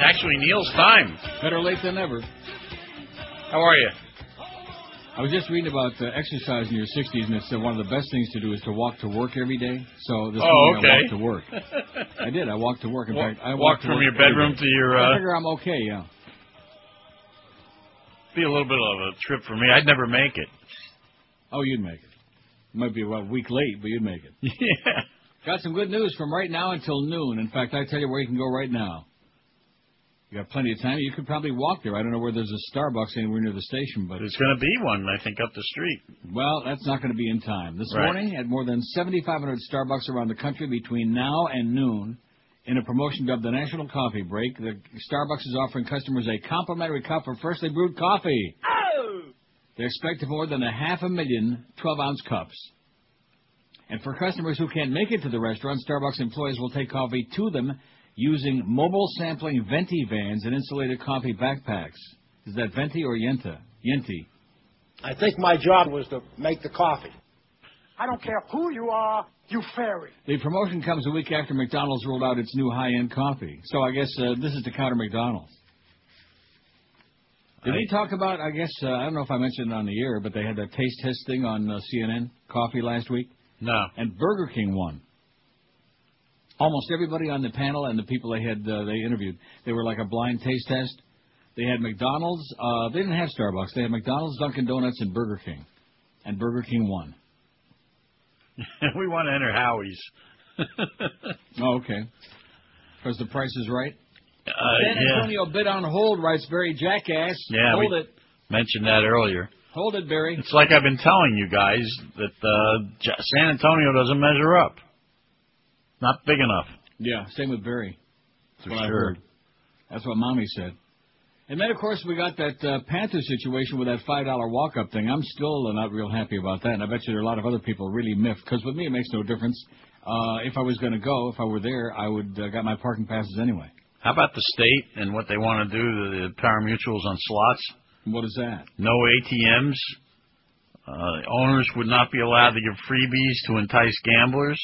Actually, Neil's time. Better late than never. How are you? I was just reading about uh, exercise in your 60s, and it said one of the best things to do is to walk to work every day. So this Oh, morning okay. I walked to work. I did. I walked to work. In Walk- fact, I walked walked from your bedroom to your, I uh, figure I'm okay. Yeah. Be a little bit of a trip for me. I'd never make it. Oh, you'd make it. Might be well, a week late, but you'd make it. Yeah. Got some good news from right now until noon. In fact, I tell you where you can go right now. You got plenty of time. You could probably walk there. I don't know where there's a Starbucks anywhere near the station, but There's going to be one, I think, up the street. Well, that's not going to be in time. This Right. morning, at more than 7,500 Starbucks around the country between now and noon, in a promotion dubbed the National Coffee Break, the Starbucks is offering customers a complimentary cup of freshly brewed coffee. Oh! They expect more than a half a million 12-ounce cups. And for customers who can't make it to the restaurant, Starbucks employees will take coffee to them using mobile sampling venti vans and insulated coffee backpacks. Is that venti or yenta? Yenti. I think my job was to make the coffee. I don't care who you are, you fairy. The promotion comes a week after McDonald's rolled out its new high-end coffee. So I guess uh, this is to counter McDonald's. Did we talk about? I guess uh, I don't know if I mentioned it on the air, but they had that taste test thing on uh, CNN coffee last week, No. and Burger King won. Almost everybody on the panel and the people they had uh, they interviewed, they were like a blind taste test. They had McDonald's. Uh, they didn't have Starbucks. They had McDonald's, Dunkin' Donuts, and Burger King, and Burger King won. we want to enter Howie's. Oh, okay. Because the price is right. Uh, San yeah. Antonio bid on hold, writes Barry Jackass. Yeah, hold it. Mentioned that earlier. Hold it, Barry. It's like I've been telling you guys that uh, San Antonio doesn't measure up. Not big enough. Yeah, same with Barry. For what I sure. heard. That's what Mommy said. And then, of course, we got that uh, Panther situation with that five dollar walk up thing. I'm still not real happy about that, and I bet you there are a lot of other people really miffed. Because with me, it makes no difference. Uh, if I was going to go, if I were there, I would uh, got my parking passes anyway. How about the state and what they want to do to the pari-mutuels on slots? What is that? No ATMs. Uh, owners would not be allowed to give freebies to entice gamblers.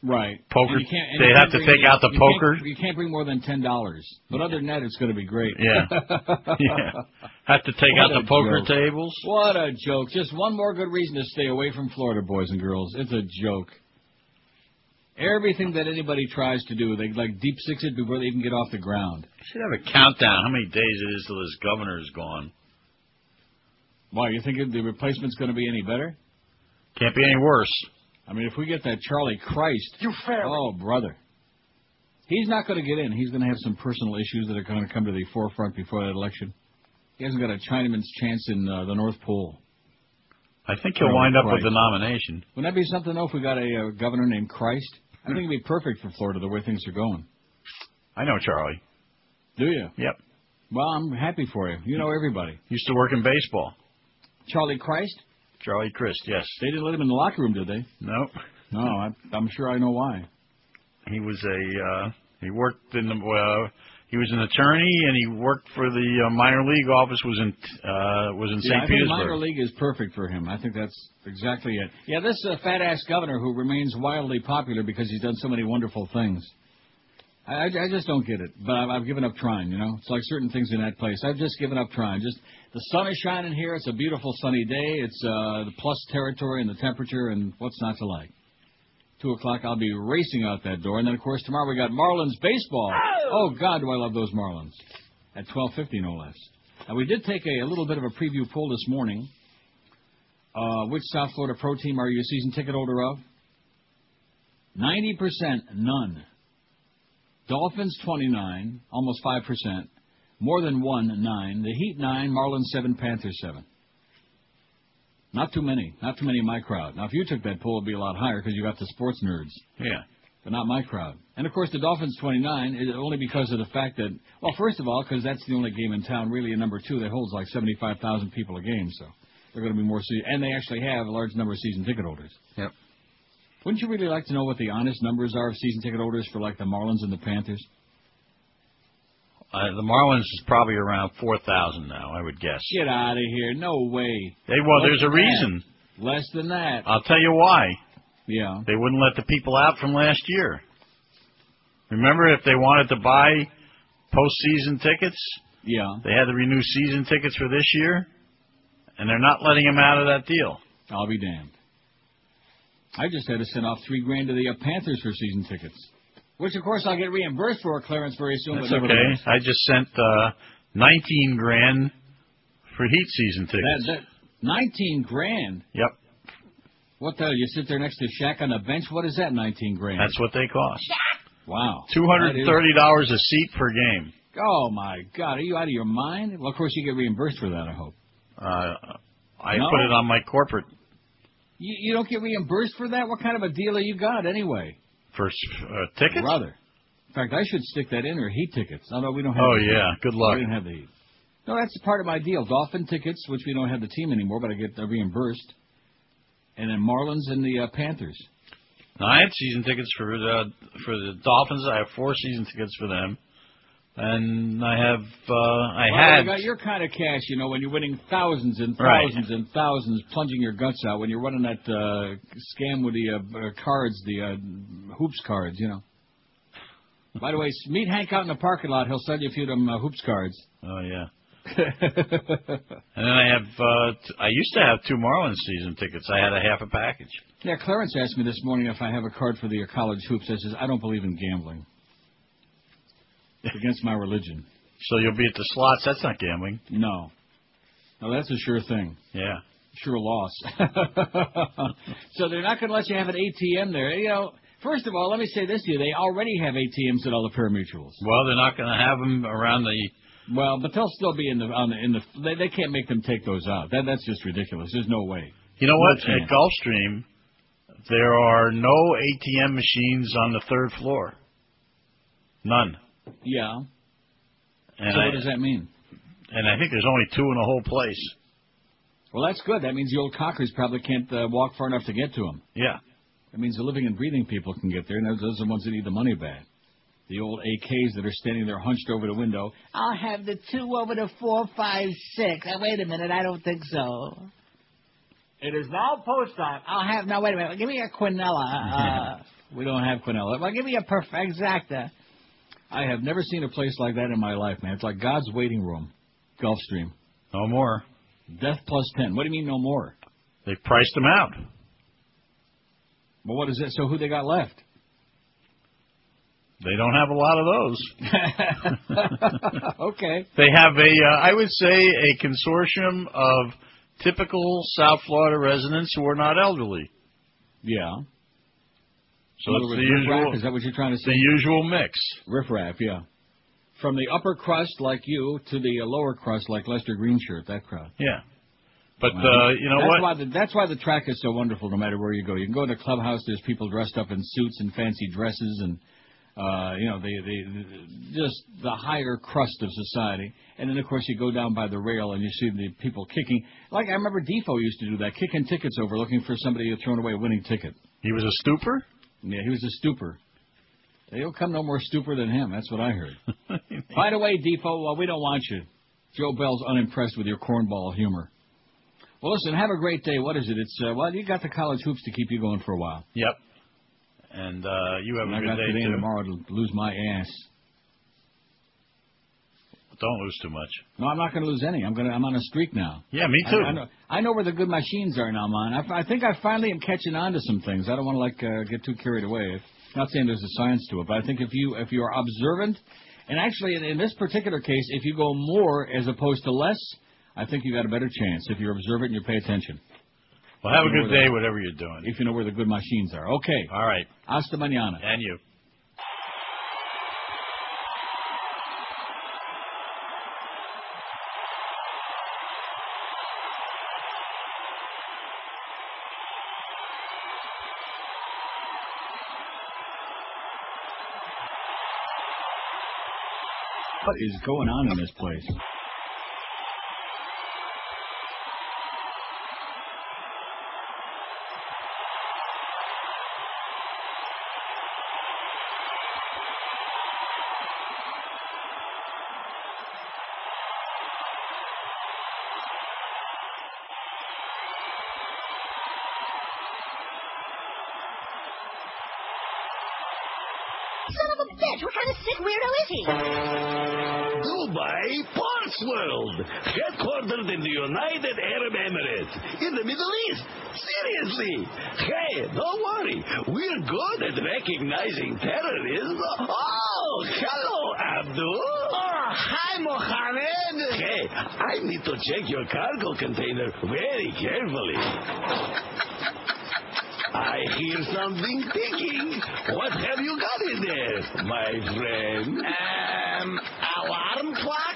Right. Poker- you can't- they you have to take out the you can't- poker. You can't bring more than ten dollars. But other than that, it's going to be great. Yeah. yeah. Have to take What out the poker joke. tables. What a joke. Just one more good reason to stay away from Florida, boys and girls. It's a joke. Everything that anybody tries to do, they like deep six it before they even get off the ground. Should have a countdown. How many days it is till this governor is gone? Why, you think the replacement's going to be any better? Can't be any worse. I mean, if we get that Charlie Crist, You fairy. oh brother, he's not going to get in. He's going to have some personal issues that are going to come to the forefront before that election. He hasn't got a Chinaman's chance in uh, the North Pole. I think he'll Charlie wind up with the nomination. Wouldn't that be something though if we got a uh, governor named Christ? I think it'd be perfect for Florida the way things are going. I know Charlie. Do you? Yep. Well, I'm happy for you. You know everybody. Used to work in baseball. Charlie Crist? Charlie Crist, yes. They didn't let him in the locker room, did they? No. No, I, I'm sure I know why. He was a uh he worked in the uh he was an attorney and he worked for the uh, minor league office was in uh was in Yeah, I St. think Petersburg. minor league is perfect for him. I think that's exactly it. Yeah, this uh, fat ass governor who remains wildly popular because he's done so many wonderful things. I, I, I just don't get it, but I've, I've given up trying. You know, it's like certain things in that place. I've just given up trying. Just the sun is shining here. It's a beautiful sunny day. It's uh, the plus territory and the temperature, and what's not to like. Two o'clock, I'll be racing out that door, and then of course tomorrow we got Marlins baseball. Oh God, do I love those Marlins! At twelve fifty, no less. Now we did take a, a little bit of a preview poll this morning. Uh, which South Florida pro team are you a season ticket holder of? Ninety percent, none. Dolphins twenty nine, almost five percent. More than one, nine. The Heat nine, Marlins seven, Panthers seven. Not too many. Not too many in my crowd. Now, if you took that poll, it'd be a lot higher because you got the sports nerds. Yeah. But not my crowd. And of course, the Dolphins 29 is only because of the fact that, well, first of all, because that's the only game in town, really, and number two, that holds like 75,000 people a game, so they're going to be more. Se- and they actually have a large number of season ticket holders. Yep. Wouldn't you really like to know what the honest numbers are of season ticket holders for like the Marlins and the Panthers? Uh, the Marlins is probably around four thousand now, I would guess. Get out of here! No way. They, well, Less there's a that. reason. Less than that. I'll tell you why. Yeah. They wouldn't let the people out from last year. Remember, if they wanted to buy postseason tickets. Yeah. They had to renew season tickets for this year, and they're not letting him out of that deal. I'll be damned. I just had to send off three grand to the uh, Panthers for season tickets, which of course I'll get reimbursed for, a clearance very soon. That's okay. I just sent uh, 19 grand for Heat season tickets. That, that nineteen grand. Yep, What the hell? You sit there next to Shaq on the bench. What is that? Nineteen grand. that's what they cost. wow. Two hundred That is- thirty dollars a seat per game. Oh my God! Are you out of your mind? Well, of course you get reimbursed for that. I hope. Uh, I No? put it on my corporate You, you don't get reimbursed for that. What kind of a deal have you got anyway, for uh, tickets. brother? In fact, I should stick that in or Heat tickets. Although we don't have. Oh yeah, good luck. We didn't have the heat. No, that's part of my deal. Dolphin tickets, which we don't have the team anymore, but I get reimbursed. And then Marlins and the uh, Panthers. Now, I have season tickets for the for the Dolphins. I have four season tickets for them, and I have uh, I Well, had you got your kind of cash, you know, when you're winning thousands and Right. thousands and thousands, plunging your guts out. When you're running that uh, scam with the uh, uh, cards, the uh, hoops cards, you know. By the way, meet Hank out in the parking lot. He'll send you a few of them uh, hoops cards. oh yeah, and then I have uh, t- I used to have two Marlins season tickets. I had a half a package. yeah, Clarence asked me this morning if I have a card for the uh, college hoops. I says I don't believe in gambling. It's against my religion. So you'll be at the slots. That's not gambling. No. No, that's a sure thing. Yeah. Sure loss. so they're not going to let you have an ATM there. You know, first of all, let me say this to you: they already have ATMs at all the pari-mutuels. Well, they're not going to have them around the. Well, but they'll still be in the on the in the. They, they can't make them take those out. That that's just ridiculous. There's no way. You know what? chance. At Gulfstream, there are no ATM machines on the third floor. None. Yeah. And so I, what does that mean? and I think there's only two in the whole place. Well, that's good. That means the old cockers probably can't uh, walk far enough to get to them. Yeah. That means the living and breathing people can get there, and those, those are the ones that need the money back. The old AKs that are standing there hunched over the window. I'll have the two over the four, five, six. Wait a minute, I don't think so. It is now post time. I'll have now. Wait a minute. Give me a quinella. Uh, We don't have Quinella. well, give me a perfect exacta. I have never seen a place like that in my life, man. It's like God's waiting room. Gulfstream. No more. Death plus ten. What do you mean no more? They priced them out. Well, what is it? So who they got left? They don't have a lot of those. okay. They have a, uh, I would say, a consortium of typical South Florida residents who are not elderly. Yeah. So it's the usual, Is that what you're trying to say? the usual mix. Riffraff, yeah. From the upper crust like you to the lower crust like Lester Greenshirt, that crowd. Yeah. But Wow. uh, you know that's what? Why the, that's why the track is so wonderful no matter where you go. You can go to the clubhouse, there's people dressed up in suits and fancy dresses and, uh, you know, the, the, the, just the higher crust of society. And then, of course, you go down by the rail and you see the people kicking. Like I remember Defoe used to do that, kicking tickets over looking for somebody who had thrown away a winning ticket. He was a stupor. Yeah, he was a stupor. They'll come no more stupor than him. That's what I heard. By the way, Defoe, well, we don't want you. Joe Bell's unimpressed with your cornball humor. Well, listen, have a great day. What is it? It's uh, well, you got the college hoops to keep you going for a while. Yep. And uh, you have And a I good got day today too. and tomorrow to lose my ass. Don't lose too much. No, I'm not going to lose any. I'm going to. I'm on a streak now. Yeah, me too. I know. I know where the good machines are now, man. I, I think I finally am catching on to some things. I don't want to like uh, get too carried away. Not saying there's a science to it, but I think if you if you are observant, and actually in, in this particular case, if you go more as opposed to less, I think you got a better chance if you're observant and you pay attention. Well, have a good day, the- whatever you're doing. If you know where the good machines are. Okay. All right. Hasta mañana. And you. What is going on in this place? Son of a bitch, what kind of sick weirdo is he? World, headquartered in the United Arab Emirates, in the Middle East. Seriously. Hey, don't worry. We're good at recognizing terrorism. Oh, hello, Abdul. Oh, hi, Mohammed. Hey, I need to check your cargo container very carefully. I hear something ticking. What have you got in there, my friend? Um, alarm clocks?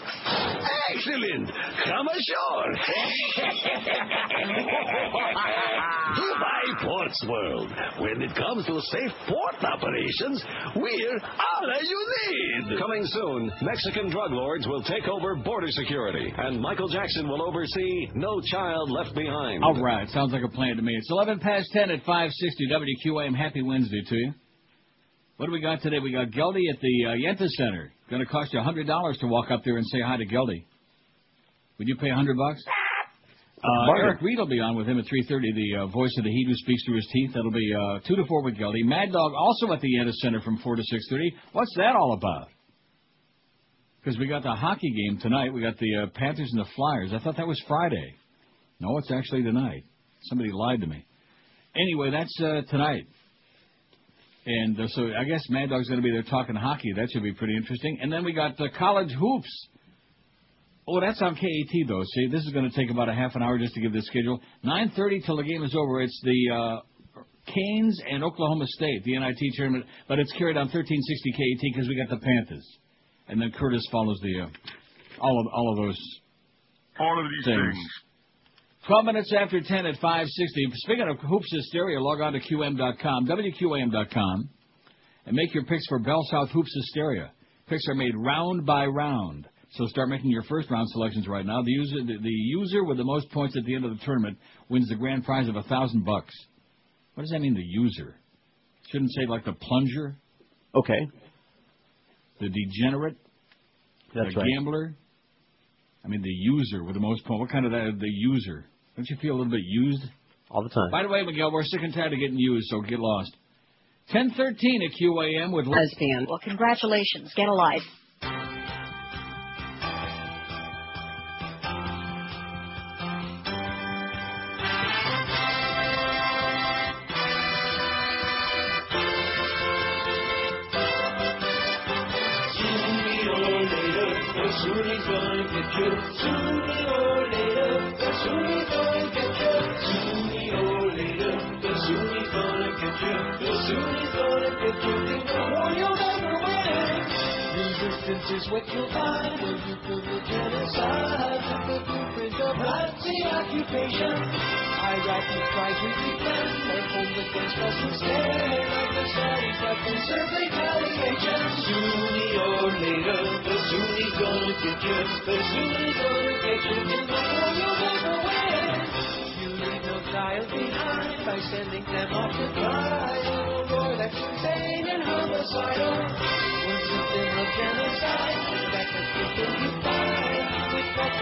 Excellent. Come ashore. Dubai Ports World. When it comes to safe port operations, we're all you need. Coming soon, Mexican drug lords will take over border security, and Michael Jackson will oversee No Child Left Behind. All right, sounds like a plan to me. It's 11 past 10 at 560 WQAM. Happy Wednesday to you. What do we got today? We got Geldy at the uh, Yenta Center. Going to cost you $100 to walk up there and say hi to Geldy. Would you pay a 100 bucks? Uh, Eric Reid will be on with him at 3.30, the uh, voice of the heat who speaks through his teeth. That'll be uh, 2 to 4 with Geldy. Mad Dog also at the Yenta Center from 4 to 6.30. What's that all about? Because we got the hockey game tonight. We got the uh, Panthers and the Flyers. I thought that was Friday. No, it's actually tonight. Somebody lied to me. Anyway, that's uh, tonight. And uh, so I guess Mad Dog's going to be there talking hockey. That should be pretty interesting. And then we got the college hoops. Oh, that's on KAT though. See, this is going to take about a half an hour just to give the schedule. 9:30 till the game is over. It's the uh, Canes and Oklahoma State, the NIT tournament, but it's carried on 1360 KAT because we got the Panthers, and then Curtis follows the uh, all of all of those All of these things. things. 12 minutes after 10 at 560. Speaking of hoops hysteria, log on to QM.com, WQAM.com, and make your picks for Bell South Hoops Hysteria. Picks are made round by round. So start making your first round selections right now. The user, the, the user with the most points at the end of the tournament wins the grand prize of a thousand bucks. What does that mean, the user? Shouldn't say like the plunger, Okay, the degenerate, that's the right. gambler. I mean, the user with the most points. What kind of that? The user? Don't you feel a little bit used? All the time. By the way, Miguel, we're sick and tired of getting used, so get lost. 1013 at QAM with Lesbian. Well, congratulations. Get a life. Resistance is what you'll find when you feel the genocide the blueprint of Nazi occupation. Iraqi tribes we defend, their home against us instead of the Saudis that conserve retaliation. Sooner or later, the Sunni's gonna get you. The Sunni's gonna get you. The war you'll never win. You leave no child behind by sending them off to die a war that's insane and homicidal. Once it's been a genocide, that the people you find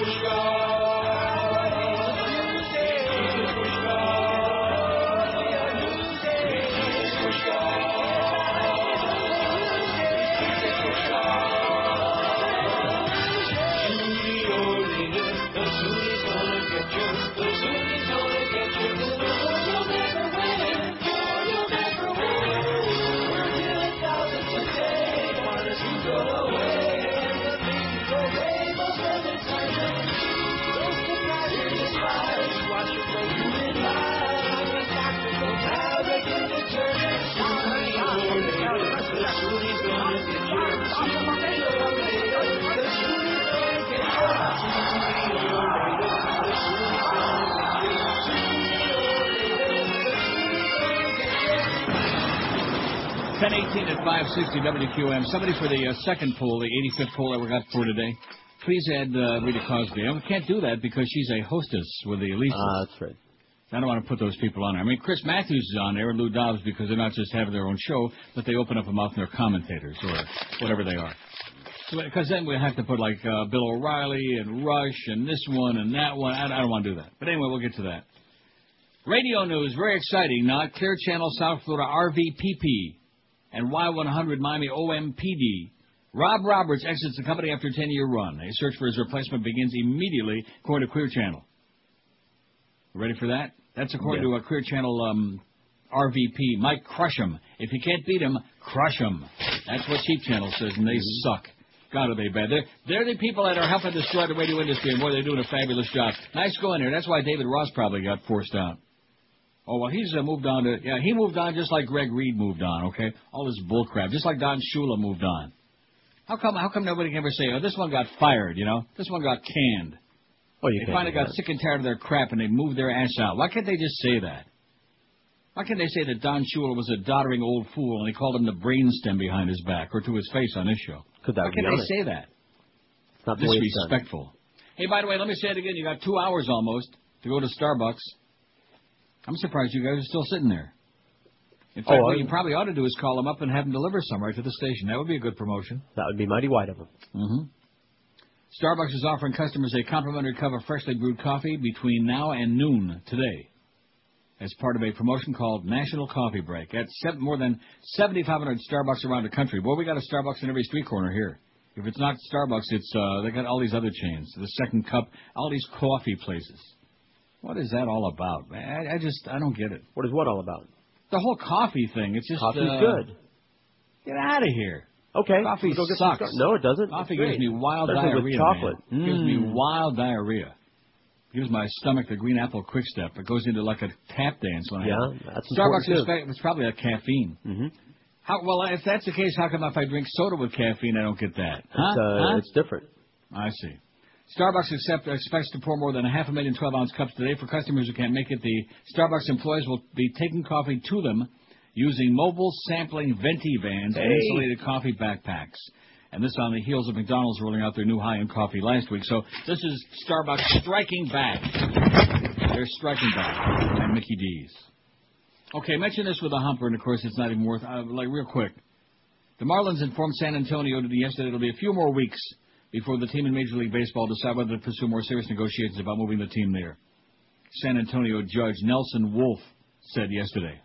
with 1018 at 560 WQM. Somebody for the uh, second poll, the 85th poll that we got for today. Please add uh, Rita Cosby. I can't do that because she's a hostess with the Elise. Ah, that's right. I don't want to put those people on there. I mean, Chris Matthews is on there, and Lou Dobbs, because they're not just having their own show, but they open up a mouth and they're commentators or whatever they are. Because then we have to put like uh, Bill O'Reilly and Rush and this one and that one. I, I don't want to do that. But anyway, we'll get to that. Radio news, very exciting. Not Clear Channel South Florida RVPP and Y100 Miami OMPD. Rob Roberts exits the company after a 10-year run. A search for his replacement begins immediately, according to Clear Channel. Ready for that? That's according Yeah. to a Clear Channel um, RVP, Mike Crusham. If you can't beat him, crush him. That's what Cheap Channel says, and they suck. God, are they bad? They're, they're the people that are helping destroy the radio industry, and boy, they're doing a fabulous job. Nice going there. That's why David Ross probably got forced out. Oh, well, he's uh, moved on to, yeah, he moved on just like Greg Reed moved on, okay? All this bullcrap, just like Don Shula moved on. How come, how come nobody can ever say, oh, this one got fired, you know? This one got canned. Well, you They finally got that. sick and tired of their crap and they moved their ass out. Why can't they just say that? Why can't they say that Don Shula was a doddering old fool and they called him the brainstem behind his back or to his face on this show? Could that Why be can't they it? say that? It's not. Disrespectful. Hey, by the way, let me say it again. You got two hours almost to go to Starbucks. I'm surprised you guys are still sitting there. In fact, Oh, what you probably ought to do is call them up and have them deliver some right to the station. That would be a good promotion. That would be mighty wide of them. Mm-hmm. Starbucks is offering customers a complimentary cup of freshly brewed coffee between now and noon today as part of a promotion called National Coffee Break at seven, more than 7,500 Starbucks around the country. Boy, we got a Starbucks in every street corner here. If it's not Starbucks, it's uh, they got all these other chains, the Second Cup, all these coffee places. What is that all about, man? I, I just I don't get it. What is what all about? The whole coffee thing. It's just Coffee's uh, good. Get out of here. Okay. Coffee we'll sucks. No, it doesn't. Coffee gives me wild Especially diarrhea. with chocolate. Man. Gives me Mm. wild diarrhea. Gives my stomach the green apple quick step. It goes into like a tap dance when I Yeah, have that's Starbucks important, is fa- it's probably a caffeine. Mm-hmm. How, well, if that's the case, how come if I drink soda with caffeine, I don't get that? Huh? It's, uh, Huh? it's different. I see. Starbucks expects to pour more than a half a million 12 ounce cups today for customers who can't make it. The Starbucks employees will be taking coffee to them using mobile sampling venti vans and insulated coffee backpacks. And this on the heels of McDonald's rolling out their new high-end coffee last week. So this is Starbucks striking back. They're striking back at Mickey D's. Okay, mention this with a humper, and of course it's not even worth. Uh, like real quick, the Marlins informed San Antonio yesterday it'll be a few more weeks before the team in Major League Baseball decide whether to pursue more serious negotiations about moving the team there. San Antonio Judge Nelson Wolff said yesterday.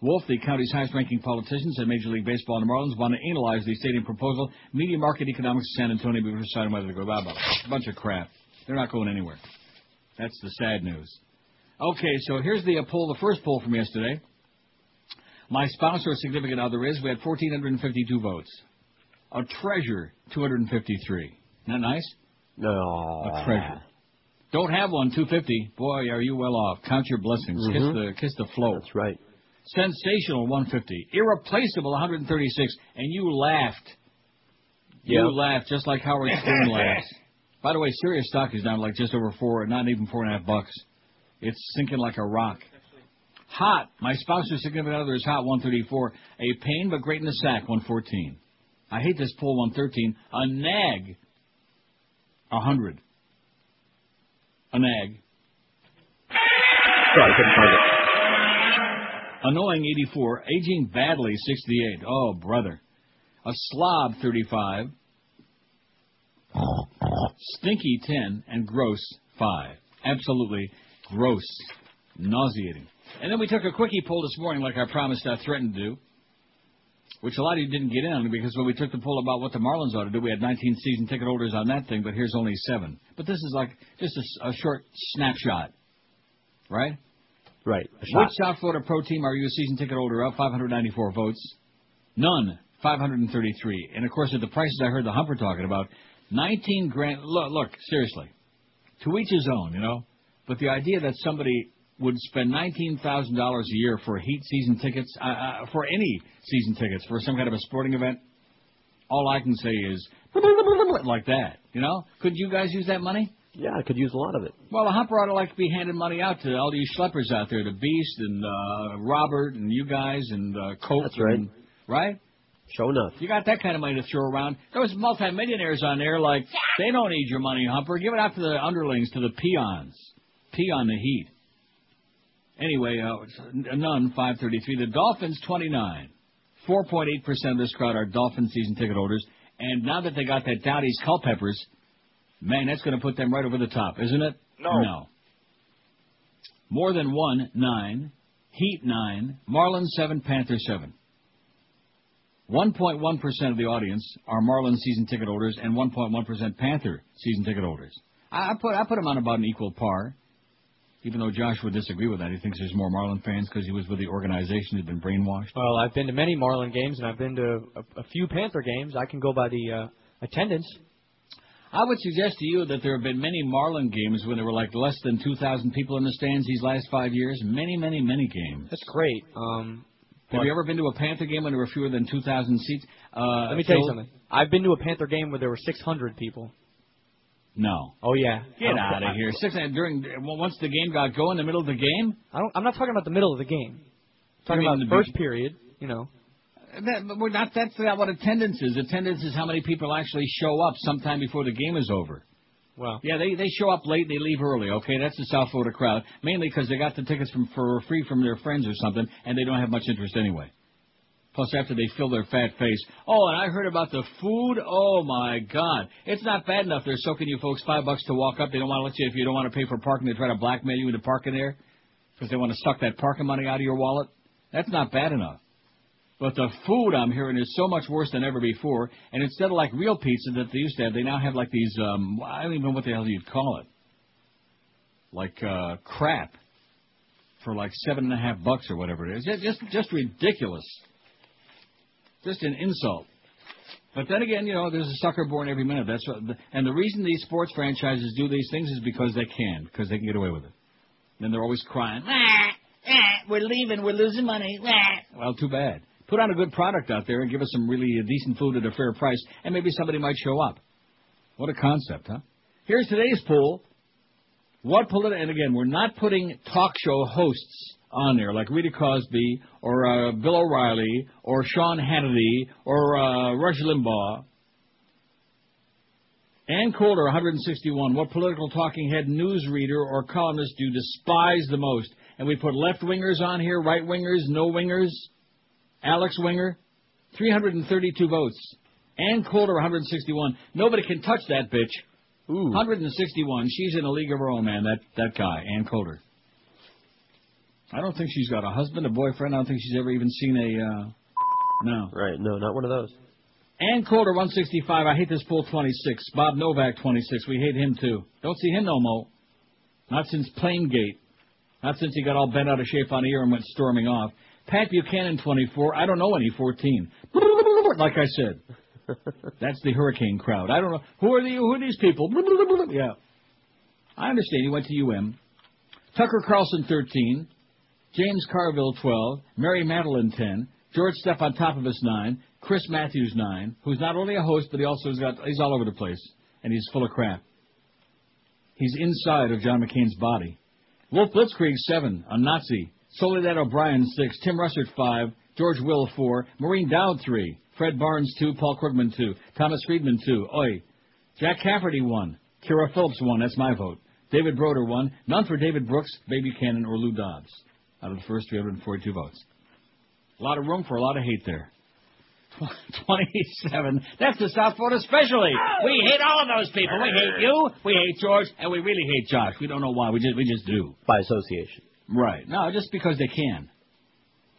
Wolff, the county's highest-ranking politician, said Major League Baseball and the Marlins want to analyze the stadium proposal, media market economics of San Antonio before deciding whether to go. Blah, blah. A bunch of crap. They're not going anywhere. That's the sad news. Okay, so here's the uh, poll, the first poll from yesterday. My spouse or significant other is, we had 1,452 votes. A treasure, 253. Isn't that nice? No. A treasure. Don't have one, 250. Boy, are you well off. Count your blessings. Kiss Mhm. the kiss the flow. That's right. Sensational, 150. Irreplaceable, 136. And you laughed. You Yeah. laughed just like Howard Stern laughs. By the way, Sirius stock is down like just over four, not even four and a half bucks. It's sinking like a rock. Hot. My spouse or significant other is hot, 134. A pain but great in the sack, 114. I hate this poll, 113. A nag, 100. A nag. Sorry, couldn't find it. Annoying 84. Aging badly 68. Oh, brother. A slob 35. Stinky 10. And gross 5. Absolutely gross. Nauseating. And then we took a quickie poll this morning like I promised I threatened to do. Which a lot of you didn't get in on because when we took the poll about what the Marlins ought to do, we had 19 season ticket holders on that thing, but here's only seven. But this is like just a short snapshot. Right? Right. A Which. South Florida pro team are you a season ticket holder of? 594 votes. None. 533. And of course, at the prices I heard the Humper talking about, 19 grand. Look, look, seriously. To each his own, you know. But the idea that somebody would spend $19,000 a year for Heat season tickets, uh, uh, for any season tickets, for some kind of a sporting event, all I can say is like that. You know? Couldn't you guys use that money? Yeah, I could use a lot of it. Well, the Humper ought to like to be handing money out to all these schleppers out there, the Beast and uh, Robert and you guys and uh, Cope. That's right. and- right? Sure enough. You got that kind of money to throw around. Those multimillionaires on there, like they don't need your money, Humper. Give it out to the underlings, to the peons. Peon the heat. Anyway, uh, none. Five thirty-three. The Dolphins twenty-nine. Four point eight percent of this crowd are Dolphin season ticket holders. And now that they got that Dowdy's Culpeppers, man, that's going to put them right over the top, isn't it? No. No. More than one, nine. Heat, nine. Marlins, seven. Panther, seven. 1.1% of the audience are Marlins season ticket holders and 1.1% Panther season ticket holders. I, I put I put them on about an equal par. Even though Josh would disagree with that, he thinks there's more Marlin fans because he was with the organization who'd been brainwashed. Well, I've been to many Marlin games and I've been to a, a few Panther games. I can go by the uh, attendance. I would suggest to you that there have been many Marlin games when there were like less than 2,000 people in the stands these last five years. Many, many, many games. That's great. Um, Have you ever been to a Panther game when there were fewer than 2,000 seats? Uh, Let me tell you something. I've been to a Panther game where there were 600 people. No. Oh yeah. Get out of here. Six during well, once the game got going, in the middle of the game. I don't. I'm not talking about the middle of the game. I'm talking about the first big- period. You know. Uh, that, but we're not. That's not what attendance is. Attendance is how many people actually show up sometime before the game is over. Well. Yeah, they they show up late, they leave early. Okay, that's the South Florida crowd, mainly because they got the tickets from for free from their friends or something, and they don't have much interest anyway. Plus, after they fill their fat face, oh, and I heard about the food. Oh my God, it's not bad enough they're soaking you folks five bucks to walk up. They don't want to let you if you don't want to pay for parking. They try to blackmail you into parking there because they want to suck that parking money out of your wallet. That's not bad enough. But the food I'm hearing is so much worse than ever before. And instead of like real pizza that they used to have, they now have like these. um I don't even know what the hell you'd call it. Like uh crap for like seven and a half bucks or whatever it is. Just just, just ridiculous. Just an insult. But then again, you know, there's a sucker born every minute. That's what, and the reason these sports franchises do these things is because they can, because they can get away with it. Then they're always crying. Ah, ah, we're leaving. We're losing money. Ah. Well, too bad. Put on a good product out there and give us some really decent food at a fair price, and maybe somebody might show up. What a concept, huh? Here's today's poll. What politi- and again, we're not putting talk show hosts on there like Rita Cosby or uh, Bill O'Reilly or Sean Hannity or uh, Rush Limbaugh. Ann Coulter, 161. What political talking head, newsreader, or columnist do you despise the most? And we put left wingers on here, right wingers, no wingers. Alex Winger, 332 votes. Ann Coulter, 161. Nobody can touch that bitch. Ooh. 161. She's in a league of her own, man. That that guy, Ann Coulter. I don't think she's got a husband, a boyfriend. I don't think she's ever even seen a. Uh, no. Right. No, not one of those. Ann Coulter, 165. I hate this pool, 26. Bob Novak, 26. We hate him too. Don't see him no more. Not since Plamegate. Not since he got all bent out of shape on the ear and went storming off. Pat Buchanan, 24. I don't know any 14. Like I said. That's the hurricane crowd. I don't know. Who are, the, who are these people? Yeah. I understand. He went to UM. Tucker Carlson, 13. James Carville, 12. Mary Matalin, 10. George us, 9. Chris Matthews, 9. Who's not only a host, but he also has got, he's all over the place. And he's full of crap. He's inside of John McCain's body. Wolf Blitzkrieg, 7. A Nazi. Soledad O'Brien, 6. Tim Russert, 5. George Will, 4. Maureen Dowd, 3. Fred Barnes, 2. Paul Krugman, 2. Thomas Friedman, 2. Oi. Jack Cafferty, 1. Kyra Phillips, 1. That's my vote. David Broder, 1. None for David Brooks, Baby Cannon, or Lou Dobbs. Out of the first 342 votes. A lot of room for a lot of hate there. 27. That's the South Florida specialty. We hate all of those people. We hate you, we hate George, and we really hate Josh. We don't know why. We just we just do. By association. Right. No, just because they can.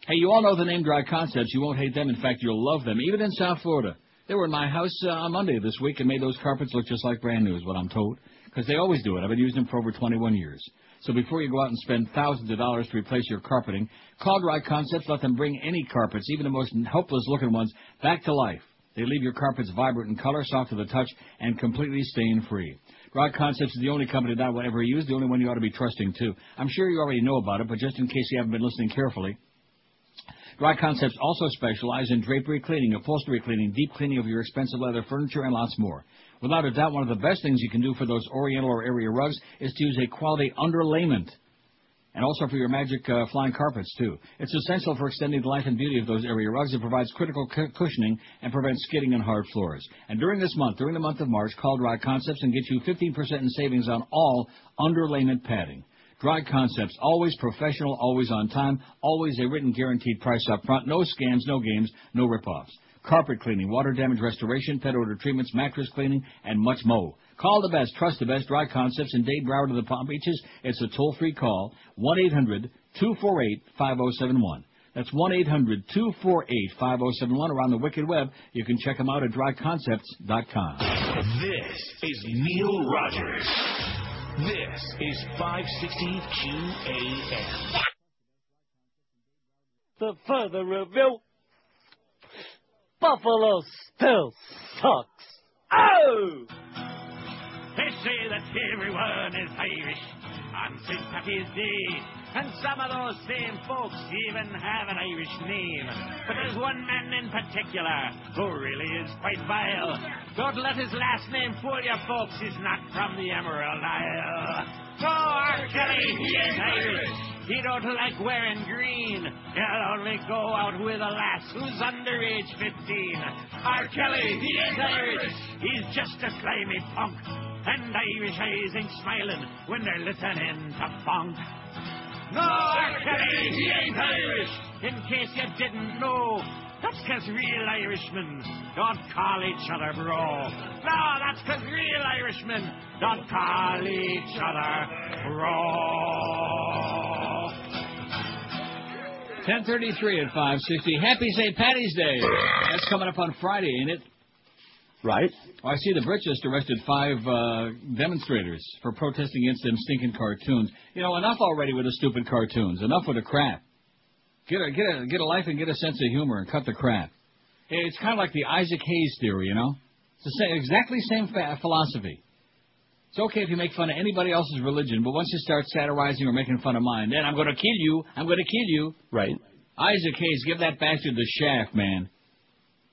Hey, you all know the name Dry Concepts. You won't hate them. In fact, you'll love them, even in South Florida. They were in my house uh, on Monday this week and made those carpets look just like brand new, is what I'm told. Because they always do it. I've been using them for over 21 years. So before you go out and spend thousands of dollars to replace your carpeting, call Dry Concepts. Let them bring any carpets, even the most hopeless looking ones, back to life. They leave your carpets vibrant in color, soft to the touch, and completely stain free. Dry Concepts is the only company that I will ever use, the only one you ought to be trusting too. I'm sure you already know about it, but just in case you haven't been listening carefully, Dry Concepts also specialize in drapery cleaning, upholstery cleaning, deep cleaning of your expensive leather furniture, and lots more. Without a doubt, one of the best things you can do for those oriental or area rugs is to use a quality underlayment. And also for your magic uh, flying carpets, too. It's essential for extending the life and beauty of those area rugs. It provides critical cu- cushioning and prevents skidding on hard floors. And during this month, during the month of March, call Dry Concepts and get you 15% in savings on all underlayment padding. Dry Concepts, always professional, always on time, always a written guaranteed price up front. No scams, no games, no rip-offs. Carpet cleaning, water damage restoration, pet odor treatments, mattress cleaning, and much more. Call the best, trust the best, Dry Concepts in Dade, Broward, to the Palm Beaches. It's a toll-free call, 1-800-248-5071. That's 1-800-248-5071 or on the Wicked Web. You can check them out at dryconcepts.com. This is Neil Rogers. This is 560 QAM. The further review, Buffalo still sucks. Oh! They say that everyone is Irish on St. Patty's Day, and some of those same folks even have an Irish name. But there's one man in particular who really is quite vile. Don't let his last name fool you, folks. He's not from the Emerald Isle. R. Kelly, he Irish. He don't like wearing green. He'll only go out with a lass who's under age 15. R. Kelly, he ain't Irish. He's just a slimy punk. And Irish eyes ain't smiling when they're listening to funk. No, R. Kelly, he ain't Irish. In case you didn't know, that's 'cause real Irishmen don't call each other bro. No, that's 'cause real Irishmen don't call each other bro. 1033 at 560. Happy St. Patty's Day. That's coming up on Friday, ain't it? Right. Oh, I see the British arrested five uh, demonstrators for protesting against them stinking cartoons. You know, enough already with the stupid cartoons. Enough with the crap. Get a get a get a life and get a sense of humor and cut the crap. It's kind of like the Isaac Hayes theory, you know. It's the same, exactly same fa- philosophy. It's okay if you make fun of anybody else's religion, but once you start satirizing or making fun of mine, then I'm going to kill you. I'm going to kill you. Right. Isaac Hayes, give that bastard the shaft, man.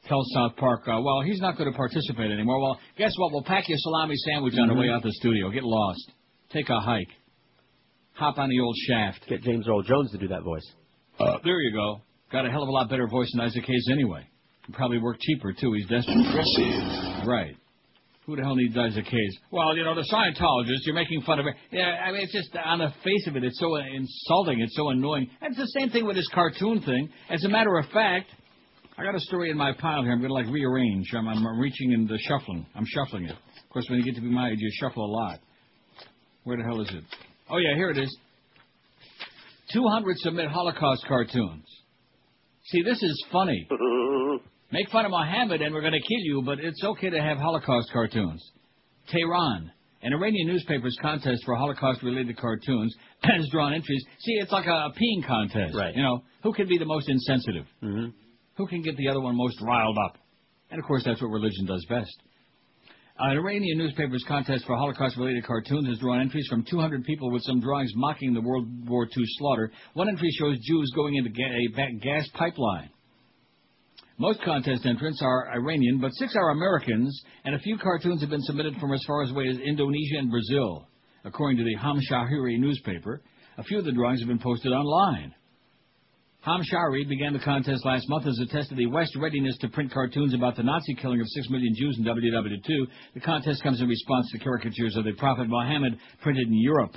Tell South Park, uh, well, he's not going to participate anymore. Well, guess what? We'll pack you a salami sandwich on the way out the studio. Get lost. Take a hike. Hop on the old shaft. Get James Earl Jones to do that voice. Uh, there you go. Got a hell of a lot better voice than Isaac Hayes anyway. Can probably work cheaper, too. He's desperate. Impressive. Right. Who the hell needs Isaac Hayes? Well, you know, the Scientologists, you're making fun of it. Yeah, I mean, it's just on the face of it, it's so insulting, it's so annoying. And it's the same thing with this cartoon thing. As a matter of fact, I got a story in my pile here. I'm going to like rearrange. I'm, I'm reaching in the shuffling. I'm shuffling it. Of course, when you get to be my age, you shuffle a lot. Where the hell is it? Oh yeah, here it is. 200 submit Holocaust cartoons. See, this is funny. Make fun of Mohammed and we're going to kill you, but it's okay to have Holocaust cartoons. Tehran. An Iranian newspaper's contest for Holocaust-related cartoons has drawn entries. See, it's like a, peeing contest. Right. You know, who can be the most insensitive? Mm-hmm. Who can get the other one most riled up? And of course, that's what religion does best. An Iranian newspaper's contest for Holocaust-related cartoons has drawn entries from 200 people with some drawings mocking the World War II slaughter. One entry shows Jews going into a gas pipeline. Most contest entrants are Iranian, but six are Americans, and a few cartoons have been submitted from as far away as Indonesia and Brazil. According to the Hamshahri newspaper, a few of the drawings have been posted online. Hamshahri began the contest last month as a test of the West's readiness to print cartoons about the Nazi killing of six million Jews in WW2. The contest comes in response to caricatures of the Prophet Muhammad printed in Europe.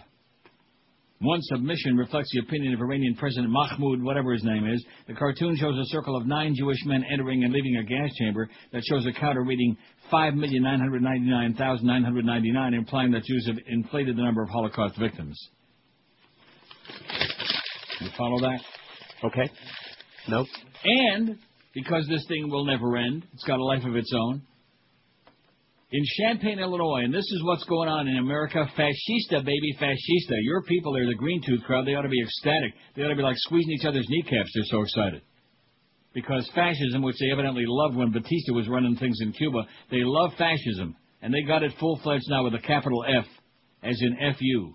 One submission reflects the opinion of Iranian President Mahmoud, whatever his name is. The cartoon shows a circle of nine Jewish men entering and leaving a gas chamber that shows a counter reading 5,999,999, implying that Jews have inflated the number of Holocaust victims. You follow that? Okay. Nope. And because this thing will never end, it's got a life of its own. In Champaign, Illinois, and this is what's going on in America, fascista, baby, fascista. Your people are the green tooth crowd. They ought to be ecstatic. They ought to be like squeezing each other's kneecaps. They're so excited. Because fascism, which they evidently loved when Batista was running things in Cuba, they love fascism. And they got it full-fledged now with a capital F, as in F-U.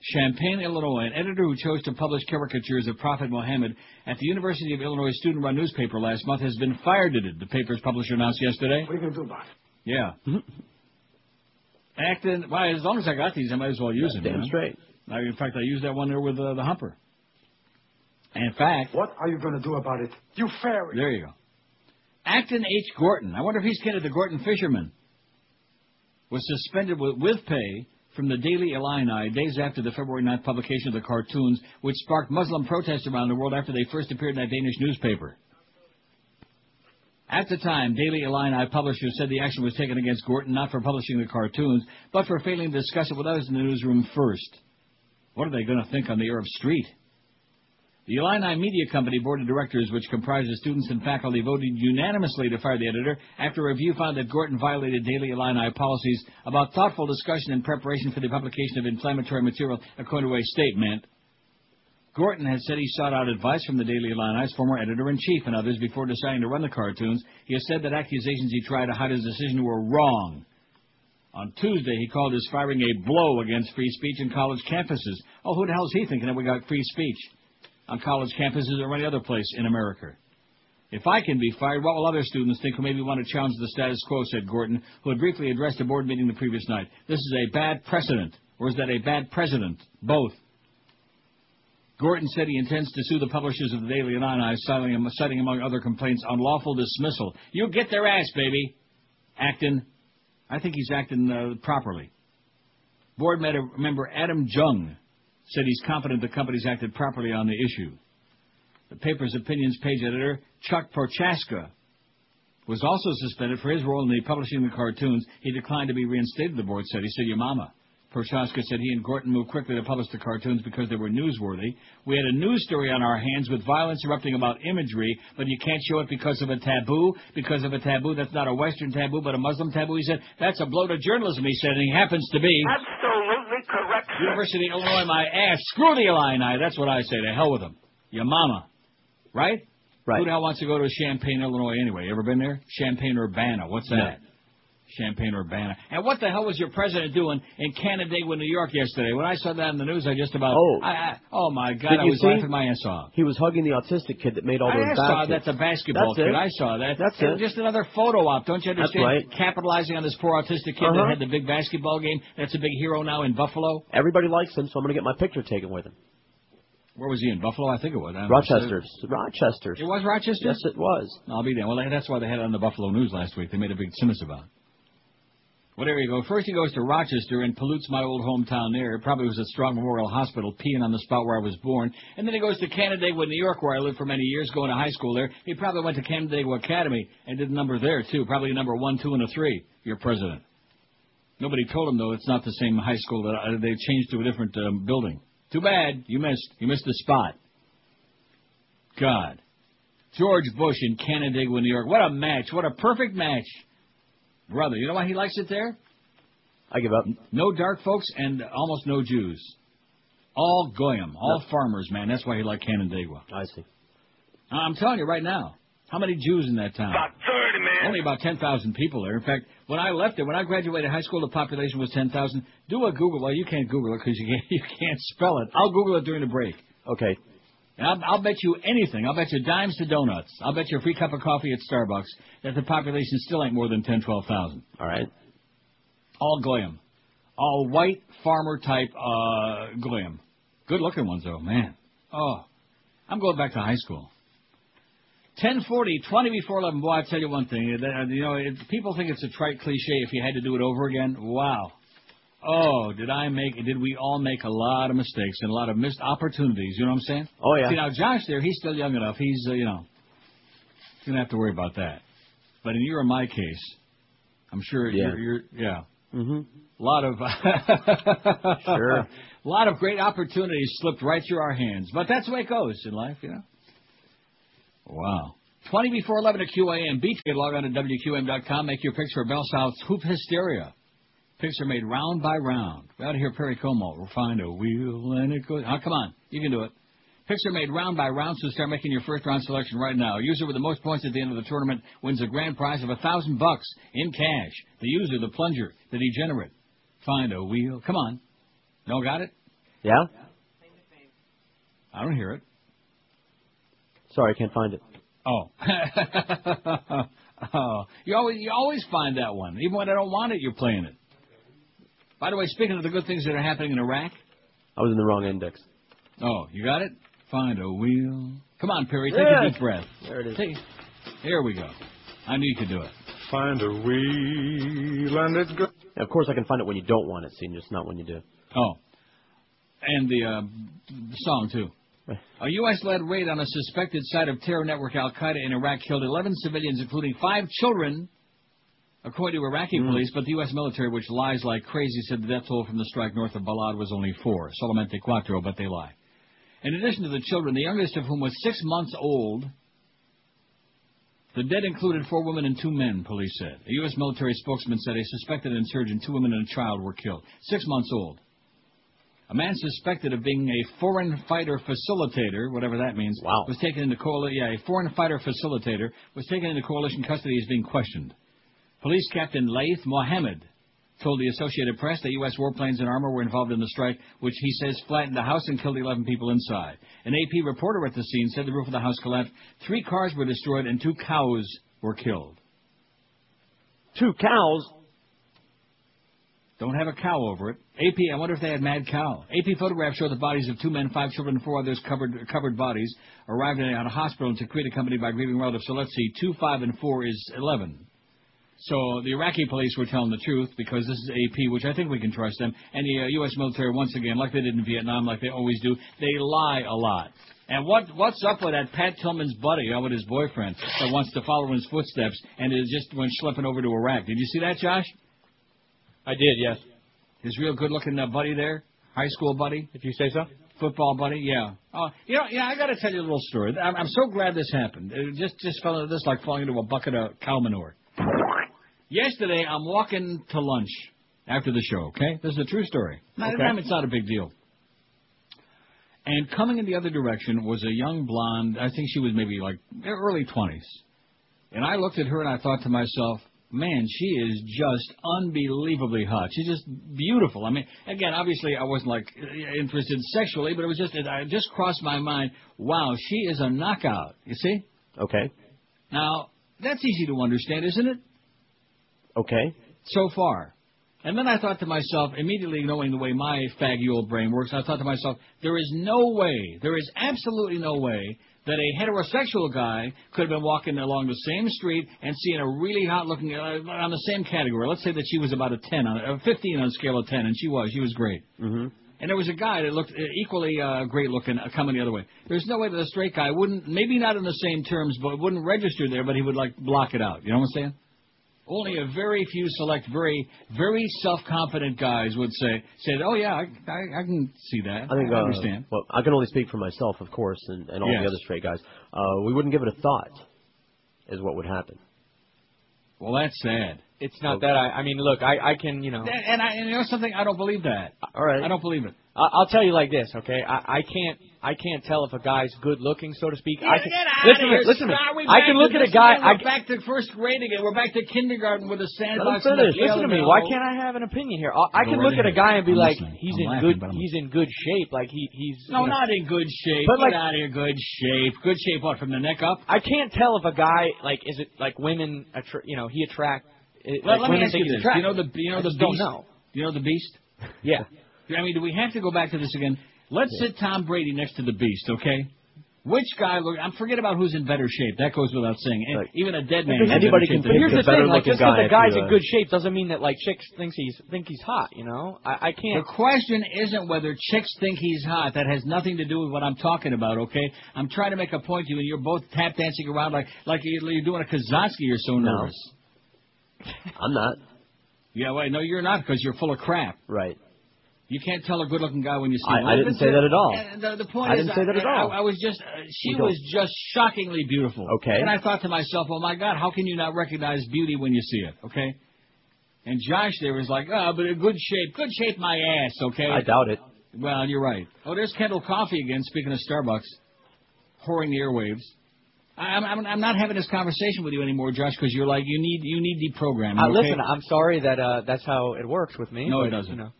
Champaign, Illinois, an editor who chose to publish caricatures of Prophet Muhammad at the University of Illinois student-run newspaper last month has been fired it, the paper's publisher announced yesterday. What are you going to do about it? Yeah. Acting, well, as long as I got these, I might as well use them. Damn you know? straight. I, in fact, I used that one there with uh, the humper. And in fact, What are you going to do about it? You fairy. there you go. Acton H. Gorton, I wonder if he's kin to the Gorton fisherman, was suspended with, with pay from the Daily Illini days after the February 9th publication of the cartoons, which sparked Muslim protests around the world after they first appeared in that Danish newspaper. At the time, Daily Illini publisher said the action was taken against Gorton not for publishing the cartoons, but for failing to discuss it with others in the newsroom first. What are they going to think on the Arab street? The Illini Media Company Board of Directors, which comprises students and faculty, voted unanimously to fire the editor after a review found that Gorton violated Daily Illini policies about thoughtful discussion and preparation for the publication of inflammatory material, according to a statement. Gorton has said he sought out advice from the Daily Illini's former editor-in-chief and others before deciding to run the cartoons. He has said that accusations he tried to hide his decision were wrong. On Tuesday, he called his firing a blow against free speech in college campuses. Oh, who the hell is he thinking that we got free speech on college campuses or any other place in America? If I can be fired, what will other students think who maybe want to challenge the status quo, said Gorton, who had briefly addressed a board meeting the previous night. This is a bad precedent. Or is that a bad president? Both. Gorton said he intends to sue the publishers of the Daily Illini, citing, citing among other complaints unlawful dismissal. You get their ass, baby. Acting. I think he's acting uh, properly. Board member Adam Jung said he's confident the company's acted properly on the issue. The paper's opinions page editor, Chuck Prochaska, was also suspended for his role in the publishing the cartoons. He declined to be reinstated, the board said. He said, your mama. Prochaska said he and Gorton moved quickly to publish the cartoons because they were newsworthy. We had a news story on our hands with violence erupting about imagery, but you can't show it because of a taboo. Because of a taboo that's not a Western taboo, but a Muslim taboo. He said, that's a blow to journalism, he said, and he happens to be. Absolutely correct. University of Illinois, my ass. Screw the Illini. That's what I say. To hell with them. Your mama. Right? Right. Who the hell wants to go to Champaign, Illinois anyway? You Ever been there? Champaign Urbana. What's that? No. Champaign Urbana. And what the hell was your president doing in Canandaigua, New York yesterday? When I saw that in the news, I just about Oh. I, I, oh my God, I was see? laughing my ass off. He was hugging the autistic kid that made all those. I saw baskets. that the basketball That's kid. it. I saw that. That's And it. Just another photo op. Don't you That's understand? right. Capitalizing on this poor autistic kid Uh-huh. that had the big basketball game. That's a big hero now in Buffalo. Everybody likes him, so I'm going to get my picture taken with him. Where was he in Buffalo? I think it was. I don't know. Rochester. Rochester. It was Rochester. Yes, it was. I'll be there. Well, that's why they had it on the Buffalo News last week. They made a big simus about. it. There you go. First he goes to Rochester and pollutes my old hometown there. It probably was at Strong Memorial Hospital, peeing on the spot where I was born. And then he goes to Canandaigua, New York, where I lived for many years, going to high school there. He probably went to Canandaigua Academy and did a number there, too. Probably a number one, two, and a three. Your president. Nobody told him, though, it's not the same high school. that uh, They changed to a different um, building. Too bad. You missed. You missed the spot. God. George Bush in Canandaigua, New York. What a match. What a perfect match. Brother, you know why he likes it there? I give up. No dark folks and almost no Jews. All goyim, all farmers, man. That's why he liked Canandaigua. I see. I'm telling you right now. How many Jews in that town? About 30, man. Only about 10,000 people there. In fact, when I left there, when I graduated high school, the population was 10,000. Do a Google. Well, you can't Google it because you can't, you can't spell it. I'll Google it during the break. Okay. I'll, I'll bet you anything. I'll bet you dimes to donuts. I'll bet you a free cup of coffee at Starbucks that the population still ain't more than 10, 12,000. All right. All goyim. All white farmer type uh, goyim. Good looking ones though, man. Oh, I'm going back to high school. 1040, 20 before 11. Boy, I tell you one thing. You know, it, people think it's a trite cliche if you had to do it over again. Wow. Oh, did I make? Did we all make a lot of mistakes and a lot of missed opportunities? You know what I'm saying? Oh, yeah. See now, Josh there, he's still young enough. He's uh, you know, he's gonna have to worry about that. But in your and my case, I'm sure Yeah. you're, you're yeah. Mm-hmm. A lot of Sure. a lot of great opportunities slipped right through our hands. But that's the way it goes in life, you know. Wow. 20 before 11 at QAM. Beach. Log on to WQAM.com. Make your picks for Bell South's Hoop Hysteria. Picks are made round by round. We ought to hear Perry Como. We'll find a wheel and it goes. Oh, come on. You can do it. Picks are made round by round, so start making your first round selection right now. User with the most points at the end of the tournament wins a grand prize of a thousand bucks in cash. The user, the plunger, the degenerate. Find a wheel. Come on. No, got it? Yeah? I don't hear it. Sorry, I can't find it. Oh. oh. You always you always find that one. Even when I don't want it, you're playing it. By the way, speaking of the good things that are happening in Iraq. I was in the wrong index. Oh, you got it? Find a wheel. Come on, Perry, take Yeah. a deep breath. There it is. Take, here we go. I knew you could do it. Find a wheel and it's good. Of course, I can find it when you don't want it, see, just not when you do. Oh. And the, uh, the song, too. A U.S.-led raid on a suspected site of terror network Al Qaeda in Iraq killed 11 civilians, including five children, according to Iraqi hmm. police. But the U.S. military, which lies like crazy, said the death toll from the strike north of Balad was only four. Solamente cuatro, but they lie. In addition to the children, the youngest of whom was six months old, the dead included four women and two men, police said. A U.S. military spokesman said a suspected insurgent, two women and a child were killed. Six months old. A man suspected of being a foreign fighter facilitator, whatever that means, wow. was taken into coalition. Yeah, a foreign fighter facilitator was taken into coalition custody as being questioned. Police Captain Laith Mohammed told the Associated Press that U.S. warplanes and armor were involved in the strike, which he says flattened the house and killed 11 people inside. An AP reporter at the scene said the roof of the house collapsed, three cars were destroyed, and two cows were killed. Two cows? Don't have a cow over it. AP, I wonder if they had mad cow. AP photographs show the bodies of two men, five children, and four others covered covered bodies arrived at a hospital in Tikrit accompanied by grieving relatives. So let's see, two, five, and four is 11. So the Iraqi police were telling the truth because this is AP, which I think we can trust them. And the uh, U.S. military, once again, like they did in Vietnam, like they always do, they lie a lot. And what what's up with that Pat Tillman's buddy, uh, with his boyfriend, that wants to follow in his footsteps and is just went schlepping over to Iraq? Did you see that, Josh? I did, yes. His real good-looking uh, buddy there, high school buddy. If you say so. Football buddy, yeah. Oh, you know, yeah. I got to tell you a little story. I'm, I'm so glad this happened. It just just fell into this like falling into a bucket of cow manure. Yesterday, I'm walking to lunch after the show. Okay, this is a true story. Now, Okay. time, it's not a big deal. And coming in the other direction was a young blonde. I think she was maybe like early twenties. And I looked at her and I thought to myself, man, she is just unbelievably hot. She's just beautiful. I mean, again, obviously I wasn't like interested sexually, but it was just it, it just crossed my mind. Wow, she is a knockout. You see? Okay. Now that's easy to understand, isn't it? Okay. So far. And then I thought to myself, immediately knowing the way my faggy old brain works, I thought to myself, there is no way, there is absolutely no way that a heterosexual guy could have been walking along the same street and seeing a really hot looking, uh, on the same category. Let's say that she was about a 10, on, a 15 on a scale of 10, and she was, she was great. Mm-hmm. And there was a guy that looked uh, equally uh, great looking uh, coming the other way. There's no way that a straight guy wouldn't, maybe not in the same terms, but wouldn't register there, but he would like block it out. You know what I'm saying? Only a very few select, very, very self-confident guys would say, say, oh yeah, I, I, I can see that. I think. I uh, understand. Well, I can only speak for myself, of course, and, and all Yes. the other straight guys. Uh, we wouldn't give it a thought, is what would happen. Well, that's sad. It's not that I. I mean, look, I, I can, you know. And, and I, and you know something? I don't believe that. All right. I don't believe it. I- I'll tell you like this, okay? I, I can't. I can't tell if a guy's good looking, so to speak. I can, Get out listen of here, me. Listen to me. I can look at a guy. I, We're back to first grade again. We're back to kindergarten with a Let him sandbox. and a finish. Listen to me. Why can't I have an opinion here? I, I can look at a guy and be I'm like, listening. he's I'm in laughing, good. He's in good shape. Like he he's. No, you know- not in good shape. But Get out of here, good shape. Good shape, what, from the neck up? I can't tell if a guy like is it like women. Attra- you know, he attract. It- Well, like let me ask you this. Do you know the you know I the beast? don't know. Do you know the beast? Yeah. I mean, do we have to go back to this again? Let's sit Tom Brady next to the beast, okay? Which guy look? I'm forget about who's in better shape. That goes without saying. And Even a dead man. is in better shape But here's the thing: like just because guy the guy's in good shape doesn't mean that like chicks thinks he's think he's hot. You know, I, I The can't. The question isn't whether chicks think he's hot. That has nothing to do with what I'm talking about, okay? I'm trying to make a point to you, and you're both tap dancing around like like you're you're doing a Kazatsky. You're so No. Nervous. I'm not. Yeah, wait, no, you're not because you're full of crap. Right. You can't tell a good-looking guy when you see I- him. I didn't say that at all. The, the point I is, didn't say that at all. I, I was just, uh, she was just shockingly beautiful. Okay. And I thought to myself, oh my God, how can you not recognize beauty when you see it? Okay. And Josh there was like, oh, but a good shape, good shape, my ass. Okay. I doubt it. Well, you're right. Oh, there's Kendall Coffey again. Speaking of Starbucks, pouring the airwaves. I'm, I'm, I'm not having this conversation with you anymore, Josh, because you're like you need you need deprogramming. Uh, okay? listen, I'm sorry that uh that's how it works with me. No, it doesn't. You know.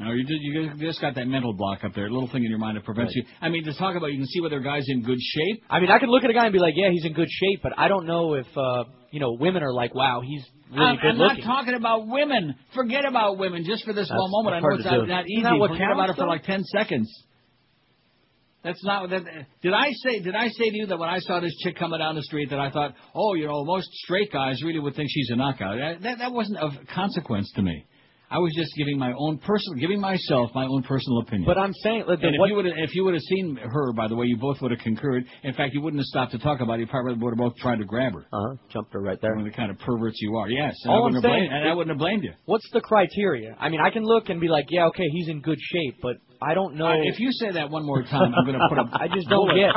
No, you, did, you just got that mental block up there, a little thing in your mind that prevents you. I mean, to talk about, you can see whether a guy's in good shape. I mean, I could look at a guy and be like, yeah, he's in good shape, but I don't know if uh you know women are like, wow, he's really I'm, good I'm not talking about women. Forget about women just for this That's- one moment. I know it's not, not easy. Forget about it for like ten seconds. That's not that. Did I say? Did I say to you that when I saw this chick coming down the street that I thought, oh, you know, most straight guys really would think she's a knockout. That that, wasn't of consequence to me. I was just giving my own personal, giving myself my own personal opinion. But I'm saying, that and if what- you would if you would have seen her, by the way, you both would have concurred. In fact, you wouldn't have stopped to talk about it. You probably would have both tried to grab her. Uh huh. Jumped her right there. One of the kind of perverts you are. Yes. And All I'm wouldn't have saying, blamed, and I wouldn't have blamed you. What's the criteria? I mean, I can look and be like, yeah, okay, he's in good shape, but I don't know. Uh, if you say that one more time, I'm going to put a. I just don't get.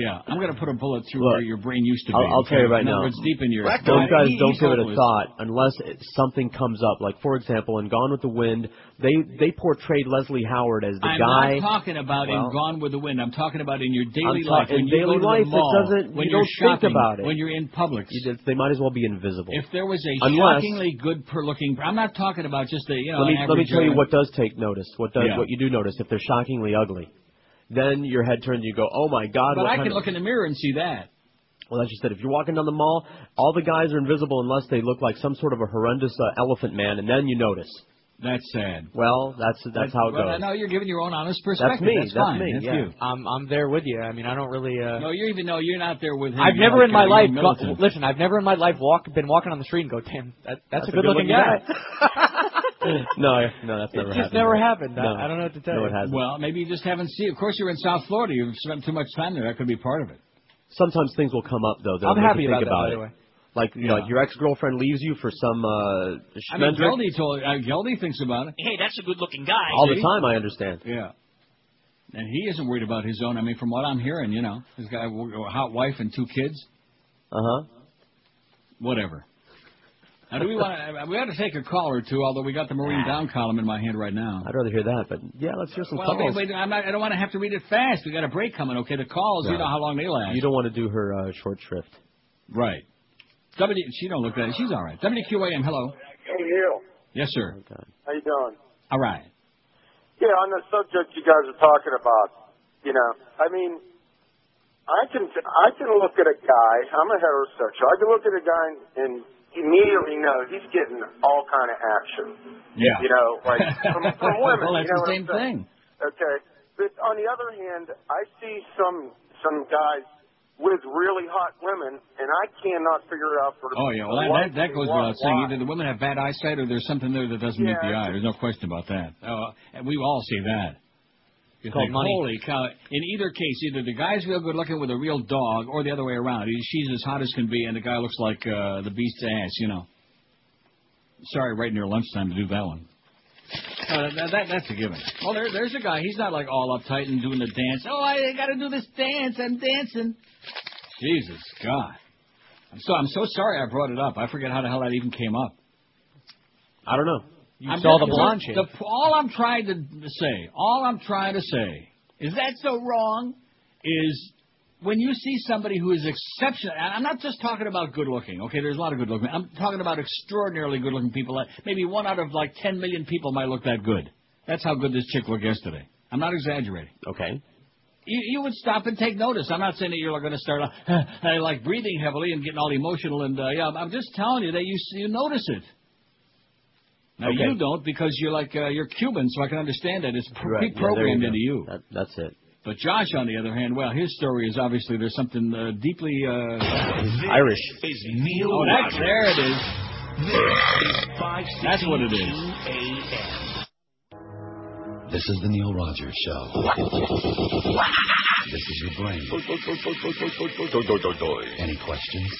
Yeah, I'm going to put a bullet through Look, where your brain used to be. I'll, I'll okay? tell you right now. It's deep in your. Those guys don't give it a thought unless it, something comes up. Like for example, in Gone with the Wind, they they portrayed Leslie Howard as the I'm guy. not talking about Well- in Gone with the Wind. I'm talking about in your daily ta- life. in daily life, the it doesn't- when you are don't think about it. When you're in public, You they might as well be invisible. If there was a Unless- shockingly good per looking, I'm not talking about just the you know. let me let me tell you uh, what does take notice. What does Yeah. what you do notice if they're shockingly ugly, then your head turns. and You go, oh my god. But what I can of- look in the mirror and see that. Well, as you said, if you're walking down the mall, all the guys are invisible unless they look like some sort of a horrendous uh, elephant man, and then you notice. That's sad. Well, that's that's how it well, goes. No, you're giving your own honest perspective. That's me, That's, that's fine. me, That's yeah. you. I'm I'm there with you. I mean, I don't really. Uh, No, you're even know you're not there with him. I've You're never in my life. Go, listen, I've never in my life walk been walking on the street and go, "Damn, that, that's, a good looking good-looking guy." no, no, that's never It happened. just never happened. I- No. I don't know what to tell no, you. it hasn't. Well, maybe you just haven't seen. Of course, you're in South Florida. You've spent too much time there. That could be part of it. Sometimes things will come up though. That'll I'm happy you think about that, about by it. the way. Like you know, like your ex girlfriend leaves you for some uh, I mean, schmendrick. Geldy told. Uh, Geldy thinks about it. Hey, that's a good-looking guy. all the time. I understand. Yeah. And he isn't worried about his own. I mean, from what I'm hearing, you know, he's got a a hot wife and two kids. Uh huh. Whatever. Now, do we want to? We ought to take a call or two. Although we got the Maureen Dowd column in my hand right now. I'd rather hear that, but yeah, let's hear some Well, calls. wait, wait, I'm not, I don't want to have to read it fast. We got a break coming. Okay, the calls. You know how long they last. You don't want to do her uh, short shrift. Right. W. She don't look that. She's all right. WQAM. Hello. Hey, Neil. Yes, sir. How you doing? All right. Yeah, on the subject you guys are talking about, you know, I mean, I can I can look at a guy. I'm a heterosexual. I can look at a guy and immediately know he's getting all kind of action. Yeah. You know, like from, from women. well, that's you know the same thing. Okay. But on the other hand, I see some some guys with really hot women, and I cannot figure out for the Oh yeah, well that, that, that goes without saying. Either the women have bad eyesight, or there's something there that doesn't meet the eye. There's no question about that. Uh, and we all see that. You called think, money. holy cow! In either case, either the guy's real good looking with a real dog, or the other way around. He- She's as hot as can be, and the guy looks like uh, the beast's ass. You know. Sorry, right near lunchtime to do that one. Uh, that, that, that's a given. Oh, there, there's a guy. He's not like all uptight and doing the dance. Oh, I got to do this dance. I'm dancing. Jesus God. I'm so I'm so sorry I brought it up. I forget how the hell that even came up. I don't know. You I'm saw the blonde chick. the- all I'm trying to say, all I'm trying to say, is that so wrong? Is when you see somebody who is exceptional, and I'm not just talking about good looking. Okay, there's a lot of good looking. I'm talking about extraordinarily good looking people. Maybe one out of like 10 million people might look that good. That's how good this chick looked yesterday. I'm not exaggerating. Okay. You, you would stop and take notice. I'm not saying that you're going to start uh, like breathing heavily and getting all emotional. And uh, yeah, I'm just telling you that you you notice it. Now Okay. you don't because you're like uh, you're Cuban, so I can understand that it's You're right. Yeah, pre-programmed you into you. That, that's it. But Josh, on the other hand, well, his story is obviously there's something uh, deeply uh, Irish. Is Neil Oh, that's there it is. Is That's what it is. This is the Neil Rogers Show. This is your brain. Any questions?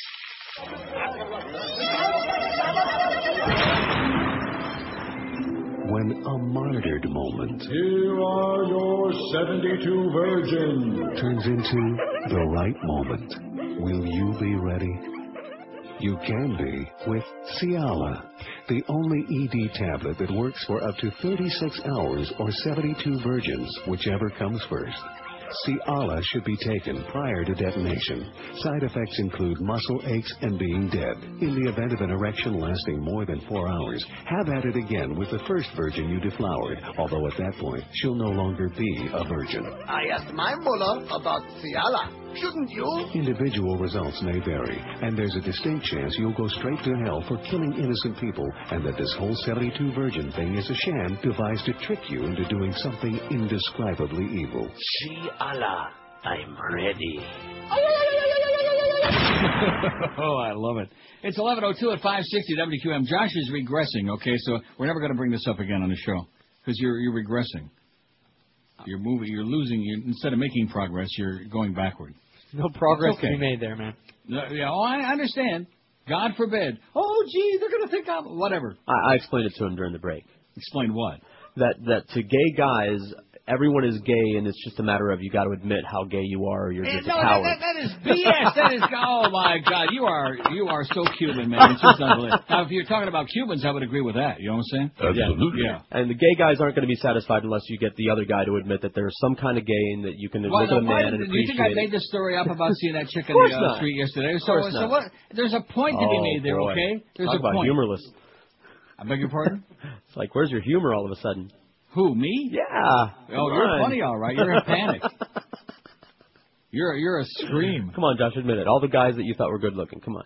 A martyred moment Here are your 72 virgins. turns into the right moment, will you be ready? You can be with Ciala, the only ED tablet that works for up to 36 hours or 72 virgins, whichever comes first. Ciala should be taken prior to detonation. Side effects include muscle aches and being dead. In the event of an erection lasting more than four hours, have at it again with the first virgin you deflowered, although at that point, she'll no longer be a virgin. I asked my mullah about Ciala. Shouldn't you? Individual results may vary, and there's a distinct chance you'll go straight to hell for killing innocent people, and that this whole 72 virgin thing is a sham devised to trick you into doing something indescribably evil. See Allah, I'm ready. oh, I love it. It's 11:02 at 560 WQM. Josh is regressing. Okay, so we're never going to bring this up again on the show because you're you're regressing. You're moving. You're losing. You're, instead of making progress, you're going backward. No progress It's okay. to be made there, man. No, yeah, oh, I understand. God forbid. Oh, gee, they're going to think I'm whatever. I, I explained it to him during the break. Explain what? That that to gay guys, everyone is gay, and it's just a matter of you got to admit how gay you are, or you're Eh, just no, a that, coward. that, that is BS. That is. Oh my God, you are you are so Cuban, man. It's just unbelievable. Now, if you're talking about Cubans, I would agree with that. You know what I'm saying? Absolutely. Yeah. And the gay guys aren't going to be satisfied unless you get the other guy to admit that there's some kind of gay and that you can Why, look at a man did, and do you think I made it. this story up about seeing that chick Of in the uh, street yesterday? Of So, course so not. what? There's a point to be Oh, made there, boy. okay? There's Talk a about point. humorless. I beg your pardon? It's like, where's your humor all of a sudden? Who me? Yeah. Oh, come you're on. funny, all right. You're in panic. You're you're a scream. Come on, Josh, admit it. All the guys that you thought were good looking. Come on.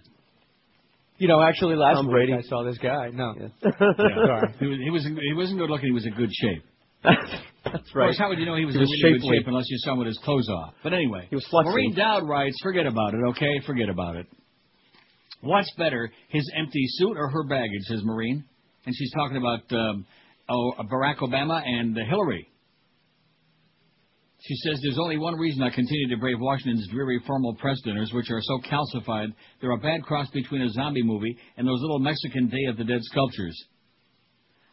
You know, actually, last Tom week I saw this guy. No. Yeah. Sorry. He was he was he wasn't good looking. He was in good shape. That's Of course, how would you know he was He in really good shape unless you saw him with his clothes off? But anyway, He was flexing. Maureen Dowd writes, "Forget about it, okay? Forget about it. What's better, his empty suit or her baggage?" Says Maureen, and she's talking about um, Barack Obama and Hillary. She says there's only one reason I continue to brave Washington's dreary formal press dinners, which are so calcified they're a bad cross between a zombie movie and those little Mexican Day of the Dead sculptures.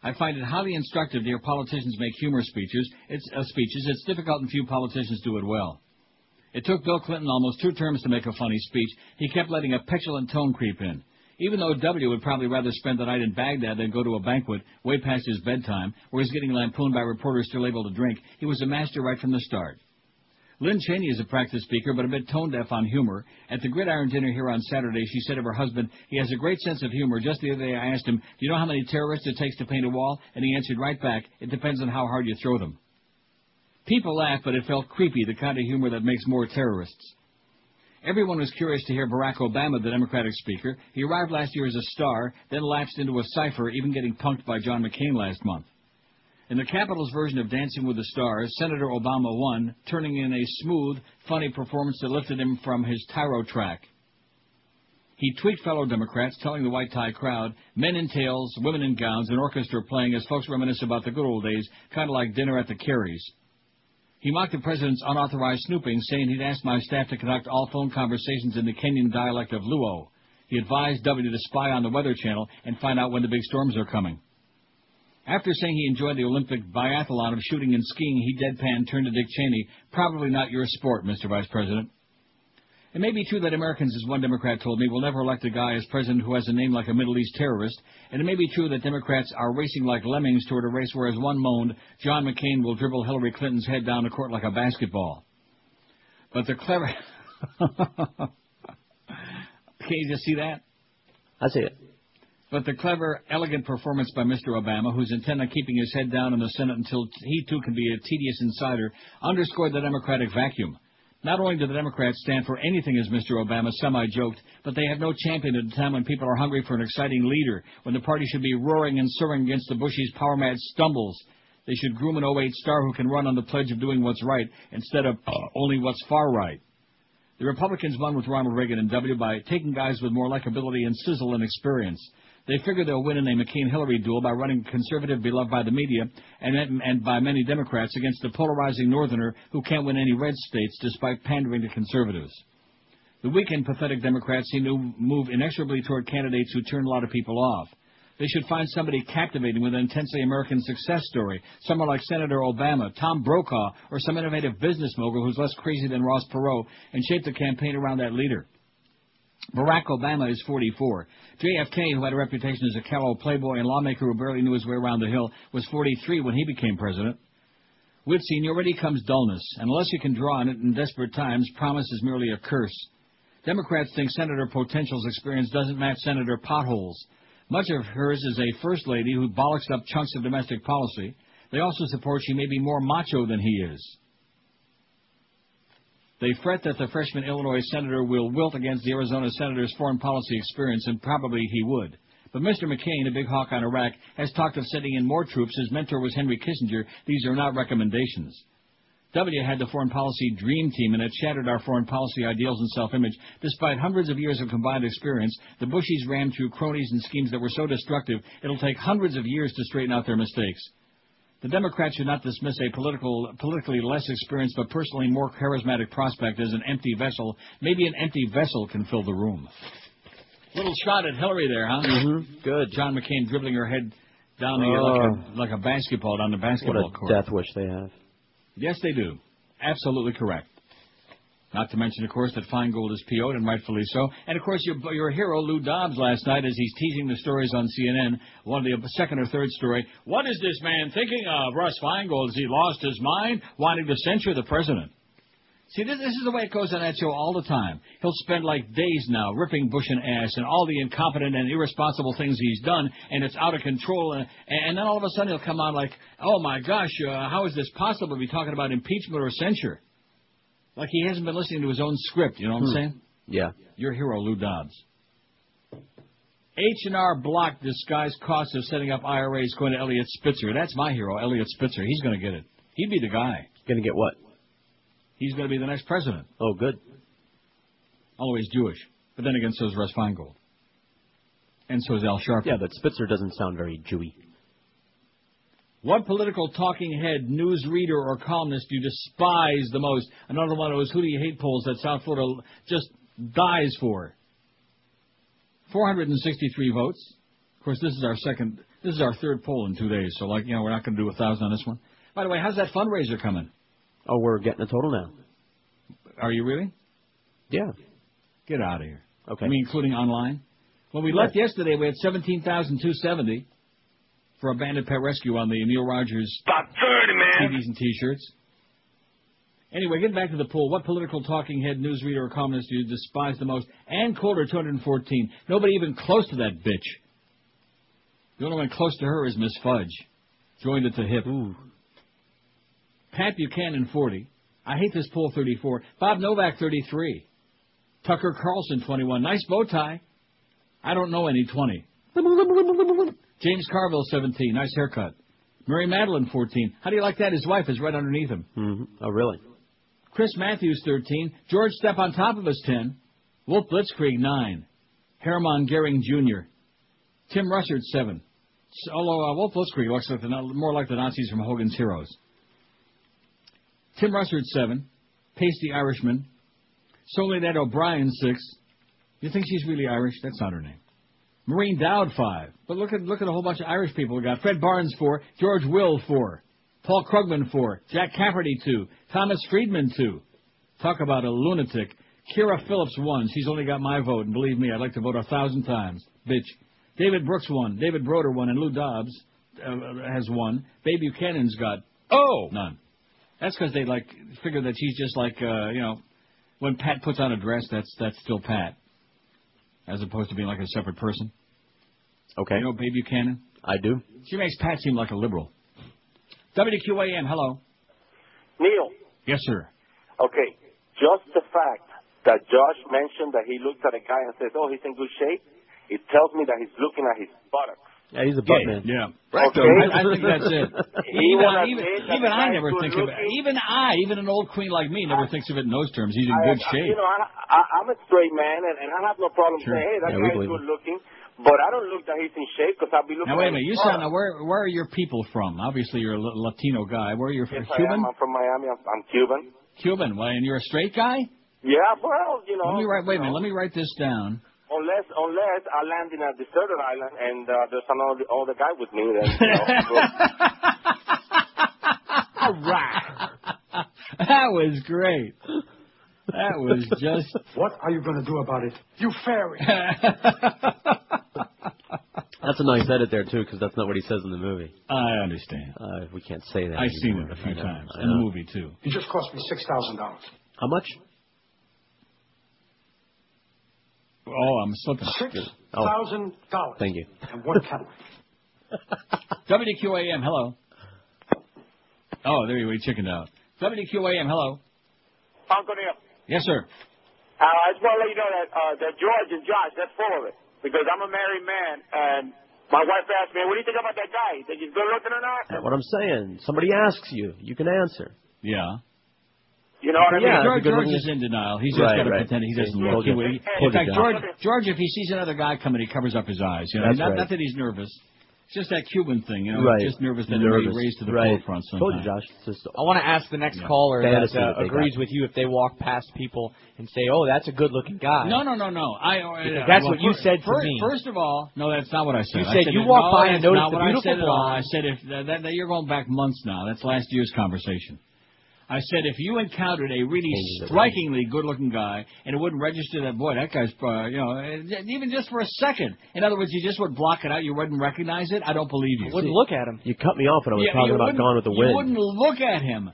I find it highly instructive to hear politicians make humor speeches. It's uh, speeches. It's difficult and few politicians do it well. It took Bill Clinton almost two terms to make a funny speech. He kept letting a petulant tone creep in. Even though W would probably rather spend the night in Baghdad than go to a banquet way past his bedtime, where he's getting lampooned by reporters still able to drink, he was a master right from the start. Lynne Cheney is a practiced speaker, but a bit tone deaf on humor. At the Gridiron dinner here on Saturday, she said of her husband, he has a great sense of humor. Just the other day, I asked him, Do you know how many terrorists it takes to paint a wall? And he answered right back, It depends on how hard you throw them. People laughed, but it felt creepy, the kind of humor that makes more terrorists. Everyone was curious to hear Barack Obama, the Democratic speaker. He arrived last year as a star, then lapsed into a cipher, even getting punked by John McCain last month. In the Capitol's version of Dancing with the Stars, Senator Obama won, turning in a smooth, funny performance that lifted him from his tyro track. He tweaked fellow Democrats, telling the white tie crowd, men in tails, women in gowns, an orchestra playing as folks reminisce about the good old days, kind of like dinner at the Careys. He mocked the president's unauthorized snooping, saying he'd asked my staff to conduct all phone conversations in the Kenyan dialect of Luo. He advised W to spy on the Weather Channel and find out when the big storms are coming. After saying he enjoyed the Olympic biathlon of shooting and skiing, he deadpan turned to Dick Cheney, probably not your sport, Mr. Vice President. It may be true that Americans, as one Democrat told me, will never elect a guy as president who has a name like a Middle East terrorist, and it may be true that Democrats are racing like lemmings toward a race where, as one moaned, John McCain will dribble Hillary Clinton's head down the court like a basketball. But the clever... Can you just see that? I see it. But the clever, elegant performance by Mr. Obama, who's intent on keeping his head down in the Senate until he too can be a tedious insider, underscored the Democratic vacuum. Not only do the Democrats stand for anything, as Mr. Obama semi-joked, but they have no champion at a time when people are hungry for an exciting leader, when the party should be roaring and soaring against the Bushies' power-mad stumbles. They should groom an 08 star who can run on the pledge of doing what's right instead of uh, only what's far right. The Republicans won with Ronald Reagan and W by taking guys with more likability and sizzle and experience. They figure they'll win in a McCain-Hillary duel by running a conservative beloved by the media and, and by many Democrats against a polarizing northerner who can't win any red states despite pandering to conservatives. The weak and pathetic Democrats seem to move inexorably toward candidates who turn a lot of people off. They should find somebody captivating with an intensely American success story, someone like Senator Obama, Tom Brokaw, or some innovative business mogul who's less crazy than Ross Perot, and shape the campaign around that leader. Barack Obama is 44. JFK, who had a reputation as a callow playboy and lawmaker who barely knew his way around the hill, was 43 when he became president. With seniority comes dullness, and unless you can draw on it in desperate times, promise is merely a curse. Democrats think Senator Potential's experience doesn't match Senator Potholes. Much of hers is a first lady who bollocks up chunks of domestic policy. They also support she may be more macho than he is. They fret that the freshman Illinois senator will wilt against the Arizona senator's foreign policy experience, and probably he would. But Mr. McCain, a big hawk on Iraq, has talked of sending in more troops. His mentor was Henry Kissinger. These are not recommendations. W had the foreign policy dream team and it shattered our foreign policy ideals and self-image. Despite hundreds of years of combined experience, the Bushies ran through cronies and schemes that were so destructive, it'll take hundreds of years to straighten out their mistakes. The Democrats should not dismiss a political, politically less experienced but personally more charismatic prospect as an empty vessel. Maybe an empty vessel can fill the room. Little shot at Hillary there, huh? Mm-hmm. Good. John McCain dribbling her head down the like a like a basketball down the basketball What a court. death wish they have. Yes, they do. Absolutely correct. Not to mention, of course, that Feingold is PO'd, and rightfully so. And, of course, your, your hero, Lou Dobbs, last night, as he's teasing the stories on CNN, one of the second or third story, what is this man thinking of? Russ Feingold, has he lost his mind, wanting to censure the president? See, this, this is the way it goes on that show all the time. He'll spend like days now ripping Bush an ass and all the incompetent and irresponsible things he's done, and it's out of control. And, and then all of a sudden he'll come on like, oh my gosh, uh, how is this possible to be talking about impeachment or censure? Like he hasn't been listening to his own script, you know what I'm Hmm. saying? Yeah. Your hero, Lou Dobbs. H&R Block disguised costs of setting up IRAs going to Eliot Spitzer. That's my hero, Eliot Spitzer. He's going to get it. He'd be the guy. Going to get what? He's going to be the next president. Oh, good. Always Jewish. But then again, so is Russ Feingold. And so is Al Sharpton. Yeah, but Spitzer doesn't sound very Jewy. What political talking head, news reader, or columnist do you despise the most? Another one of those who do you hate polls that South Florida just dies for. 463 votes. Of course, this is our second, this is our third poll in two days, so like, you know, we're not going to do a thousand on this one. By the way, how's that fundraiser coming? Oh, we're getting a total now. Are you really? Yeah. Get out of here. Okay. I mean, including online? When we left yesterday, we had 17,270 for Abandoned Pet Rescue on the Neil Rogers About 30, man. TVs and T-shirts. Anyway, getting back to the poll, what political talking head, newsreader, or columnist do you despise the most? Ann Coulter, 214. Nobody even close to that bitch. The only one close to her is Miss Fudge. Joined at the hip. Pat Buchanan, 40. I hate this poll, 34. Bob Novak, 33. Tucker Carlson, 21. Nice bow tie. I don't know any, 20. James Carville, 17. Nice haircut. Mary Matalin, 14. How do you like that? His wife is right underneath him. Mm-hmm. Oh, really? Chris Matthews, 13. George Step on top of us, 10. Wolf Blitzkrieg, 9. Hermann Goering Jr. Tim Russert, 7. S- Although uh, Wolf Blitzkrieg looks like the, more like the Nazis from Hogan's Heroes. Tim Russert, 7. Pasty Irishman. Soledad O'Brien, 6. You think she's really Irish? That's not her name. Maureen Dowd, 5. But look at look at a whole bunch of Irish people we got. Fred Barnes, 4. George Will, 4. Paul Krugman, 4. Jack Cafferty, 2. Thomas Friedman, 2. Talk about a lunatic. Kyra Phillips, 1. She's only got my vote, and believe me, I'd like to vote a thousand times. Bitch. David Brooks, 1. David Broder, 1. And Lou Dobbs uh, has 1. Bay Buchanan's got Oh! none. That's because they like figure that she's just like uh, you know, when Pat puts on a dress, that's that's still Pat, as opposed to being like a separate person. Okay. You know, Bay Buchanan. I do. She makes Pat seem like a liberal. WQAM, hello. Neil, Yes, sir. okay, just the fact that Josh mentioned that he looked at a guy and says, oh, he's in good shape, it tells me that he's looking at his buttocks. Yeah, he's a butt man. Yeah. Okay. I, I think that's it. Even, even, even I never good think of it. Even I, even an old queen like me, never thinks of it in those terms. He's in I- good I- shape. You know, I, I, I'm a straight man, and, and I have no problem Sure. saying, hey, that Yeah, we guy's good looking. But I don't look that he's in shape because I'll be looking Now wait a minute. You his sound now where where are your people from? Obviously, you're a Latino guy. Where are you from? Yes, I Cuban. am. I'm from Miami. I'm, I'm Cuban. Cuban. Well, and you're a straight guy. Yeah, well, you know. Let me write. Wait a you minute. know, Let me write this down. Unless, unless I land in a deserted island and uh, there's another other guy with me, then you know, All right. that was great. That was just. What are you going to do about it? You fairy. That's a nice edit there too, because that's not what he says in the movie. I understand. Uh, we can't say that. I've seen it a few times in the movie too. It just cost me six thousand dollars. How much? Oh, I'm slipping. Six Oh. thousand dollars. Thank you. And one Cadillac. WQAM. Hello. Oh, there you go. He chickened out. WQAM. Hello. Uncle Neil. Yes, sir. Uh, I just want to let you know that uh, that George and Josh, that's full of it. Because I'm a married man, and my wife asked me, "What do you think about that guy? You think he's good looking or not?" That's what I'm saying. Somebody asks you, you can answer. Yeah. You know what I mean? Yeah, George, it's a good George is in denial. He's just Right, got to right. pretend he doesn't look. told He you. would- Told in fact, George, George, if he sees another guy coming, he covers up his eyes. You know, not, right. not that he's nervous. It's just that Cuban thing, you know. Right. Just nervous that Nervous. it may raise to the Right. forefront Told you. Josh. Just I want to ask the next Yeah. caller Fantasy that uh, agrees got. with you if they walk past people and say, "Oh, that's a good-looking guy." No, no, no, no. I. Uh, that's well, what you fir- said to fir- me. First of all, no, that's not what I said. You said said you that- walk no, by and that's notice not the what I beautiful said blonde. I said if that, that, that you're going back months now. That's last year's conversation. I said if you encountered a really strikingly good-looking guy and it wouldn't register that boy, that guy's, uh, you know, uh, even just for a second. In other words, you just would block it out. You wouldn't recognize it. I don't believe you. I wouldn't look at him. You cut me off when I was Yeah, talking about wouldn't- Gone with the Wind. You wouldn't look at him.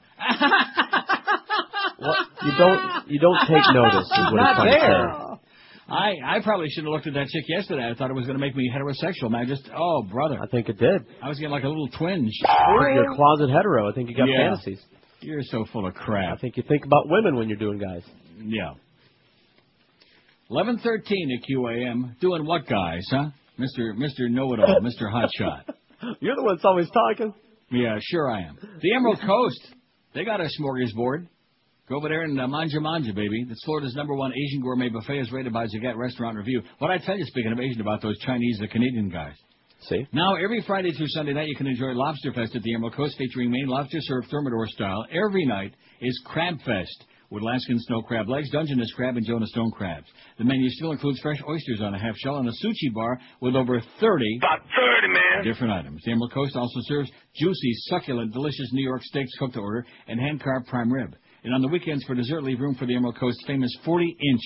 Well, you don't you don't take notice. Is what Not I'm trying to there. say. I I probably should have looked at that chick yesterday. I thought it was going to make me heterosexual. Man, I just oh brother, I think it did. I was getting like a little twinge. You're a closet hetero. I think you got Yeah. fantasies. You're so full of crap. I think you think about women when you're doing guys. Yeah. Eleven thirteen at QAM. Doing what, guys? Huh? Mister Mister Know It All, Mister Hotshot. You're the one that's always talking. Yeah, sure I am. The Emerald Coast. They got a smorgasbord. Go over there and uh, manja manja, baby. It's Florida's number one Asian gourmet buffet, is rated by Zagat Restaurant Review. What I tell you, speaking of Asian, about those Chinese, the Canadian guys. See? Now, every Friday through Sunday night, you can enjoy Lobster Fest at the Emerald Coast, featuring Maine lobster served Thermidor style. Every night is Crab Fest with Alaskan snow crab legs, Dungeness crab, and Jonah Stone crabs. The menu still includes fresh oysters on a half shell and a sushi bar with over 30 About 30, man. different items. The Emerald Coast also serves juicy, succulent, delicious New York steaks cooked to order and hand-carved prime rib. And on the weekends for dessert, leave room for the Emerald Coast's famous 40-inch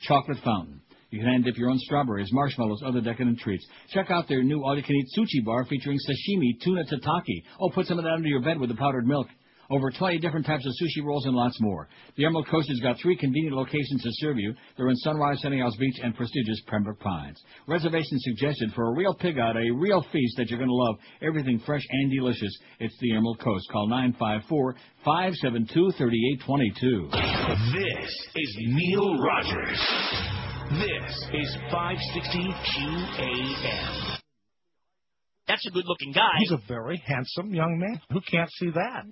chocolate fountain. You can hand dip your own strawberries, marshmallows, other decadent treats. Check out their new all-you-can-eat sushi bar featuring sashimi, tuna tataki. Oh, put some of that under your bed with the powdered milk. Over 20 different types of sushi rolls and lots more. The Emerald Coast has got three convenient locations to serve you. They're in Sunrise, Sunny Beach, and prestigious Pembroke Pines. Reservations suggested for a real pig out, a real feast that you're going to love. Everything fresh and delicious. It's the Emerald Coast. Call 954-572-3822. This is Neil Rogers. This is 560 QAM. That's a good looking guy. He's a very handsome young man. Who can't see that?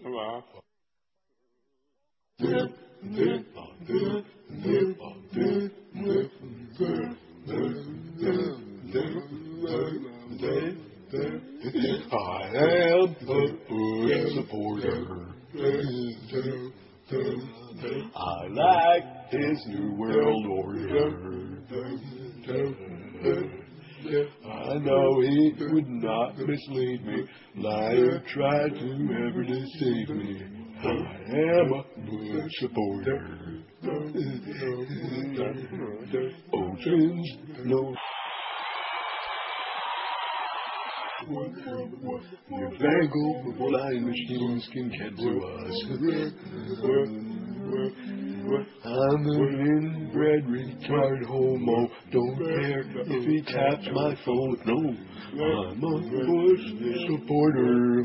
I am a supporter. I like his new world order. I know he would not mislead me, or try to ever deceive me. I am a Bush supporter. Oceans, no. Vanguard flying machines can get to us. I'm an inbred retard homo. Don't care if he taps my phone. No, I'm a Bush supporter.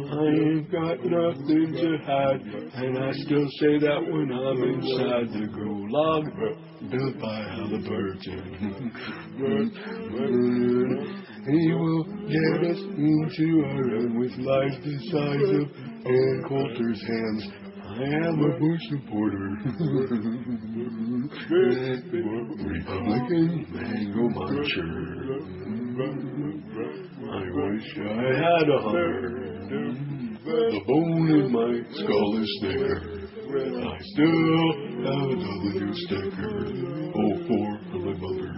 I ain't got nothing to hide, and I still say that when I'm inside the gulag built by Halliburton. he will get us into a run with lives the size of Ann Coulter's hands. I am a Bush supporter. Republican mango muncher. I wish I had a hummer. The bone in my skull is thicker. I still have a W sticker. Oh, for my mother.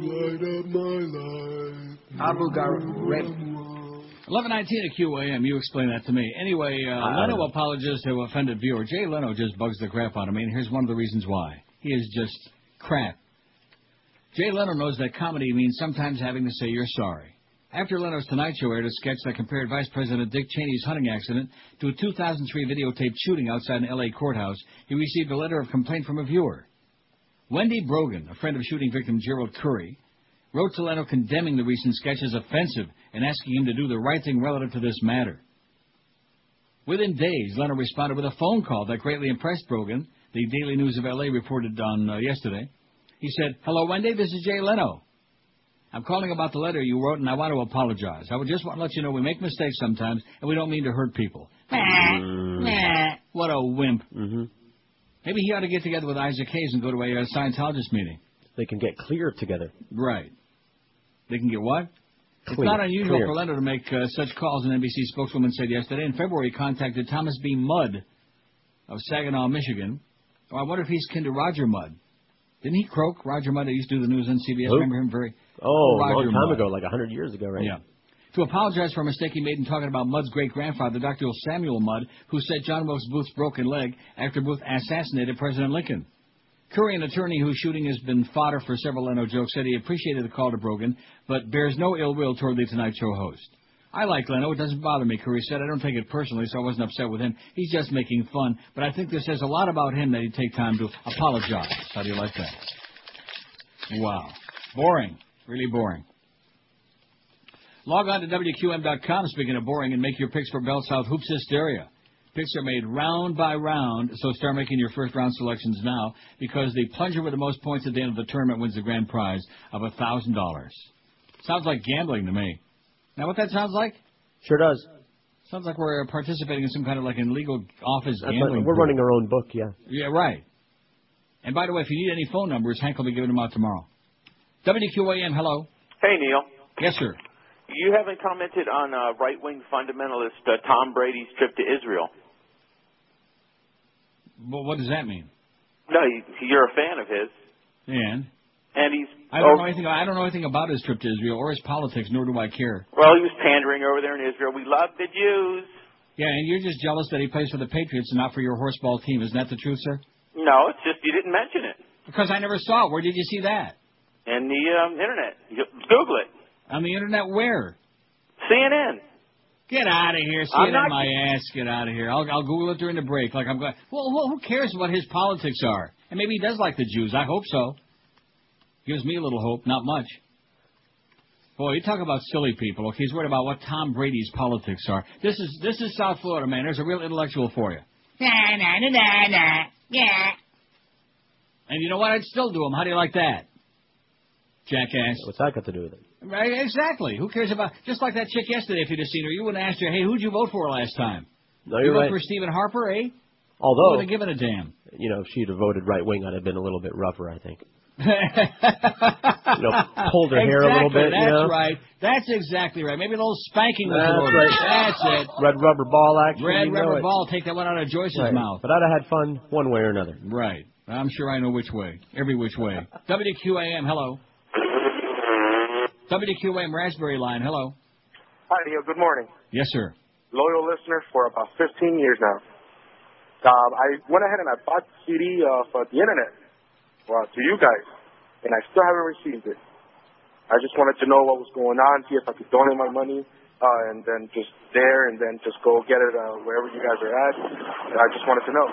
Light up my life. Abu Ghraib. 1119 at QAM. You explain that to me. Anyway, uh, Leno apologizes to offended viewer. Jay Leno just bugs the crap out of me, and here's one of the reasons why. He is just crap. Jay Leno knows that comedy means sometimes having to say you're sorry. After Leno's Tonight Show aired a sketch that compared Vice President Dick Cheney's hunting accident to a 2003 videotaped shooting outside an L.A. courthouse, he received a letter of complaint from a viewer. Wendy Brogan, a friend of shooting victim Gerald Curry, wrote to Leno condemning the recent sketch as offensive and asking him to do the right thing relative to this matter. Within days, Leno responded with a phone call that greatly impressed Brogan, the Daily News of LA reported on uh, yesterday. He said, Hello, Wendy, this is Jay Leno. I'm calling about the letter you wrote, and I want to apologize. I would just want to let you know we make mistakes sometimes, and we don't mean to hurt people. Mm. What a wimp. Mm-hmm. Maybe he ought to get together with Isaac Hayes and go to a uh, Scientologist meeting. They can get clear together. Right. They can get what? It's not unusual clear. for Leno to make uh, such calls, an NBC spokeswoman said yesterday. In February, he contacted Thomas B. Mudd of Saginaw, Michigan. Oh, I wonder if he's kin to Roger Mudd. Didn't he croak? Roger Mudd used to do the news on CBS. Who? Remember him very... Oh, a long time Mudd. ago, like a hundred years ago, right? Yeah. To apologize for a mistake he made in talking about Mudd's great grandfather, Dr. Samuel Mudd, who set John Wilkes Booth's broken leg after Booth assassinated President Lincoln. Curry, an attorney whose shooting has been fodder for several Leno jokes, said he appreciated the call to Brogan, but bears no ill will toward the Tonight Show host. I like Leno. It doesn't bother me, Curry said. I don't take it personally, so I wasn't upset with him. He's just making fun. But I think this says a lot about him that he'd take time to apologize. How do you like that? Wow. Boring. Really boring. Log on to WQAM.com, speaking of boring, and make your picks for Bell South Hoops Hysteria. Picks are made round by round, so start making your first round selections now because the plunger with the most points at the end of the tournament wins the grand prize of a $1,000. Sounds like gambling to me. Now, what that sounds like? Sure does. Sounds like we're participating in some kind of like an illegal office That's gambling. right. We're pool. running our own book, yeah. Yeah, right. And by the way, if you need any phone numbers, Hank will be giving them out tomorrow. WQAM, hello. Hey, Neil. Yes, sir. You haven't commented on uh, right wing fundamentalist uh, Tom Brady's trip to Israel. Well, what does that mean? No, you, you're a fan of his, And and he's I don't oh, know anything. I don't know anything about his trip to Israel or his politics, nor do I care. well, he was pandering over there in Israel. We love the Jews. Yeah, and you're just jealous that he plays for the Patriots and not for your horseball team. Isn't that the truth, sir? No, it's just you didn't mention it Because I never saw it. Where did you see that? in the um, internet. Google it. On the internet, where? CNN. Get out of here. See I'm it not- in my ass. Get out of here. I'll, I'll Google it during the break. Like I'm going. Well, who, who cares what his politics are? And maybe he does like the Jews. I hope so. Gives me a little hope. Not much. Boy, you talk about silly people. Okay, he's worried about what Tom Brady's politics are. This is this is South Florida, man. There's a real intellectual for you. Nah, nah, nah, nah, nah. Yeah. And you know what? I'd still do him. How do you like that? Jackass. What's that got to do with it? Right, exactly. Who cares about just like that chick yesterday? If you'd have seen her, you wouldn't have asked her, "Hey, who'd you vote for last time?" No, you you're vote right. for Stephen Harper, eh? Although, wouldn't have given a damn. you know, if she'd have voted right wing, I'd have been a little bit rougher, I think. you know, pulled her hair a little bit. That's you know? right. That's exactly right. Maybe a little spanking was That's right. That's it. Red rubber ball action. Red you rubber it. ball. Take that one out of Joyce's Right. mouth. But I'd have had fun one way or another. Right. I'm sure I know which way. Every which way. WQAM. Hello. WQAM Raspberry Line. Hello. Hi, Neil. Good morning. Yes, sir. Loyal listener for about 15 years now. Um, I went ahead and I bought the CD uh, for the internet well, to you guys, and I still haven't received it. I just wanted to know what was going on, see if I could donate my money, uh, and then just there, and then just go get it uh, wherever you guys are at. And I just wanted to know.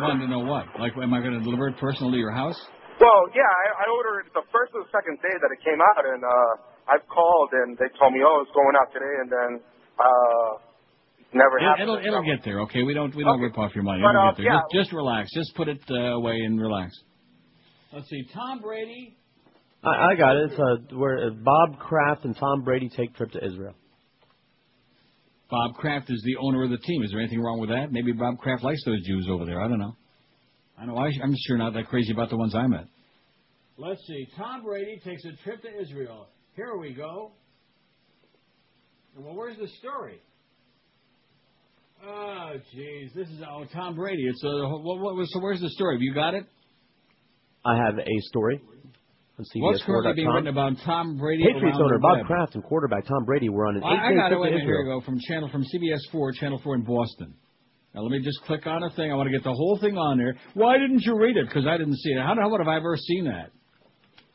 Wanted to know what? Like, am I going to deliver it personally to your house? Well, yeah, I, I ordered the first or the second day that it came out, and uh, I've called, and they told me, oh, it's going out today, and then uh, never It, happened. it'll it'll get there. Okay, we don't we don't rip off your money. But, It'll uh, get there. yeah. Just, just relax. Just put it uh, away and relax. Let's see. Tom Brady. I, I got it. It's uh, where uh, Bob Kraft and Tom Brady take trip to Israel. Bob Kraft is the owner of the team. Is there anything wrong with that? Maybe Bob Kraft likes those Jews over there. I don't know. I know. I, I'm sure not that crazy about the ones I met. Let's see. Tom Brady takes a trip to Israel. Here we go. Well, where's the story? Oh, jeez. This is oh Tom Brady. It's uh, a, what, what, so where's the story? Have you got it? I have a story on What's currently being written about Tom Brady? Patriots around one the Bob web? Kraft and quarterback Tom Brady were on an I, I eight-day got it. trip Wait a to minute. Here we go. From channel from CBS 4, Channel 4 in Boston. Now let me just click on a thing. I want to get the whole thing on there. Why didn't you read it? Because I didn't see it. How, how would have I ever seen that?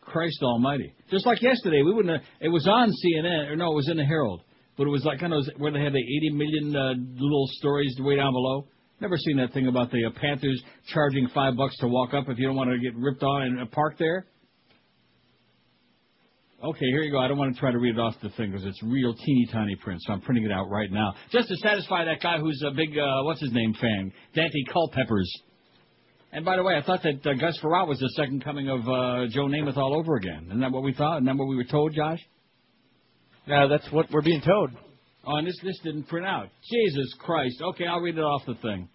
Christ Almighty! Just like yesterday, we wouldn't. Have, it was on CNN, or no, it was in the Herald, but it was like kind of where they have the 80 million uh, little stories way down below. Never seen that thing about the uh, Panthers charging five bucks to walk up if you don't want to get ripped on and uh, park there. Okay, here you go. I don't want to try to read it off the thing because it's real teeny tiny print, so I'm printing it out right now just to satisfy that guy who's a big uh, what's his name fan, Daunte Culpeppers. And by the way, I thought that uh, Gus Frerotte was the second coming of uh, Joe Namath all over again. Isn't that what we thought? Isn't that what we were told, Josh? No, that's what we're being told. Oh, and this this didn't print out. Jesus Christ. Okay, I'll read it off the thing.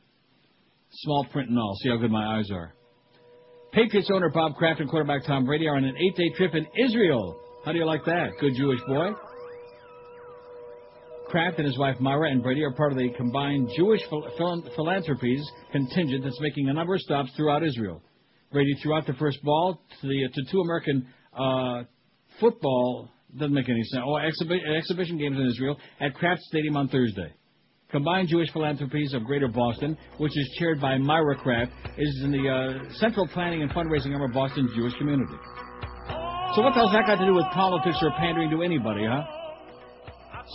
Small print and all. See how good my eyes are. Patriots owner Bob Kraft and quarterback Tom Brady are on an eight-day trip in Israel. How do you like that? Good Jewish boy. Kraft and his wife Myra and Brady are part of the combined Jewish phil- phil- philanthropies contingent that's making a number of stops throughout Israel. Brady threw out the first ball to the to two American uh, football doesn't make any sense. Oh, exhibi- exhibition games in Israel at Kraft Stadium on Thursday. Combined Jewish Philanthropies of Greater Boston, which is chaired by Myra Kraft, is in the uh, central planning and fundraising arm of Boston's Jewish community. So what the hell's that got to do with politics or pandering to anybody, huh?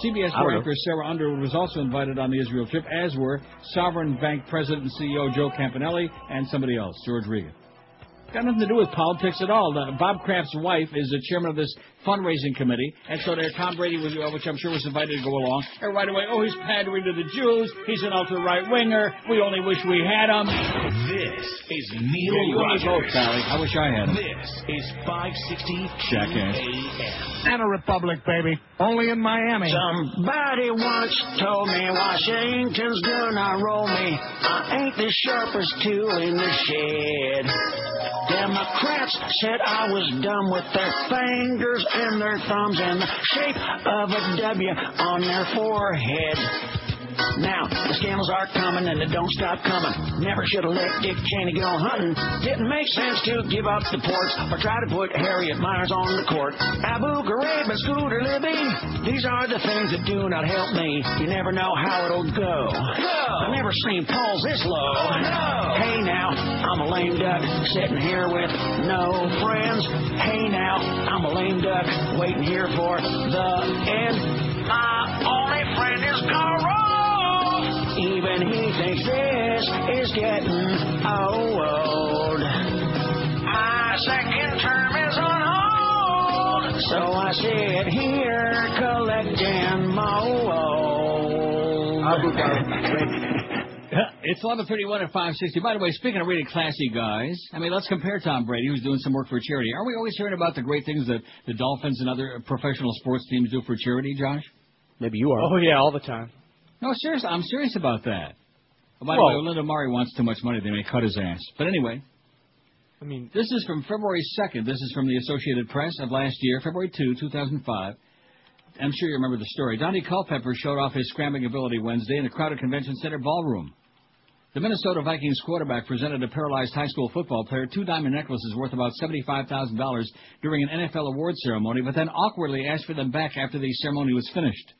CBS I anchor Sarah Underwood was also invited on the Israel trip, as were Sovereign Bank President and CEO Joe Campanelli and somebody else, George Regan. Got nothing to do with politics at all. Bob Kraft's wife is the chairman of this fundraising committee, and so there Tom Brady was, uh, which I'm sure was invited to go along. And right away, oh, he's pandering to the Jews. He's an ultra right winger. We only wish we had him. This is Neil you me both, Rogers. Sally. I wish I had him. This is 560 Jackass. QAM. And a republic, baby. Only in Miami. Somebody once told me Washington's gonna roll me. I ain't the sharpest tool in the shed. Democrats said I was dumb with their fingers and their thumbs and the shape of a W on their forehead. Now, the scandals are coming and they don't stop coming. Never should have let Dick Cheney go hunting. Didn't make sense to give up the ports or try to put Harriet Miers on the court. Abu Ghraib and Scooter Libby, these are the things that do not help me. You never know how it'll go. I've never seen polls this low. No. Hey now, I'm a lame duck sitting here with no friends. Hey now, I'm a lame duck waiting here for the end. My only friend is Karl. Even he thinks this is getting old. My second term is on hold, so I sit here collecting mold. It's 11:31 at 560. By the way, speaking of really classy guys, I mean, let's compare Tom Brady, who's doing some work for charity. Are we always hearing about the great things that the Dolphins and other professional sports teams do for charity, Josh? Maybe you are. Oh yeah, all the time. No, seriously, I'm serious about that. Oh, by the way, Linda Murray wants too much money. They may cut his ass. But anyway, I mean, this is from February 2nd. This is from the Associated Press of last year, February 2, 2005. I'm sure you remember the story. Donnie Culpepper showed off his scrambling ability Wednesday in a crowded convention center ballroom. The Minnesota Vikings quarterback presented a paralyzed high school football player two diamond necklaces worth about $75,000 during an NFL award ceremony, but then awkwardly asked for them back after the ceremony was finished.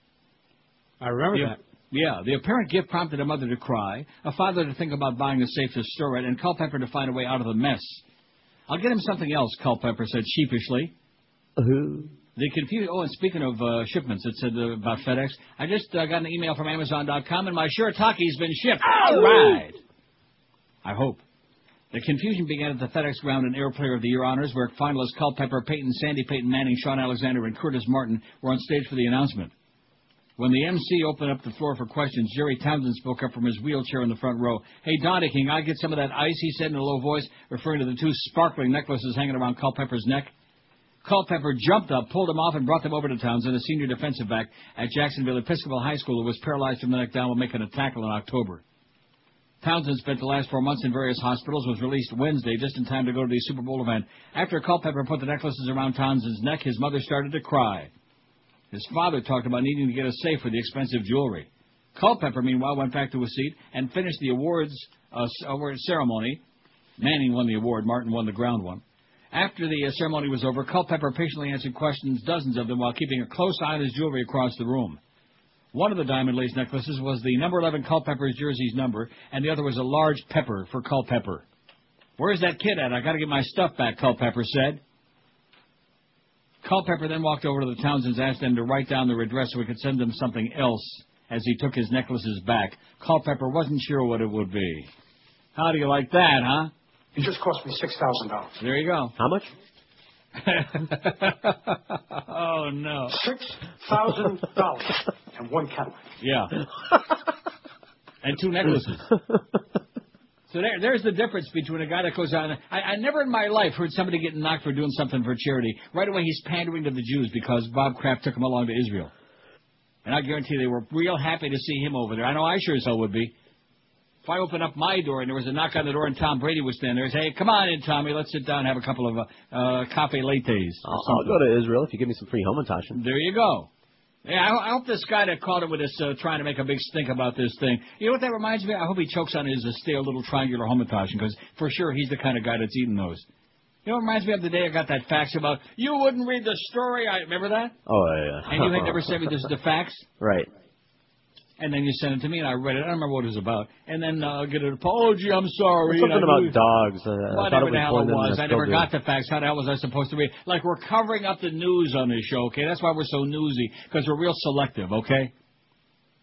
I remember that. Yeah, the apparent gift prompted a mother to cry, a father to think about buying a safe to store it, and Culpepper to find a way out of the mess. I'll get him something else, Culpepper said sheepishly. The confusion. Oh, and speaking of uh, shipments, it said uh, about FedEx. I just uh, got an email from Amazon.com, and my Shirataki's been shipped. All right. I hope. The confusion began at the FedEx Ground and Air Player of the Year honors, where finalists Culpepper, Peyton, Sandy Peyton Manning, Shaun Alexander, and Curtis Martin were on stage for the announcement. When the MC opened up the floor for questions, Jerry Townsend spoke up from his wheelchair in the front row. Hey, Donnie, can I get some of that ice? He said in a low voice, referring to the two sparkling necklaces hanging around Culpepper's neck. Culpepper jumped up, pulled them off, and brought them over to Townsend, a senior defensive back at Jacksonville Episcopal High School who was paralyzed from the neck down while making a tackle in October. Townsend spent the last four months in various hospitals, was released Wednesday just in time to go to the Super Bowl event. After Culpepper put the necklaces around Townsend's neck, his mother started to cry. His father talked about needing to get a safe for the expensive jewelry. Culpepper, meanwhile, went back to his seat and finished the awards uh, award ceremony. Manning won the award, Martin won the ground one. After the uh, ceremony was over, Culpepper patiently answered questions, dozens of them, while keeping a close eye on his jewelry across the room. One of the diamond lace necklaces was the number 11 Culpepper's jersey's number, and the other was a large pepper for Culpepper. Where's that kid at? I gotta get my stuff back, Culpepper said. Culpepper then walked over to the Townsends, asked them to write down the address so we could send them something else as he took his necklaces back. Culpepper wasn't sure what it would be. How do you like that, huh? It just cost me six thousand dollars. There you go. How much? oh no. Six thousand dollars and one Cadillac. Yeah. and two necklaces. So there, there's the difference between a guy that goes on. I, I never in my life heard somebody get knocked for doing something for charity. Right away, he's pandering to the Jews because Bob Kraft took him along to Israel. And I guarantee they were real happy to see him over there. I know I sure as hell would be. If I opened up my door and there was a knock on the door and Tom Brady was standing there, I'd say, hey, come on in, Tommy, let's sit down and have a couple of uh, uh, cafe lattes. I'll, I'll go to Israel if you give me some free home homatashen. There you go. Yeah, I, I hope this guy that called him with this, uh, trying to make a big stink about this thing. You know what that reminds me? I hope he chokes on his uh, stale little triangular homatashen because for sure he's the kind of guy that's eating those. You know, it reminds me of the day I got that fax about you wouldn't read the story. I remember that, Oh yeah. and you had never sent me this the fax. Right. And then you sent it to me, and I read it. I don't remember what it was about. And then uh, I'll get an apology. I'm sorry. Something I about dogs. Uh, I thought Whatever it the hell it was, I I never got the facts. How the hell was I supposed to read? Like we're covering up the news on this show, okay? That's why we're so newsy because we're real selective, okay?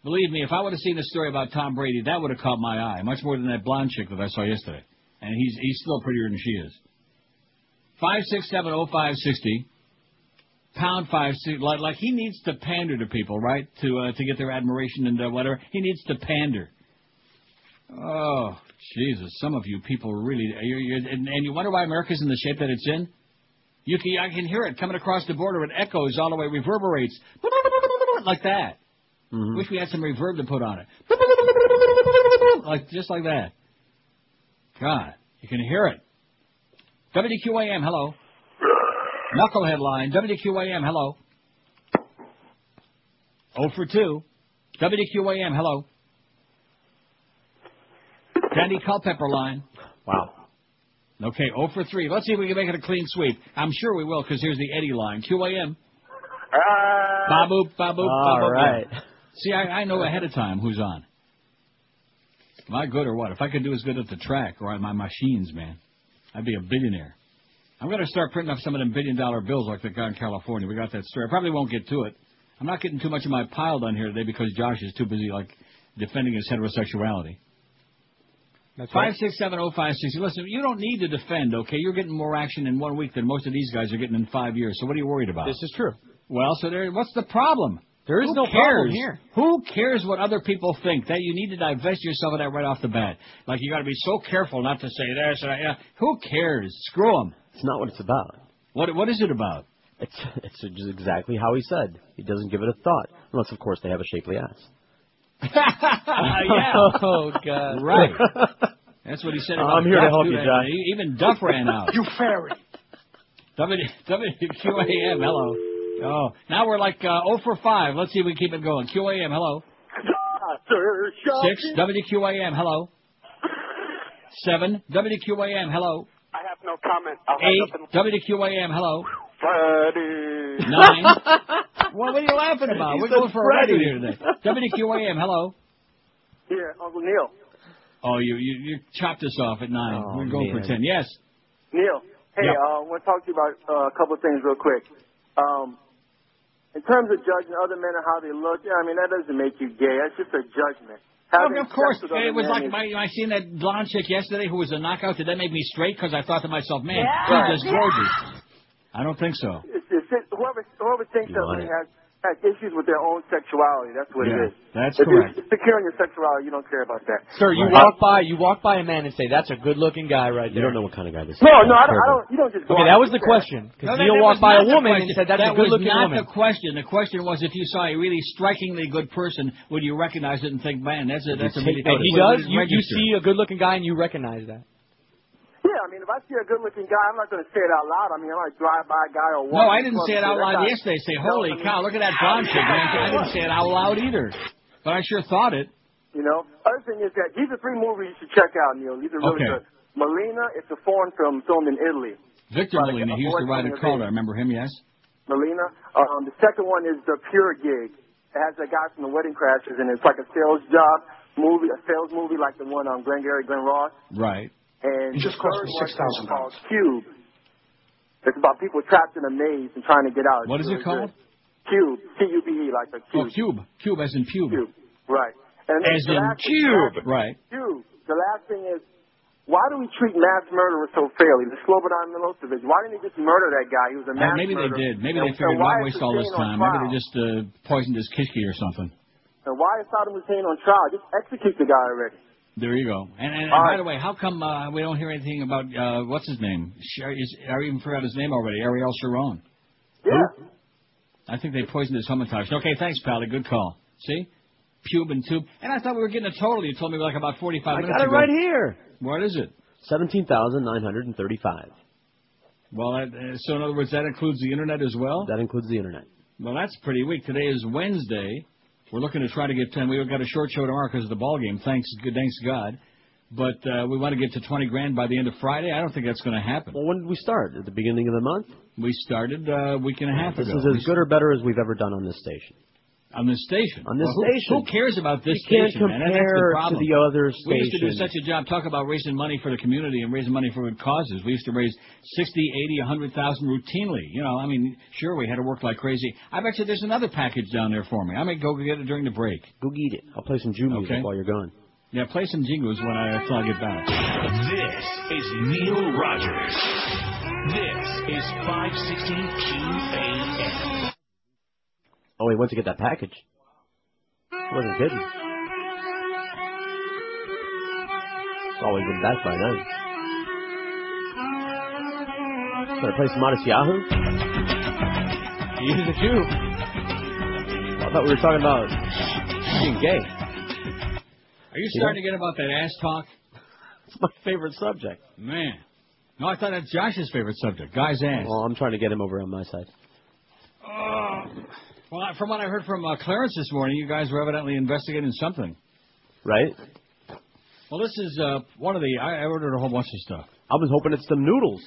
Believe me, if I would have seen the story about Tom Brady, that would have caught my eye much more than that blonde chick that I saw yesterday. And he's he's still prettier than she is. Five six seven oh five sixty. Pound five like like he needs to pander to people, right? To uh, to get their admiration and uh, whatever. He needs to pander. Oh, Jesus! Some of you people really, you're, you're, and, and you wonder why America's in the shape that it's in. You can, I can hear it coming across the border. It echoes all the way, reverberates like that. Wish we had some reverb to put on it, like just like that. God, you can hear it. WQAM, hello. Knucklehead line, WQAM, hello. Oh for 2. WQAM, hello. Danny Culpepper line. Wow. Okay, 0 for 3. Let's see if we can make it a clean sweep. I'm sure we will, because here's the Eddie line. QAM. Uh, baboop, baboop, All baboop. right. See, I, I know ahead of time who's on. Am I good or what? If I could do as good at the track or on my machines, man, I'd be a billionaire. I'm going to start printing up some of them billion dollar bills like the guy in California. We got that story. I probably won't get to it. I'm not getting too much of my pile done here today because Josh is too busy, like, defending his heterosexuality. That's Five six seven oh five six. Oh. Listen, you don't need to defend, okay? You're getting more action in one week than most of these guys are getting in five years. So what are you worried about? This is true. Well, so there. What's the problem? There is Who no cares? problem here. Who cares what other people think? That you need to divest yourself of that right off the bat. Like you got to be so careful not to say this. And yeah. Who cares? Screw them. It's not what it's about. What What is it about? It's it's just exactly how he said. He doesn't give it a thought, unless of course they have a shapely ass. yeah. Oh God. Right. That's what he said. About I'm here to help too. you, That- Josh. Even Duff ran out. You fairy. W WQAM, hello. Oh, now we're like uh, 0 for 5. Let's see if we keep it going. QAM, hello. Six WQAM, hello. Seven WQAM, hello. I have no comment. I'll Eight up WQAM, hello. Freddie. Nine. what, what are you laughing about? He We're going for a record Freddie. here today. WQAM, hello. Here, Uncle Neil. Oh, you you, you chopped us off at nine. Oh, We're going man. for ten. Yes. Neil. Hey, Yeah. uh, I want to talk to you about uh, a couple of things real quick. Um, in terms of judging other men and how they look, yeah, I mean that doesn't make you gay. That's just a judgment. Having of course. sex with other It was men like is- my, I seen that blonde chick yesterday who was a knockout. Did that make me straight? Because I thought to myself, man, Yeah. she's just gorgeous. I don't think so. It's, it's, it's, whoever whoever thinks that lying. has has issues with their own sexuality. That's what Yeah, it is. that's if correct. you're secure in your sexuality, you don't care about that. Sir, you Right. walk by you walk by a man and say, "That's a good-looking guy right You don't know what kind of guy this is. No, no, I don't. I don't you don't just. go Okay, that was the that. question. Because No, Neil walked by a woman and said, "That's that a good-looking woman." That was not the question. The question was, if you saw a really strikingly good person, would you recognize it and think, man, that's a that's a And really he does. You, you see a good-looking guy and you recognize that. Yeah, I mean, if I see a good-looking guy, I'm not going to say it out loud. I mean, I might drive by a guy or walk. No, I didn't say it out loud yesterday. Say, holy cow, look at that blonde chick, man. I didn't say it out loud either, but I sure thought it. You know, other thing is that these are three movies you should check out, Neil. These are really Okay. good. Malena, it's a foreign film filmed in Italy. Victor Molina, he used to ride a coming of car. age. I remember him. Yes. Malena. Um, the second one is The Pure Gig. It has that guy from The Wedding Crashers, and it's like a sales job movie, a sales movie like the one on Glengarry Glen Ross. Right. And It just cost me $6,000. Cube. It's about people trapped in a maze and trying to get out. What is It's it really called? Cube. C-U-B-E, like a cube. Oh, cube. cube. Cube as in pube. Cube. Right. And As in cube. the last- Right. Cube. The last thing is, why do we treat mass murderers so fairly? The Slobodan Milosevic. Why didn't he just murder that guy? He was a Uh, mass maybe they murderer. did. Maybe they figured and why why waste all this time. Maybe they just uh, poisoned his kishki or something. And why is Saddam Hussein on trial? Just execute the guy already. There you go. And, and, and by the way, how come uh, we don't hear anything about uh, what's his name? I even forgot his name already. Ariel Sharon. Yeah. I think they poisoned his hamantash. Okay, thanks, Pally. Good call. See? Pube and tube. And I thought we were getting a total. You told me like about 45 I minutes got it right here. What is it? Seventeen thousand nine hundred and thirty-five. Well, that, uh, so in other words, that includes the internet as well? That includes the internet. Well, that's pretty weak. Today is Wednesday. We're looking to try to get 10. We've got a short show tomorrow because of the ball game. Thanks, good, thanks God. But uh, we want to get to 20 grand by the end of Friday. I don't think that's going to happen. Well, when did we start? At the beginning of the month? We started uh, a week and a half This ago. This is as good or better as we've ever done on this station. On this station. On this Well, station. Who, cares about this You can't station, man? That's compare the to problem. the other We used to do such a job, talk about raising money for the community and raising money for good causes. We used to raise 60, 80, 100,000 routinely. You know, I mean, sure, we had to work like crazy. I bet you there's another package down there for me. I may go get it during the break. Go get it. I'll play some Jew music Okay. while you're gone. Yeah, play some jingles when I, until I get back. This is Neil Rogers. This is 560 QAM. Oh, he went to get that package. I wasn't kidding. It's always been back by then. Gonna play some Modest Yahoo? He's a Jew. I thought we were talking about being gay. Are you starting to get about that ass talk? It's my favorite subject. Man. No, I thought that's Josh's favorite subject. Guy's ass. Well, I'm trying to get him over on my side. Well, from what I heard from uh, Clarence this morning, you guys were evidently investigating something. Right? Well, this is uh, one of the. I, I ordered a whole bunch of stuff. I was hoping it's some noodles.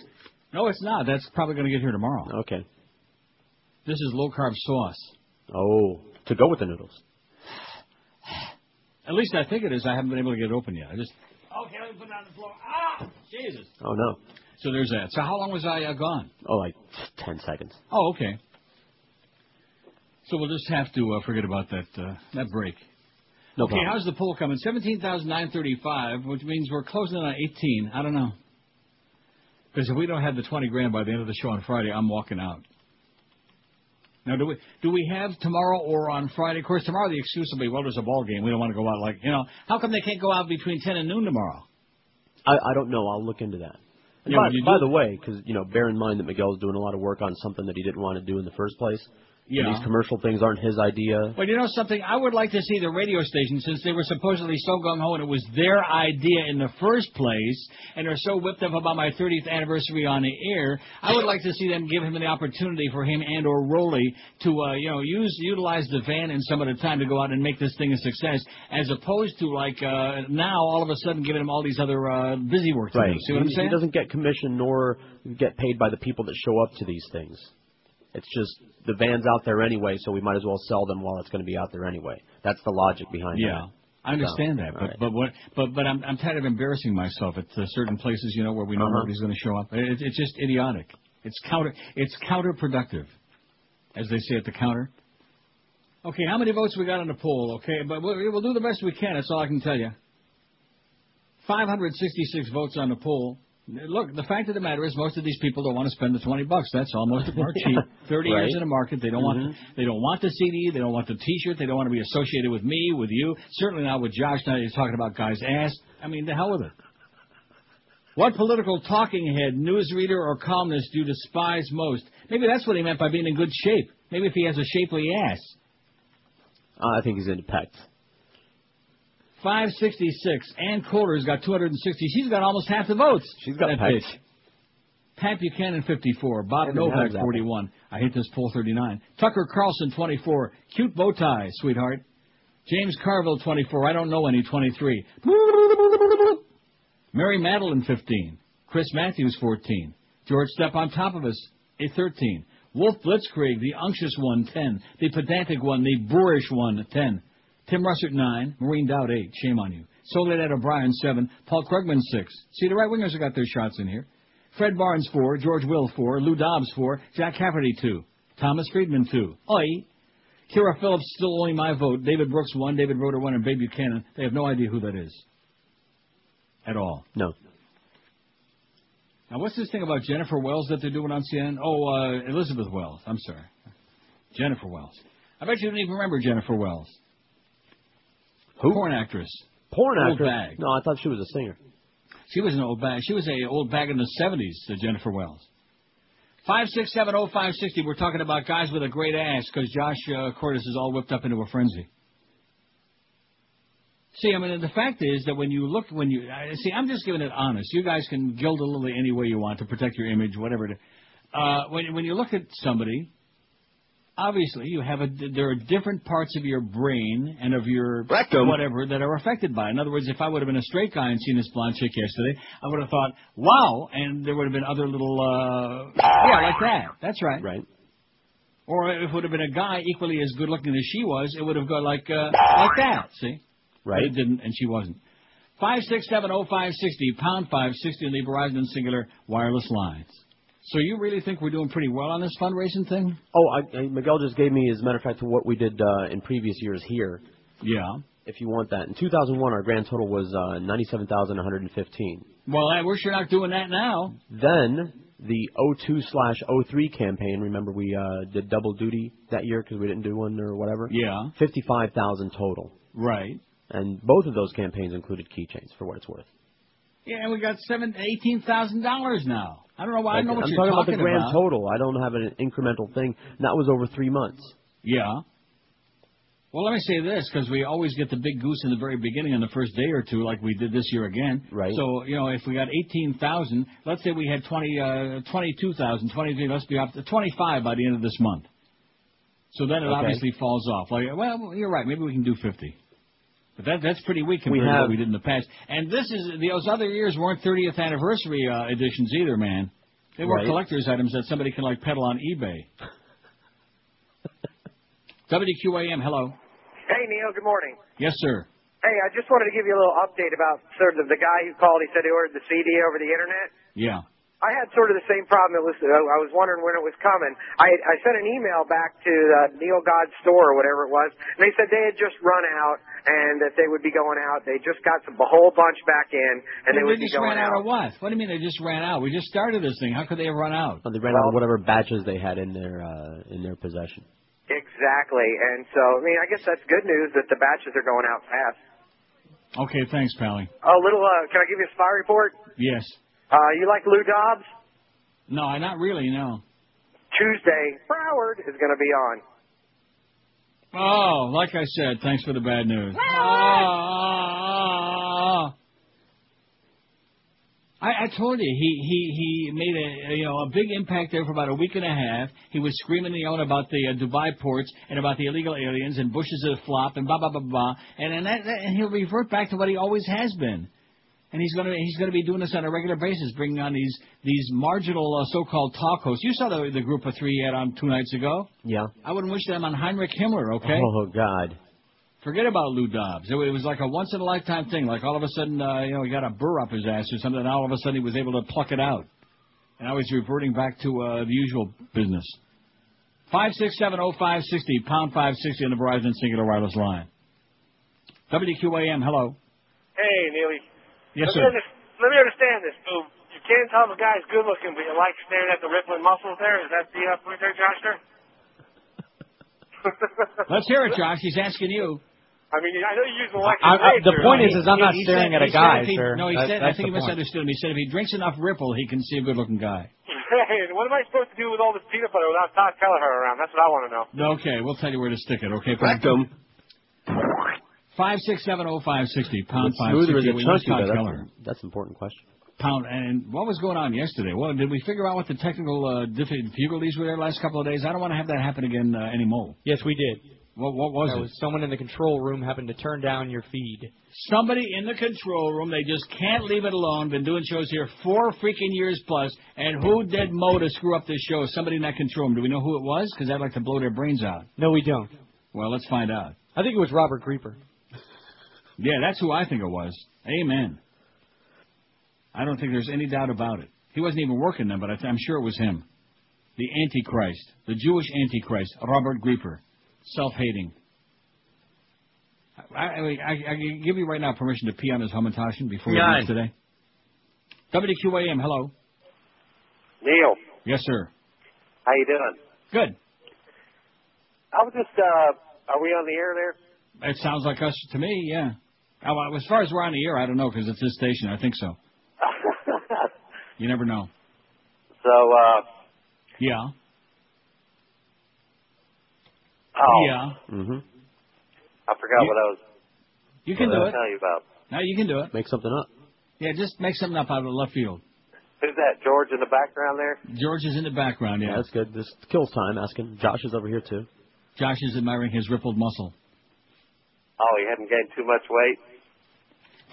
No, it's not. That's probably going to get here tomorrow. Okay. This is low carb sauce. Oh, to go with the noodles. At least I think it is. I haven't been able to get it open yet. I just. Okay, let me put it on the floor. Ah, Jesus. Oh no. So there's that. So how long was I uh, gone? Oh, like ten seconds. Oh, okay. So we'll just have to uh, forget about that uh, that break. No okay, problem. how's the poll coming? Seventeen thousand nine thirty-five, which means we're closing in on eighteen. I don't know. Because if we don't have the twenty grand by the end of the show on Friday, I'm walking out. Now, do we do we have tomorrow or on Friday? Of course, tomorrow the excuse will be, well, there's a ball game. We don't want to go out like you know. How come they can't go out between ten and noon tomorrow? I, I don't know. I'll look into that. And Yeah, by, by the way, because you know, bear in mind that Miguel's doing a lot of work on something that he didn't want to do in the first place. Yeah. these commercial things aren't his idea. Well, you know something? I would like to see the radio station, since they were supposedly so gung ho and it was their idea in the first place, and they're so whipped up about my 30th anniversary on the air. I would like to see them give him the opportunity for him and or Rolly to, uh, you know, use utilize the van and some of the time to go out and make this thing a success, as opposed to like uh, now all of a sudden giving him all these other uh, busy work to Right. do. See what I'm he, saying? he doesn't get commission nor get paid by the people that show up to these things. It's just the van's out there anyway, so we might as well sell them while it's going to be out there anyway. That's the logic behind it. Yeah. that. I understand that, but right. but what but but I'm I'm tired of embarrassing myself at uh, certain places, you know, where we know Uh-huh. nobody's going to show up. It, it's just idiotic. It's counter it's counterproductive, as they say at the counter. Okay, how many votes we got on the poll? Okay, but we'll, we'll do the best we can. That's all I can tell you. 566 votes on the poll. Look, the fact of the matter is, most of these people don't want to spend the 20 bucks. That's all. Most of them are cheap. 30 Right. years in the market, they don't want Mhm. the, they don't want the CD, they don't want the T-shirt, they don't want to be associated with me, with you. Certainly not with Josh. Now he's talking about guys' ass. I mean, the hell with it. What political talking head, newsreader, or columnist do you despise most? Maybe that's what he meant by being in good shape. Maybe if he has a shapely ass. Uh, I think he's into pecs. 566. Ann Coulter's got 260. She's got almost half the votes. She's got bitch. Pat Buchanan, 54. Bob Novak, 41. I hate this poll, 39. Tucker Carlson, 24. Cute bow tie, sweetheart. James Carville, 24. I don't know any, 23. Mary Matalin, 15. Chris Matthews, 14. George Step on top of us, a 13. Wolf Blitzkrieg, the unctuous one, 10. The pedantic one, the boorish one, 10. Tim Russert, 9. Maureen Dowd, 8. Shame on you. Soledad O'Brien, 7. Paul Krugman, 6. See, the right wingers have got their shots in here. Fred Barnes, 4. George Will, 4. Lou Dobbs, 4. Jack Cafferty, 2. Thomas Friedman, 2. Oi. Kyra Phillips, still only my vote. David Brooks, 1. David Broder, 1. And Bay Buchanan. They have no idea who that is. At all. No. Now, what's this thing about Jennifer Wells that they're doing on CNN? Oh, uh, Elizabeth Wells. I'm sorry. Jennifer Wells. I bet you don't even remember Jennifer Wells. Who? Porn actress. Porn Old actress? bag. No, I thought she was a singer. She was an old bag. She was a old bag in the 70s, uh, Jennifer Wells. Five six seven oh five sixty. We're talking about guys with a great ass because Josh uh, is all whipped up into a frenzy. See, I mean, the fact is that when you look, when you I- see, I'm just giving it honest. You guys can gild a lily any way you want to protect your image, whatever. It, uh, when when you look at somebody, obviously you have a there are different parts of your brain and of your Rectum. whatever that are affected by. it. In other words, if I would have been a straight guy and seen this blonde chick yesterday, I would have thought, wow, and there would have been other little uh, yeah, like that. That's right. Right. Or if it would have been a guy equally as good looking as she was, it would have gone like uh, like that. See. Right. But it didn't, and she wasn't. Five six seven oh five sixty pound five sixty on the Verizon Cingular wireless lines. So you really think we're doing pretty well on this fundraising thing? Oh, I, I, Miguel just gave me, as a matter of fact, to what we did uh, in previous years here. Yeah. If you want that, in 2001, our grand total was uh, 97,115. Well, uh, we're sure not doing that now. Then the 02 slash 03 campaign. Remember, we uh, did double duty that year because we didn't do one or whatever. Yeah. 55,000 total. Right. And both of those campaigns included keychains, for what it's worth. Yeah, and we got seven, eighteen thousand dollars now. I don't know why. I don't know what I'm you're talking about talking the grand total. I don't have an incremental thing. And that was over three months. Yeah. Well, let me say this because we always get the big goose in the very beginning on the first day or two, like we did this year again. Right. So you know, if we got eighteen thousand, let's say we had twenty, uh, twenty-two thousand, twenty-three. Let's be up to twenty-five by the end of this month. So then it Okay. obviously falls off. Like, well, you're right. Maybe we can do fifty. But that that's pretty weak We compared to what we did in the past. And this is those other years weren't 30th anniversary uh, editions either, man. They were Right. collector's items that somebody can like peddle on eBay. WQAM, hello. Hey, Neil. Good morning. Yes, sir. Hey, I just wanted to give you a little update about sort of the guy who called. He said he ordered the CD over the internet. Yeah. I had sort of the same problem. It was I was wondering when it was coming. I I sent an email back to uh, Neil God's store or whatever it was, and they said they had just run out and that they would be going out. They just got some, a whole bunch back in, and they, would be just going ran out out. of what? What do you mean they just ran out? We just started this thing. How could they have run out? Well, they ran out of whatever batches they had in their uh, in their possession. Exactly, and so I mean I guess that's good news that the batches are going out fast. Okay, thanks, Pally. A little. Uh, can I give you a spy report? Yes. Uh, you like Lou Dobbs? No, I not really. No. Tuesday, Broward is going to be on. Oh, like I said, thanks for the bad news. Ah. I, I told you he he he made a you know a big impact there for about a week and a half. He was screaming you know about the uh, Dubai ports and about the illegal aliens and Bush is a flop and blah blah blah blah. And and, that, that, and he'll revert back to what he always has been. And he's gonna he's gonna be doing this on a regular basis, bringing on these these marginal uh, so-called talk hosts. You saw the the group of three he had on two nights ago. Yeah. I wouldn't wish them on Heinrich Himmler. Okay. Oh God. Forget about Lou Dobbs. It was like a once in a lifetime thing. Like all of a sudden, uh, you know, he got a burr up his ass or something, and all of a sudden he was able to pluck it out. And now he's reverting back to uh, the usual business. Five six seven oh five sixty pound five sixty on the Verizon Cingular Wireless line. WQAM, hello. Hey, Neely. Yes, let sir. Me under- let me understand this. So you can't tell if a guy's good looking, but you like staring at the rippling muscles there. Is that the uh, point there, Josh? There? Let's hear it, Josh. He's asking you. I mean, I know you use the Lexus I- I- the razor. point is, is I'm not He staring said- at a guy, he- sir. No, he That- said. I think he the point. misunderstood him. He said if he drinks enough Ripple, he can see a good-looking guy. Hey, what am I supposed to do with all this peanut butter without Todd Kelleher around? That's what I want to know. Okay, we'll tell you where to stick it. Okay, Rectum. Five six seven oh five sixty pound It's five smoother sixty. as a We chunky, Todd. Keller. That's, that's an important question. Pound and what was going on yesterday? Well, did we figure out what the technical uh, difficulties were there last couple of days? I don't want to have that happen again uh, anymore. Yes, we did. What, what was There it? was someone in the control room happened to turn down your feed. Somebody in the control room. They just can't leave it alone. Been doing shows here four freaking years. And who did Mo to screw up this show? Somebody in that control room. Do we know who it was? Because I'd like to blow their brains out. No, we don't. Well, let's find out. I think it was Robert Creeper. Yeah, that's who I think it was. Amen. I don't think there's any doubt about it. He wasn't even working then, but I th- I'm sure it was him. The Antichrist, the Jewish Antichrist, Robert Grieper, self-hating. I, I, I, I can give you right now permission to pee on his Hamantashen before we None. leave today. WQAM, hello. Neil, Yes, sir. how you doing? Good. I was just, uh, are we on the air there? It sounds like us to me, yeah. Well, as far as we're on the air, I don't know because it's this station. I think so. You never know. So, uh, Yeah. Oh. Yeah. Mm-hmm. I forgot You- what I was. You can do I it. Tell you about. No, you can do it. Make something up. Yeah, just make something up out of left field. Who's that? George in the background there. George is in the background, yeah. that's good. This kills time. Asking. Josh is over here too. Josh is admiring his rippled muscle. Oh, he hadn't gained too much weight.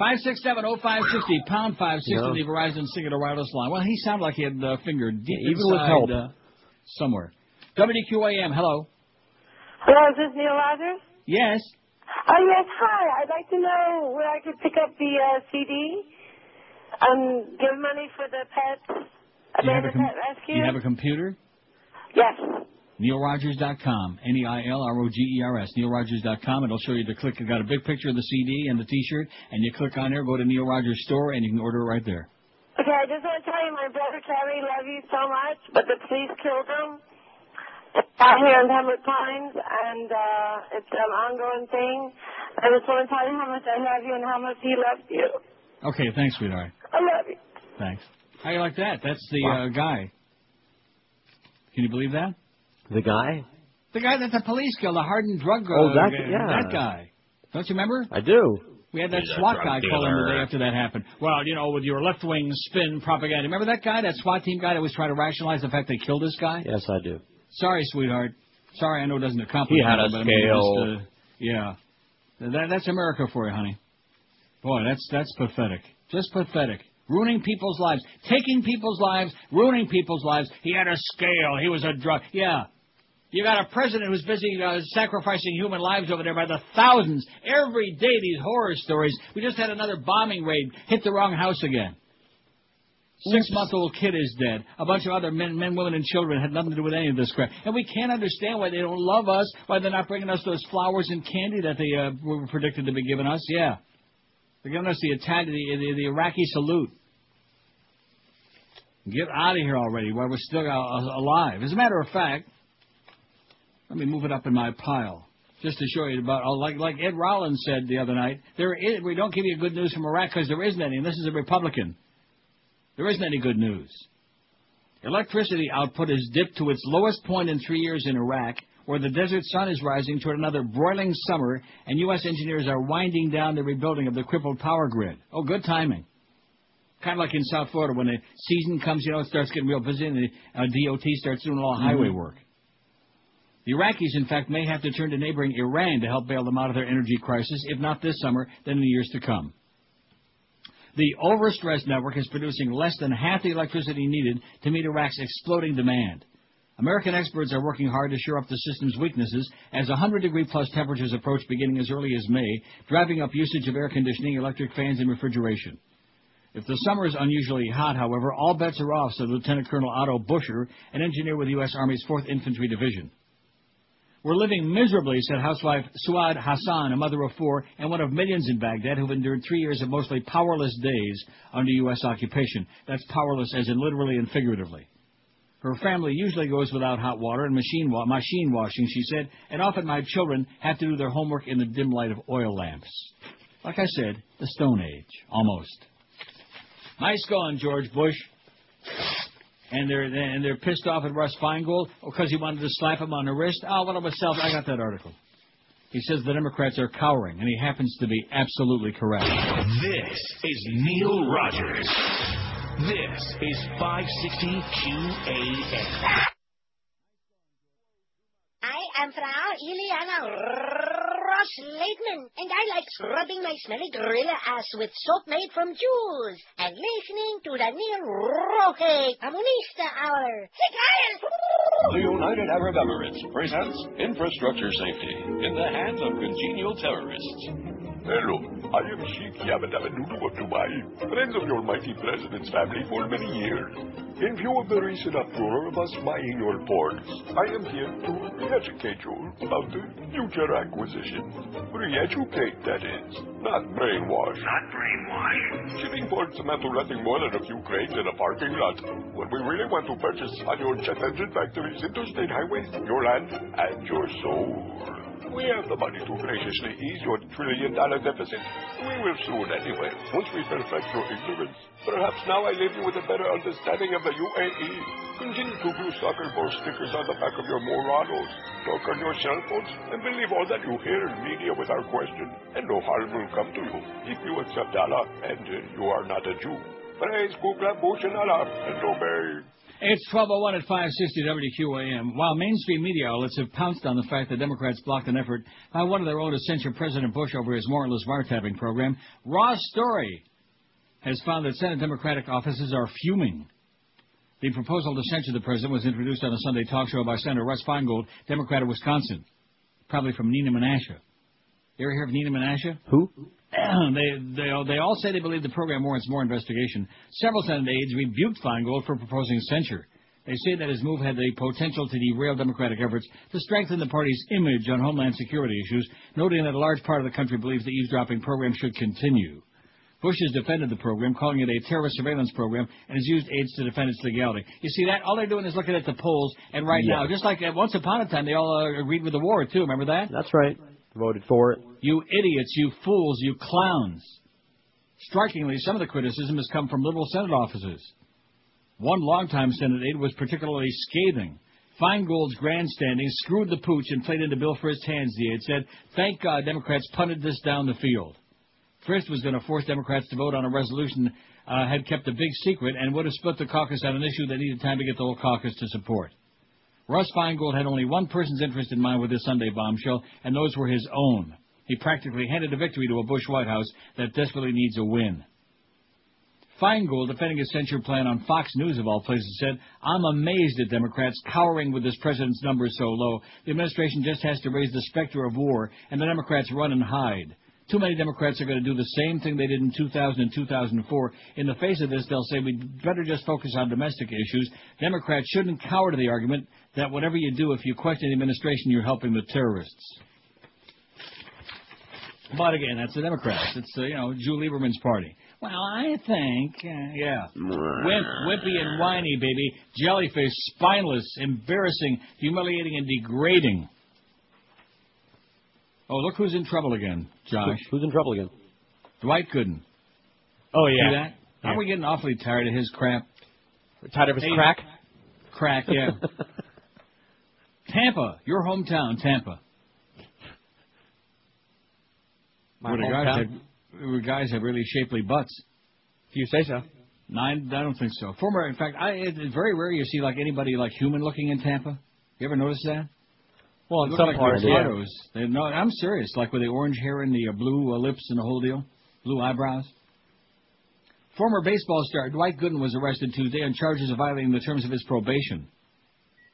Five six seven oh five sixty pound five sixty Yeah. the Verizon Cingular wireless line. Well, he sounded like he had the finger deep even with inside help. Uh, somewhere. WQAM, hello. Hello, is this Neil Rogers? Yes. Oh, yes, hi. I'd like to know where I could pick up the uh, CD and give money for the pet, Do you have a com- Pet Rescue. Do you have a computer? Yes. NeilRogers.com. N E I L R O G E R S. NeilRogers.com. It'll show you the click. It got a big picture of the CD and the T-shirt, and you click on there, go to Neil Rogers store, and you can order it right there. Okay, I just want to tell you, my brother Terry love you so much, but the police killed him out here in Pembroke Pines, and uh, it's an ongoing thing. I just want to tell you how much I love you and how much he loves you. Okay, thanks, sweetheart. I love you. Thanks. How you like that? That's the uh, guy. Can you believe that? The guy? The guy that the police killed, the hardened drug uh, Oh, that- guy- yeah. that guy. Don't you remember? I do. We had that He's SWAT drug guy call him the day after that happened. Well, you know, with your left wing spin propaganda. Remember that guy, that SWAT team guy that was trying to rationalize the fact they killed this guy? Yes, I do. Sorry, sweetheart. Sorry, I know it doesn't accomplish. He had a anything, but I mean, scale. just, uh, yeah, that, that's America for you, honey. Boy, that's that's pathetic. Just pathetic. Ruining people's lives, taking people's lives, ruining people's lives. He had a scale. He was a drug. Yeah. You got a president who's busy uh, sacrificing human lives over there by the thousands every day. These horror stories. We just had another bombing raid. Hit the wrong house again. Six-month-old kid is dead. A bunch of other men, men, women, and children had nothing to do with any of this crap. And we can't understand why they don't love us, why they're not bringing us those flowers and candy that they uh, were predicted to be giving us. Yeah, they're giving us the Italian, the, the, the Iraqi salute. Get out of here already while we're still uh, alive. As a matter of fact, let me move it up in my pile just to show you about. oh, Like like Ed Rollins said the other night, there is, we don't give you good news from Iraq because there isn't any. And this is a Republican. There isn't any good news. Electricity output has dipped to its lowest point in three years in Iraq, where the desert sun is rising toward another broiling summer, and U.S. engineers are winding down the rebuilding of the crippled power grid. Oh, good timing. Kind of like in South Florida when the season comes, you know, it starts getting real busy, and the uh, DOT starts doing all highway Mhm. work. The Iraqis, in fact, may have to turn to neighboring Iran to help bail them out of their energy crisis, if not this summer, then in the years to come. The overstressed network is producing less than half the electricity needed to meet Iraq's exploding demand. American experts are working hard to shore up the system's weaknesses as 100 degree plus temperatures approach beginning as early as May, driving up usage of air conditioning, electric fans, and refrigeration. If the summer is unusually hot, however, all bets are off, said Lieutenant Colonel Otto Busher, an engineer with the U.S. Army's 4th Infantry Division. We're living miserably, said housewife Suad Hassan, a mother of four and one of millions in Baghdad who've endured three years of mostly powerless days under U.S. occupation. That's powerless as in literally and figuratively. Her family usually goes without hot water and machine, wa- machine washing, she said, and often my children have to do their homework in the dim light of oil lamps. Like I said, the Stone Age, almost. Nice going, George Bush. And they're and they're pissed off at Russ Feingold because he wanted to slap him on the wrist. Oh, what about self? I got that article. He says the Democrats are cowering, and he happens to be absolutely correct. This is Neil Rogers. This is 560 QAM. I am Frau Ileana Lakeman, and I like scrubbing my smelly gorilla ass with soap made from Jews and listening to the Neil Roque Comunista Hour. The United Arab Emirates presents infrastructure safety in the hands of congenial terrorists. Hello, I am Sheikh Yabadaba Dudu of Dubai, friend of your mighty president's family for many years. In view of the recent uproar of us buying your ports, I am here to re-educate you about the future acquisition. Re-educate, that is, not brainwash. Not brainwash. Shipping ports amount to nothing more than a few crates in a parking lot. What we really want to purchase are your jet engine factories, interstate highways, your land, and your soul. We have the money to graciously ease your trillion dollar deficit. We will soon anyway, once we perfect your ignorance. Perhaps now I leave you with a better understanding of the UAE. Continue to view soccer ball stickers on the back of your morados, talk on your cell phones, and believe all that you hear in media without question, and no harm will come to you if you accept Allah and uh, you are not a Jew. Praise Bush and Allah and obey. It's 1201 at 560 WQAM. While mainstream media outlets have pounced on the fact that Democrats blocked an effort by one of their own to censure President Bush over his warrantless wiretapping program, Raw Story has found that Senate Democratic offices are fuming. The proposal to censure the president was introduced on a Sunday talk show by Senator Russ Feingold, Democrat of Wisconsin, probably from Neenah Menasha. You ever hear of Neenah Menasha? Who? they, they, all- they all say they believe the program warrants more investigation. Several Senate aides rebuked Feingold for proposing censure. They say that his move had the potential to derail Democratic efforts to strengthen the party's image on homeland security issues, noting that a large part of the country believes the eavesdropping program should continue. Bush has defended the program, calling it a terrorist surveillance program, and has used aides to defend its legality. You see that? All they're doing is looking at the polls, and right Yeah. now, just like uh, once upon a time, they all uh, agreed with the war, too. Remember that? That's right. Voted for it. You idiots, you fools, you clowns. Strikingly, some of the criticism has come from liberal Senate offices. One longtime Senate aide was particularly scathing. Feingold's grandstanding screwed the pooch and played into Bill Frist's hands, the aide said. Thank God Democrats punted this down the field. Frist was going to force Democrats to vote on a resolution uh, had kept a big secret and would have split the caucus on an issue that needed time to get the whole caucus to support. Russ Feingold had only one person's interest in mind with this Sunday bombshell, and those were his own. He practically handed a victory to a Bush White House that desperately needs a win. Feingold, defending his censure plan on Fox News of all places, said, I'm amazed at Democrats cowering with this president's numbers so low. The administration just has to raise the specter of war, and the Democrats run and hide. Too many Democrats are going to do the same thing they did in 2000 and 2004. In the face of this, they'll say we'd better just focus on domestic issues. Democrats shouldn't cower to the argument that whatever you do, if you question the administration, you're helping the terrorists. But again, that's the Democrats. It's uh, you know Joe Lieberman's party. Well, I think, uh, yeah, Wimp, wimpy and whiny, baby, jellyfish, spineless, embarrassing, humiliating, and degrading. Oh, look who's in trouble again, Josh. Who's in trouble again? Dwight Gooden. Oh yeah. See yeah. that? Aren't we getting awfully tired of his crap? We're Tired of his Hey, crack? Crack, yeah. Tampa, your hometown, Tampa. My Where the guys hometown? have, where guys have really shapely butts. If you say so. No, I, I don't think so. Former, in fact, I, it's very rare you see like anybody like human looking in Tampa. You ever notice that? Well, in some like parts, yeah. They, no, I'm serious. Like with the orange hair and the uh, blue uh, lips and the whole deal, blue eyebrows. Former baseball star Dwight Gooden was arrested Tuesday on charges of violating the terms of his probation.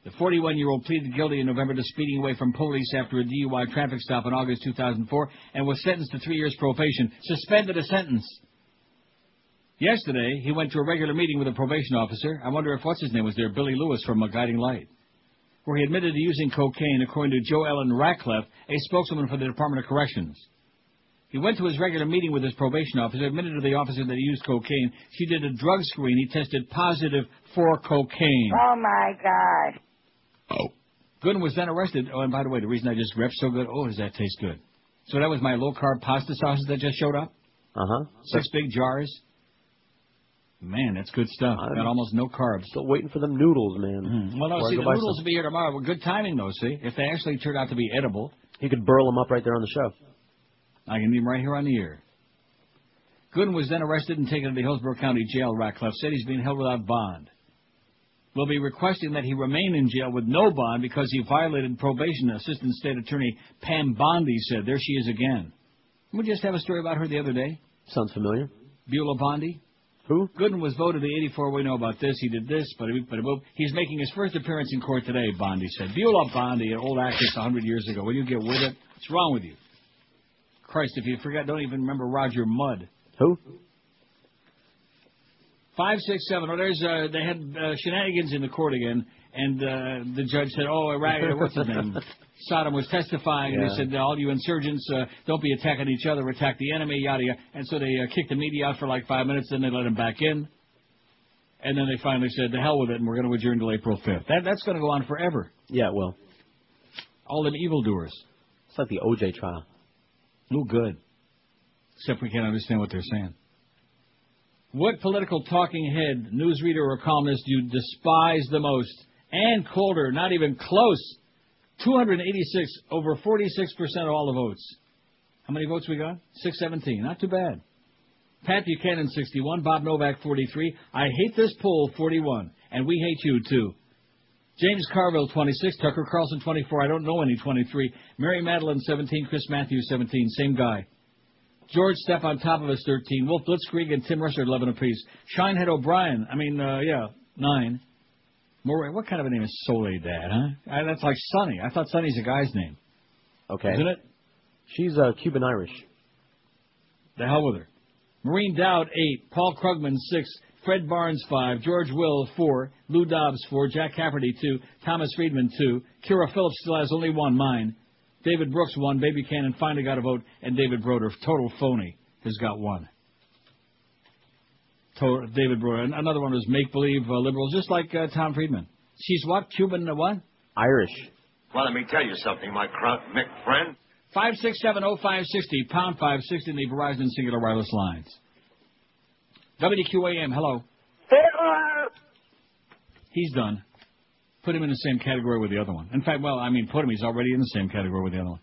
The 41-year-old pleaded guilty in November to speeding away from police after a DUI traffic stop in August 2004 and was sentenced to three years probation, suspended a sentence. Yesterday, he went to a regular meeting with a probation officer. I wonder if what's his name was there, Billy Lewis from A Guiding Light, where he admitted to using cocaine, according to Joe Ellen Ratcliffe, a spokeswoman for the Department of Corrections. He went to his regular meeting with his probation officer, admitted to the officer that he used cocaine. She did a drug screen. He tested positive for cocaine. Oh my God. Oh. Gooden was then arrested. Oh, and by the way, the reason I just repped so good, oh, does that taste good? So that was my low carb pasta sauces that just showed up? Uh huh. Six big jars. Man, that's good stuff. i Got almost no carbs. Still waiting for them noodles, man. Mm-hmm. Well, no, see, the noodles will be here tomorrow. Well, good timing, though, see? If they actually turn out to be edible. You could burl them up right there on the show. I can leave them right here on the air. Gooden was then arrested and taken to the Hillsborough County Jail. Ratcliffe said he's being held without bond. We'll be requesting that he remain in jail with no bond because he violated probation. Assistant State Attorney Pam Bondi said. There she is again. We just have a story about her the other day. Sounds familiar. Beulah Bondi. Who? Gooden was voted the 84. We know about this. He did this, but he's making his first appearance in court today. Bondi said. Beulah Bondi, an old actress 100 years ago. Will you get with it? What's wrong with you? Christ, if you forgot, don't even remember Roger Mudd. Who? Five, six, seven. Oh, there's uh, they had uh, shenanigans in the court again, and uh, the judge said, "Oh, Iraq, what's his name? Saddam was testifying, and Yeah. he said, all you insurgents, uh, don't be attacking each other, attack the enemy, yada yada." And so they uh, kicked the media out for like five minutes, then they let him back in, and then they finally said, "The hell with it," and we're going to adjourn till April 5th. That that's going to go on forever. Yeah, well. All them evildoers. It's like the OJ trial. No good. Except we can't understand what they're saying. What political talking head, newsreader, or columnist do you despise the most? Ann Coulter, not even close. 286, over 46% of all the votes. How many votes we got? 617. Not too bad. Pat Buchanan, 61. Bob Novak, 43. I hate this poll, 41. And we hate you, too. James Carville, 26. Tucker Carlson, 24. I don't know any 23. Mary Matalin, 17. Chris Matthews, 17. Same guy. George Stephanopoulos, 13. Wolf Blitzkrieg and Tim Russert, 11 apiece. Shinehead O'Brien, I mean, uh, yeah, 9. Moray, what kind of a name is Soledad, huh? Uh, that's like Sonny. I thought Sonny's a guy's name. Okay. Isn't it? She's uh, Cuban Irish. The hell with her. Maureen Dowd, 8. Paul Krugman, 6. Fred Barnes, 5. George Will, 4. Lou Dobbs, 4. Jack Cafferty, 2. Thomas Friedman, 2. Kyra Phillips still has only one, mine. David Brooks, 1. Bay Buchanan finally got a vote. And David Broder, total phony, has got one. To- David Broder. An- Another one was make-believe uh, liberal, just like uh, Tom Friedman. She's what? Cuban uh, what? Irish. Well, let me tell you something, my crunk Mick friend. 5670560, pound 560 in the Verizon Cingular Wireless lines. WQAM, hello. He's done. Put him in the same category with the other one. In fact, well, I mean, put him. He's already in the same category with the other one.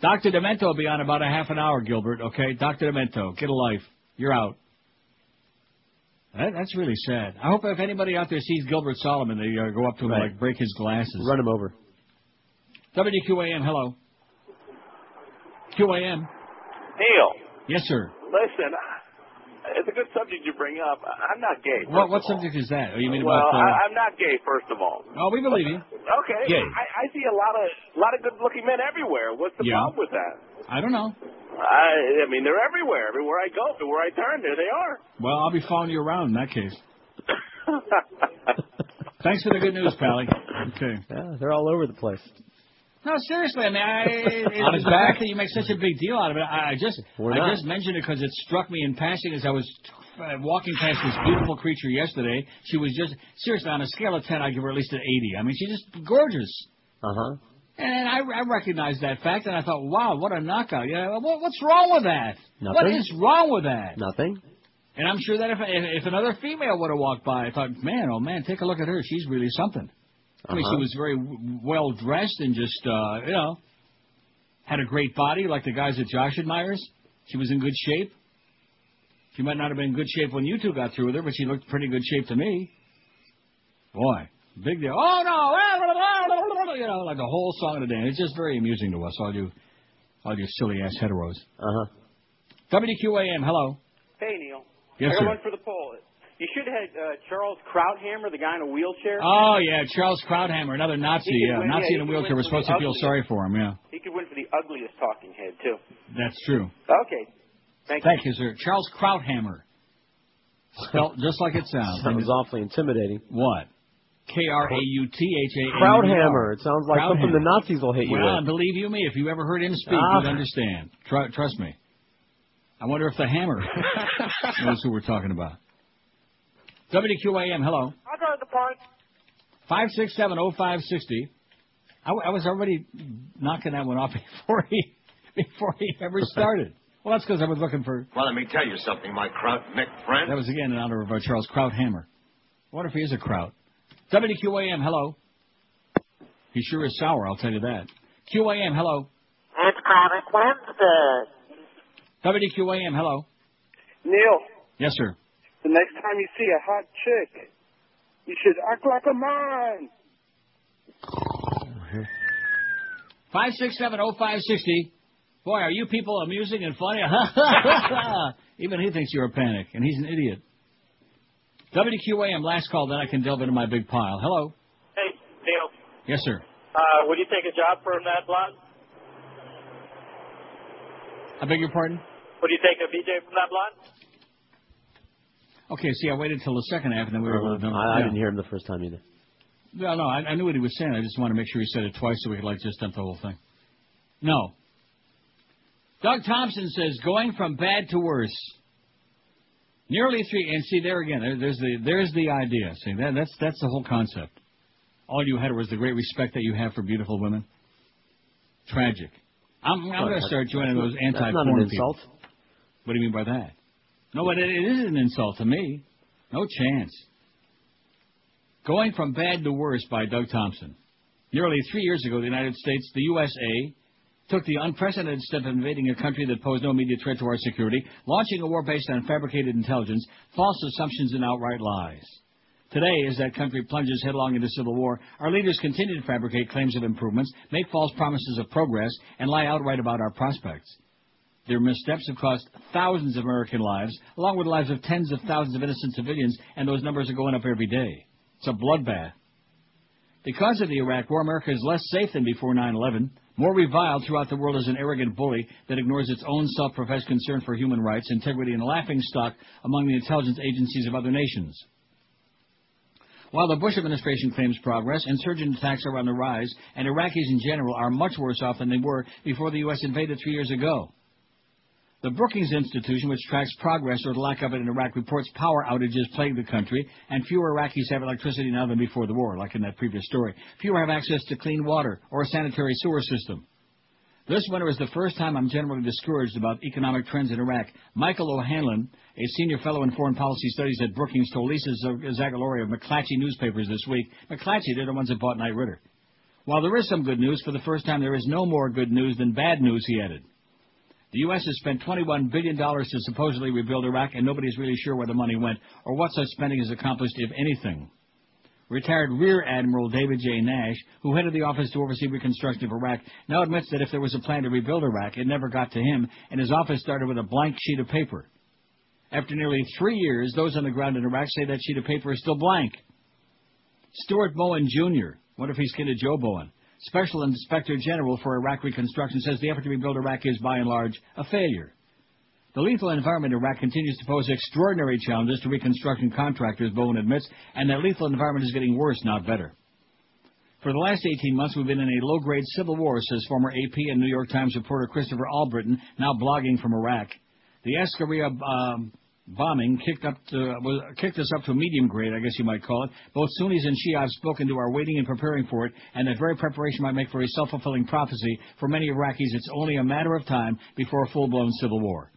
Dr. Demento will be on about a half an hour, Gilbert, okay? Dr. Demento, get a life. You're out. That, that's really sad. I hope if anybody out there sees Gilbert Solomon, they uh, go up to him Right. and like break his glasses. Run him over. WQAM, hello. QAM. Neil, Yes, sir. listen, it's a good subject you bring up. I'm not gay. first What, of what all. subject is that? Oh, you mean well, about? Uh, I, I'm not gay. First of all. oh, we believe you. Okay. Gay. I, I see a lot of a lot of good-looking men everywhere. What's the Yeah. problem with that? I don't know. I, I mean, they're everywhere. Everywhere I go, everywhere I turn, there they are. Well, I'll be following you around in that case. Thanks for the good news, Pally. Okay. Yeah, they're all over the place. No, seriously. I mean, I, it, On his the back? fact that you make such a big deal out of it, I, I just, We're I not. just mentioned it because it struck me in passing as I was uh, walking past this beautiful creature yesterday. She was just seriously on a scale of ten, I give her at least an eighty. I mean, she's just gorgeous. Uh huh. And I, I recognized that fact, and I thought, wow, what a knockout! Yeah, what, what's wrong with that? What Nothing. is wrong with that? Nothing. And I'm sure that if if, if another female would have walked by, I thought, man, oh man, take a look at her. She's really something. I mean, she Uh-huh. was very w- well dressed and just, uh, you know, had a great body like the guys that Josh admires. She was in good shape. She might not have been in good shape when you two got through with her, but she looked pretty good shape to me. Boy, big deal. Oh no, you know, like the whole song of the day. It's just very amusing to us, all you, all you silly ass heteros. Uh huh. WQAM, hello. Hey, Neil. Yes, I got sir. one for the poll. You should have had uh, Charles Krauthammer, the guy in a wheelchair. Oh yeah, Charles Krauthammer, another Nazi. Yeah, win- Nazi yeah, in a wheelchair. win We're supposed to feel sorry for him. Yeah, He could win for the ugliest talking head too. that's true. Okay. Thank, Thank you, sir. Charles Krauthammer. Spelled just like it sounds. Sounds awfully intimidating. What? K R A U T H A M R. Crowdhammer. It sounds like something the Nazis will hit you Well, with. believe you me, if you ever heard him speak, Ah. you'd understand. Tr- trust me. I wonder if the hammer knows who we're talking about. WQAM, hello. I got the point. Five six seven oh five sixty. I, w- I was already knocking that one off before he before he ever started. Well, that's because I was looking for. Well, let me tell you something, my crunk Mick friend. That was again in honor of our Charles Krauthammer. I wonder if he is a Kraut. WQAM, hello. He sure is sour, I'll tell you that. QAM, hello. It's Comic Wednesday. WQAM, hello. Neil, Yes, sir. the next time you see a hot chick, you should act like a man. Five six seven oh five sixty. Boy, are you people amusing and funny? Even he thinks you're a panic, and he's an idiot. WQAM, last call, then I can delve into my big pile. Hello. Hey, Neil. Yes, sir. Uh, would you take a job from that blonde? I beg your pardon? Would you take a BJ from that blonde? Okay, see, I waited till the second half, and then we were able to. I, I didn't hear him the first time either. No, no, I, I knew what he was saying. I just wanted to make sure he said it twice so we could like just dump the whole thing. No. Doug Thompson says going from bad to worse. Nearly three, and see there again. There, there's the there's the idea. See that that's that's the whole concept. All you had was the great respect that you have for beautiful women. Tragic. I'm, I'm going to start joining those that's not anti-porn an people. insult. What do you mean by that? No, but it, it is an insult to me. No chance. Going from bad to worse by Doug Thompson. Nearly three years ago, the United States, the USA, took the unprecedented step of invading a country that posed no immediate threat to our security, launching a war based on fabricated intelligence, false assumptions, and outright lies. Today, as that country plunges headlong into civil war, our leaders continue to fabricate claims of improvements, make false promises of progress, and lie outright about our prospects. Their missteps have cost thousands of American lives, along with the lives of tens of thousands of innocent civilians, and those numbers are going up every day. It's a bloodbath. Because of the Iraq War, America is less safe than before 9-11, more reviled throughout the world as an arrogant bully that ignores its own self-professed concern for human rights, integrity, and laughing stock among the intelligence agencies of other nations. While the Bush administration claims progress, insurgent attacks are on the rise, and Iraqis in general are much worse off than they were before the U.S. invaded three years ago. The Brookings Institution, which tracks progress or the lack of it in Iraq, reports power outages plague the country, and fewer Iraqis have electricity now than before the war, like in that previous story. Fewer have access to clean water or a sanitary sewer system. This winter is the first time I'm generally discouraged about economic trends in Iraq. Michael O'Hanlon, a senior fellow in foreign policy studies at Brookings, told Lisa Zagaroli of McClatchy newspapers this week. McClatchy, they're the ones that bought Knight Ridder. While there is some good news, for the first time there is no more good news than bad news, he added. The U.S. has spent $21 billion to supposedly rebuild Iraq, and nobody's really sure where the money went or what such spending has accomplished, if anything. Retired Rear Admiral David J. Nash, who headed the Office to Oversee Reconstruction of Iraq, now admits that if there was a plan to rebuild Iraq, it never got to him, and his office started with a blank sheet of paper. After nearly three years, those on the ground in Iraq say that sheet of paper is still blank. Stuart Bowen Jr., wonder if he's kin to Joe Bowen? Special Inspector General for Iraq Reconstruction says the effort to rebuild Iraq is, by and large, a failure. The lethal environment in Iraq continues to pose extraordinary challenges to reconstruction contractors, Bowen admits, and that lethal environment is getting worse, not better. For the last 18 months, we've been in a low-grade civil war, says former AP and New York Times reporter Christopher Allbritton, now blogging from Iraq. The Askariya um, bombing kicked up to, kicked us up to a medium grade, I guess you might call it. Both Sunnis and Shia have spoken to are waiting and preparing for it, and that very preparation might make for a self-fulfilling prophecy. For many Iraqis, it's only a matter of time before a full-blown civil war.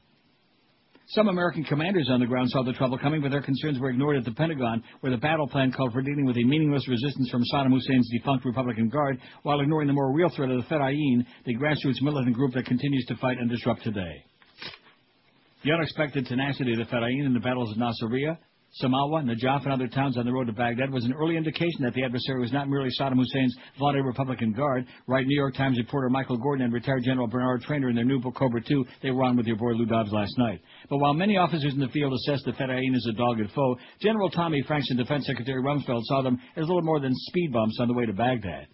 Some American commanders on the ground saw the trouble coming, but their concerns were ignored at the Pentagon, where the battle plan called for dealing with a meaningless resistance from Saddam Hussein's defunct Republican Guard, while ignoring the more real threat of the Fedayeen, the grassroots militant group that continues to fight and disrupt today. The unexpected tenacity of the Fedayeen in the battles of Nasiriyah, Samawa, Najaf, and other towns on the road to Baghdad was an early indication that the adversary was not merely Saddam Hussein's vaunted Republican Guard. Write New York Times reporter Michael Gordon and retired General Bernard Trainor in their new book Cobra 2. They were on with your boy Lou Dobbs last night. But while many officers in the field assessed the Fedayeen as a dogged foe, General Tommy Franks and Defense Secretary Rumsfeld saw them as little more than speed bumps on the way to Baghdad.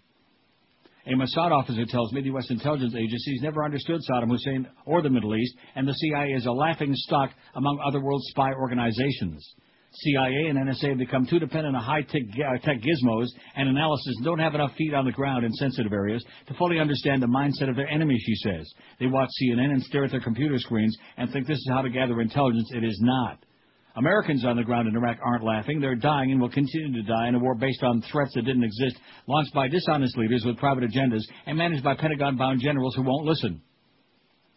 A Mossad officer tells me the U.S. intelligence agencies never understood Saddam Hussein or the Middle East, and the CIA is a laughing stock among other world spy organizations. CIA and NSA have become too dependent on high-tech uh, tech gizmos and analysis and don't have enough feet on the ground in sensitive areas to fully understand the mindset of their enemy, she says. They watch CNN and stare at their computer screens and think this is how to gather intelligence. It is not. Americans on the ground in Iraq aren't laughing. They're dying and will continue to die in a war based on threats that didn't exist, launched by dishonest leaders with private agendas and managed by Pentagon-bound generals who won't listen.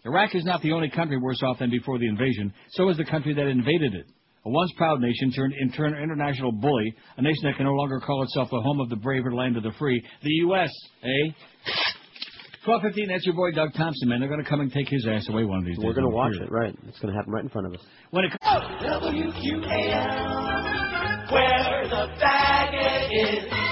Iraq is not the only country worse off than before the invasion. So is the country that invaded it. A once proud nation turned in international bully, a nation that can no longer call itself the home of the brave or land of the free. The U.S., eh? 1215, that's your boy Doug Thompson, man. They're going to come and take his ass away one of these days. We're going to watch fear it, right? It's going to happen right in front of us. When it comes. WQAM, where the faggot is.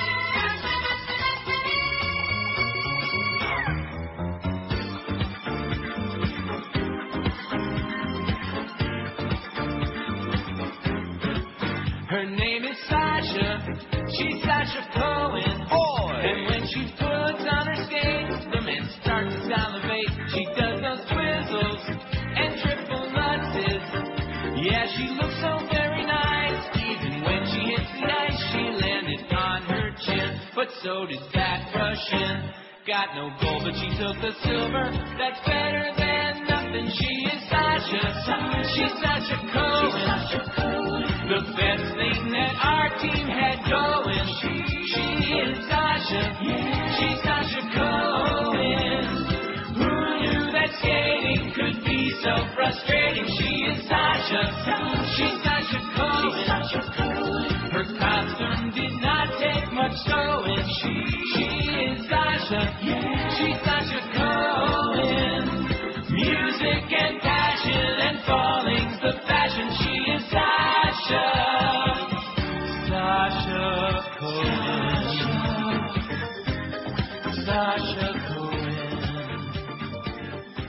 But so did that Russian. Got no gold, but she took the silver. That's better than nothing. She is Sasha. She's Sasha Cohen. The best thing that our team had going. She is Sasha. Frustrating. She is Sasha. She's Sasha Cohen. Her costume did not take much showing. She, she is Sasha. She's Sasha Cohen. Music and passion and falling's the fashion. She is Sasha. Sasha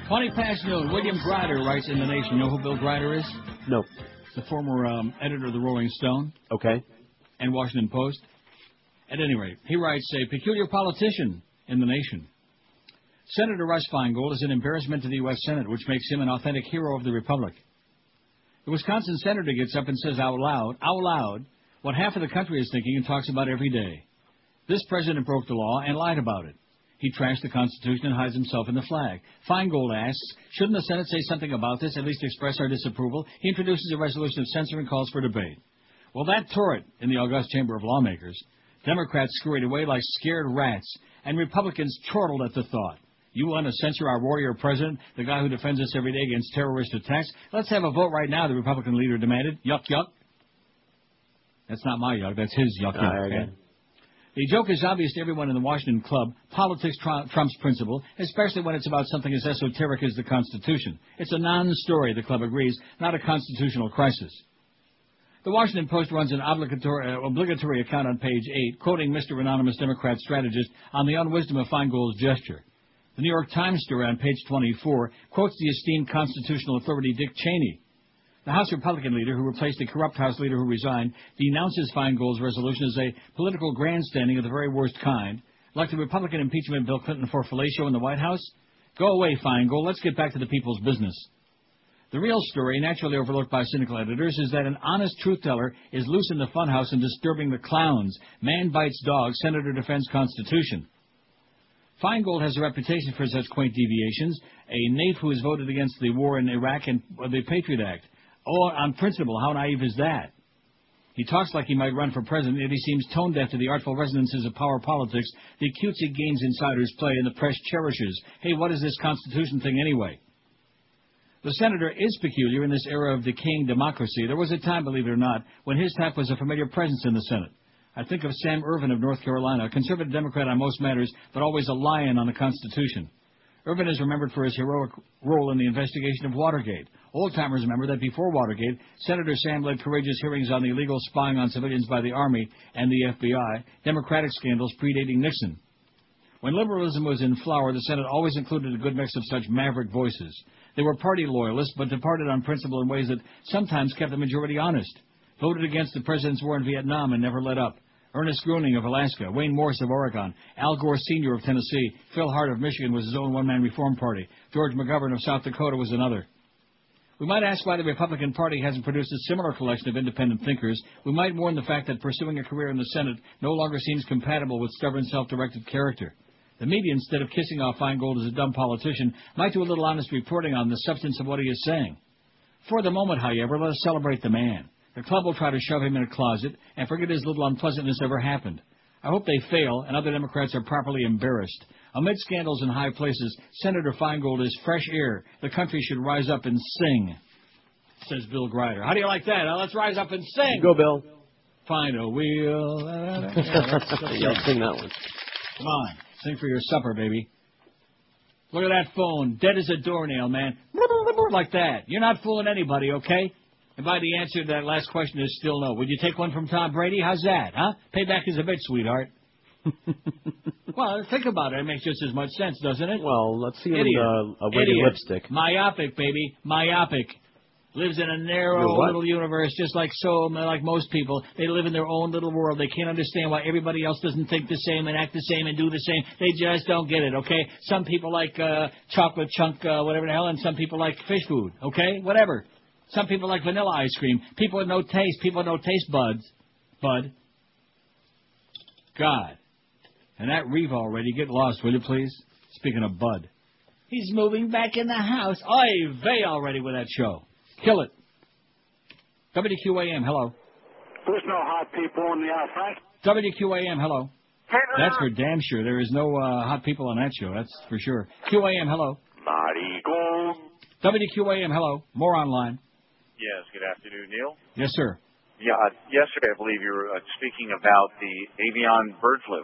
20 past noon. William Greider writes in The Nation. You know who Bill Greider is? No. The former um, editor of the Rolling Stone. Okay. And Washington Post. At any rate, he writes, a peculiar politician in The Nation. Senator Russ Feingold is an embarrassment to the U.S. Senate, which makes him an authentic hero of the Republic. The Wisconsin senator gets up and says out loud, out loud, what half of the country is thinking and talks about every day. This president broke the law and lied about it. He trashed the Constitution and hides himself in the flag. Feingold asks, shouldn't the Senate say something about this, at least express our disapproval? He introduces a resolution of censure and calls for debate. Well, that tore it in the august chamber of lawmakers. Democrats scurried away like scared rats, and Republicans chortled at the thought. You want to censor our warrior president, the guy who defends us every day against terrorist attacks? Let's have a vote right now, the Republican leader demanded. Yuck, yuck. That's not my yuck, that's his yuck, yuck. The joke is obvious to everyone in the Washington Club. Politics tr- trumps principle, especially when it's about something as esoteric as the Constitution. It's a non-story, the club agrees, not a constitutional crisis. The Washington Post runs an obligatory, uh, obligatory account on page 8, quoting Mr. Anonymous Democrat strategist on the unwisdom of Feingold's gesture. The New York Times story on page 24 quotes the esteemed constitutional authority Dick Cheney. The House Republican leader, who replaced the corrupt House leader who resigned, denounces Feingold's resolution as a political grandstanding of the very worst kind, like the Republican impeachment Bill Clinton for fellatio in the White House. Go away, Feingold. Let's get back to the people's business. The real story, naturally overlooked by cynical editors, is that an honest truth teller is loose in the funhouse and disturbing the clowns. Man bites dog, senator defends Constitution. Feingold has a reputation for such quaint deviations, a naif who has voted against the war in Iraq and the Patriot Act. Oh, on principle, how naive is that? He talks like he might run for president, yet he seems tone deaf to the artful resonances of power politics, the cutesy games insiders play, and the press cherishes. Hey, what is this Constitution thing anyway? The senator is peculiar in this era of decaying democracy. There was a time, believe it or not, when his type was a familiar presence in the Senate. I think of Sam Ervin of North Carolina, a conservative Democrat on most matters, but always a lion on the Constitution. Ervin is remembered for his heroic role in the investigation of Watergate. Old timers remember that before Watergate, Senator Sam led courageous hearings on the illegal spying on civilians by the Army and the FBI, Democratic scandals predating Nixon. When liberalism was in flower, the Senate always included a good mix of such maverick voices. They were party loyalists, but departed on principle in ways that sometimes kept the majority honest. Voted against the president's war in Vietnam and never let up. Ernest Gruening of Alaska, Wayne Morris of Oregon, Al Gore Sr. of Tennessee, Phil Hart of Michigan was his own one-man reform party. George McGovern of South Dakota was another. We might ask why the Republican Party hasn't produced a similar collection of independent thinkers. We might mourn the fact that pursuing a career in the Senate no longer seems compatible with stubborn, self-directed character. The media, instead of kissing off Feingold as a dumb politician, might do a little honest reporting on the substance of what he is saying. For the moment, however, let us celebrate the man. The club will try to shove him in a closet and forget his little unpleasantness ever happened. I hope they fail and other Democrats are properly embarrassed. Amid scandals in high places, Senator Feingold is fresh air. The country should rise up and sing, says Bill Greider. How do you like that? Huh? Let's rise up and sing. Go, Bill. Find a wheel. Yeah, that's- that's yeah, sing that one. Come on, sing for your supper, baby. Look at that phone, dead as a doornail, man. Like that. You're not fooling anybody, okay? And by the answer to that last question is still no. Would you take one from Tom Brady? How's that, huh? Payback is a bitch, sweetheart. well, think about it. It makes just as much sense, doesn't it? Well, let's see Idiot. in uh, a Idiot. lipstick. Myopic, baby. Myopic. Lives in a narrow little universe, just like so, like most people. They live in their own little world. They can't understand why everybody else doesn't think the same and act the same and do the same. They just don't get it. Okay? Some people like uh, chocolate chunk, uh, whatever the hell, and some people like fish food. Okay? Whatever. Some people like vanilla ice cream. People with no taste. People with no taste buds. Bud. God. And that Reeve already. Get lost, will you please? Speaking of Bud. He's moving back in the house. Oy vey already with that show. Kill it. WQAM, hello. There's no hot people in the Frank. WQAM, hello. That's for damn sure. There is no uh, hot people on that show. That's for sure. QAM, hello. WQAM, hello. More online. Yes, good afternoon, Neil. Yes, sir. Yeah, uh, yesterday I believe you were uh, speaking about the avian bird flu.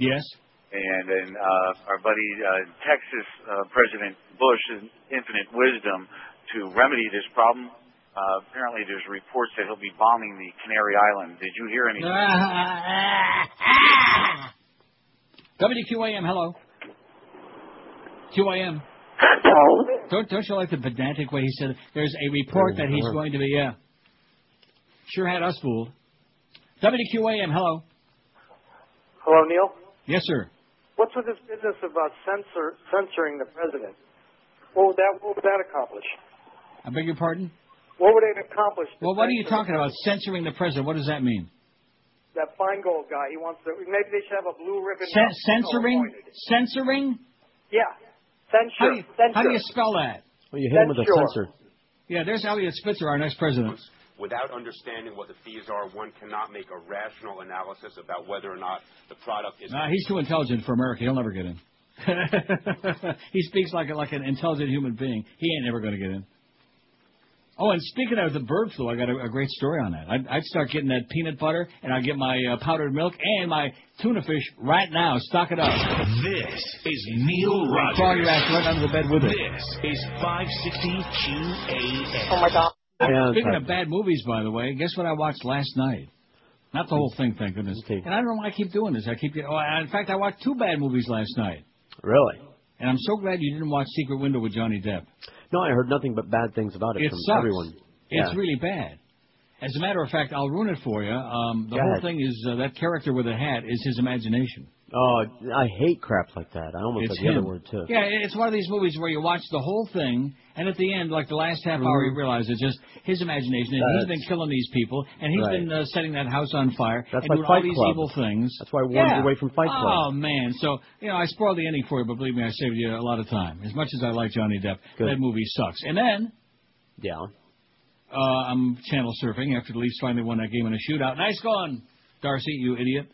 Yes. And then uh, our buddy uh, Texas uh, President Bush's infinite wisdom to remedy this problem. Uh, apparently, there's reports that he'll be bombing the Canary Island. Did you hear anything? WQAM, hello. QAM. Don't, don't you like the pedantic way he said it? There's a report that he's going to be, yeah. Sure had us fooled. WQAM, hello. Hello, Neil. Yes, sir. What's with this business about censor, censoring the president? What would that What would that accomplish? I beg your pardon? What would it accomplish? Well, what are you talking about? Censoring the president. What does that mean? That Feingold guy. He wants to. Maybe they should have a blue ribbon. Cen- up- censoring? Censoring? Yeah. Censure. How do, you, Censure. how do you spell that? Well, you hit him with a censor. Yeah, there's Eliot Spitzer, our next president. Without understanding what the fees are, one cannot make a rational analysis about whether or not the product is. Nah, he's too intelligent for America. He'll never get in. he speaks like a, like an intelligent human being. He ain't never going to get in. Oh, and speaking of the bird flu, I got a, a great story on that. I'd, I'd start getting that peanut butter, and I'd get my uh, powdered milk and my tuna fish right now. Stock it up. This is Neil Rogers. Crawl your ass right under the bed with it. This is 560 QAM. Oh my God. Speaking of bad movies, by the way, guess what I watched last night? Not the whole thing, thank goodness. And I don't know why I keep doing this. I keep getting. Oh, in fact, I watched two bad movies last night. Really? And I'm so glad you didn't watch Secret Window with Johnny Depp. No, I heard nothing but bad things about it, It from sucks. everyone. It's really bad. As a matter of fact, I'll ruin it for you. Um, the Go whole ahead. thing is uh, that character with a hat is his imagination. Oh, I hate crap like that. I almost It's said the other word too. Yeah, it's one of these movies where you watch the whole thing, and at the end, like the last half hour, you Mhm. realize it's just his imagination, and he's been killing these people, and he's Right. been uh, setting that house on fire, That's and like doing all these Club. evil things. That's why I warned yeah. you away from Fight Club. Oh man, so you know I spoiled the ending for you, but believe me, I saved you a lot of time. As much as I like Johnny Depp, Good. that movie sucks. And then Yeah. uh, I'm channel surfing after the Leafs finally won that game in a shootout. Nice going, Darcy, you idiot.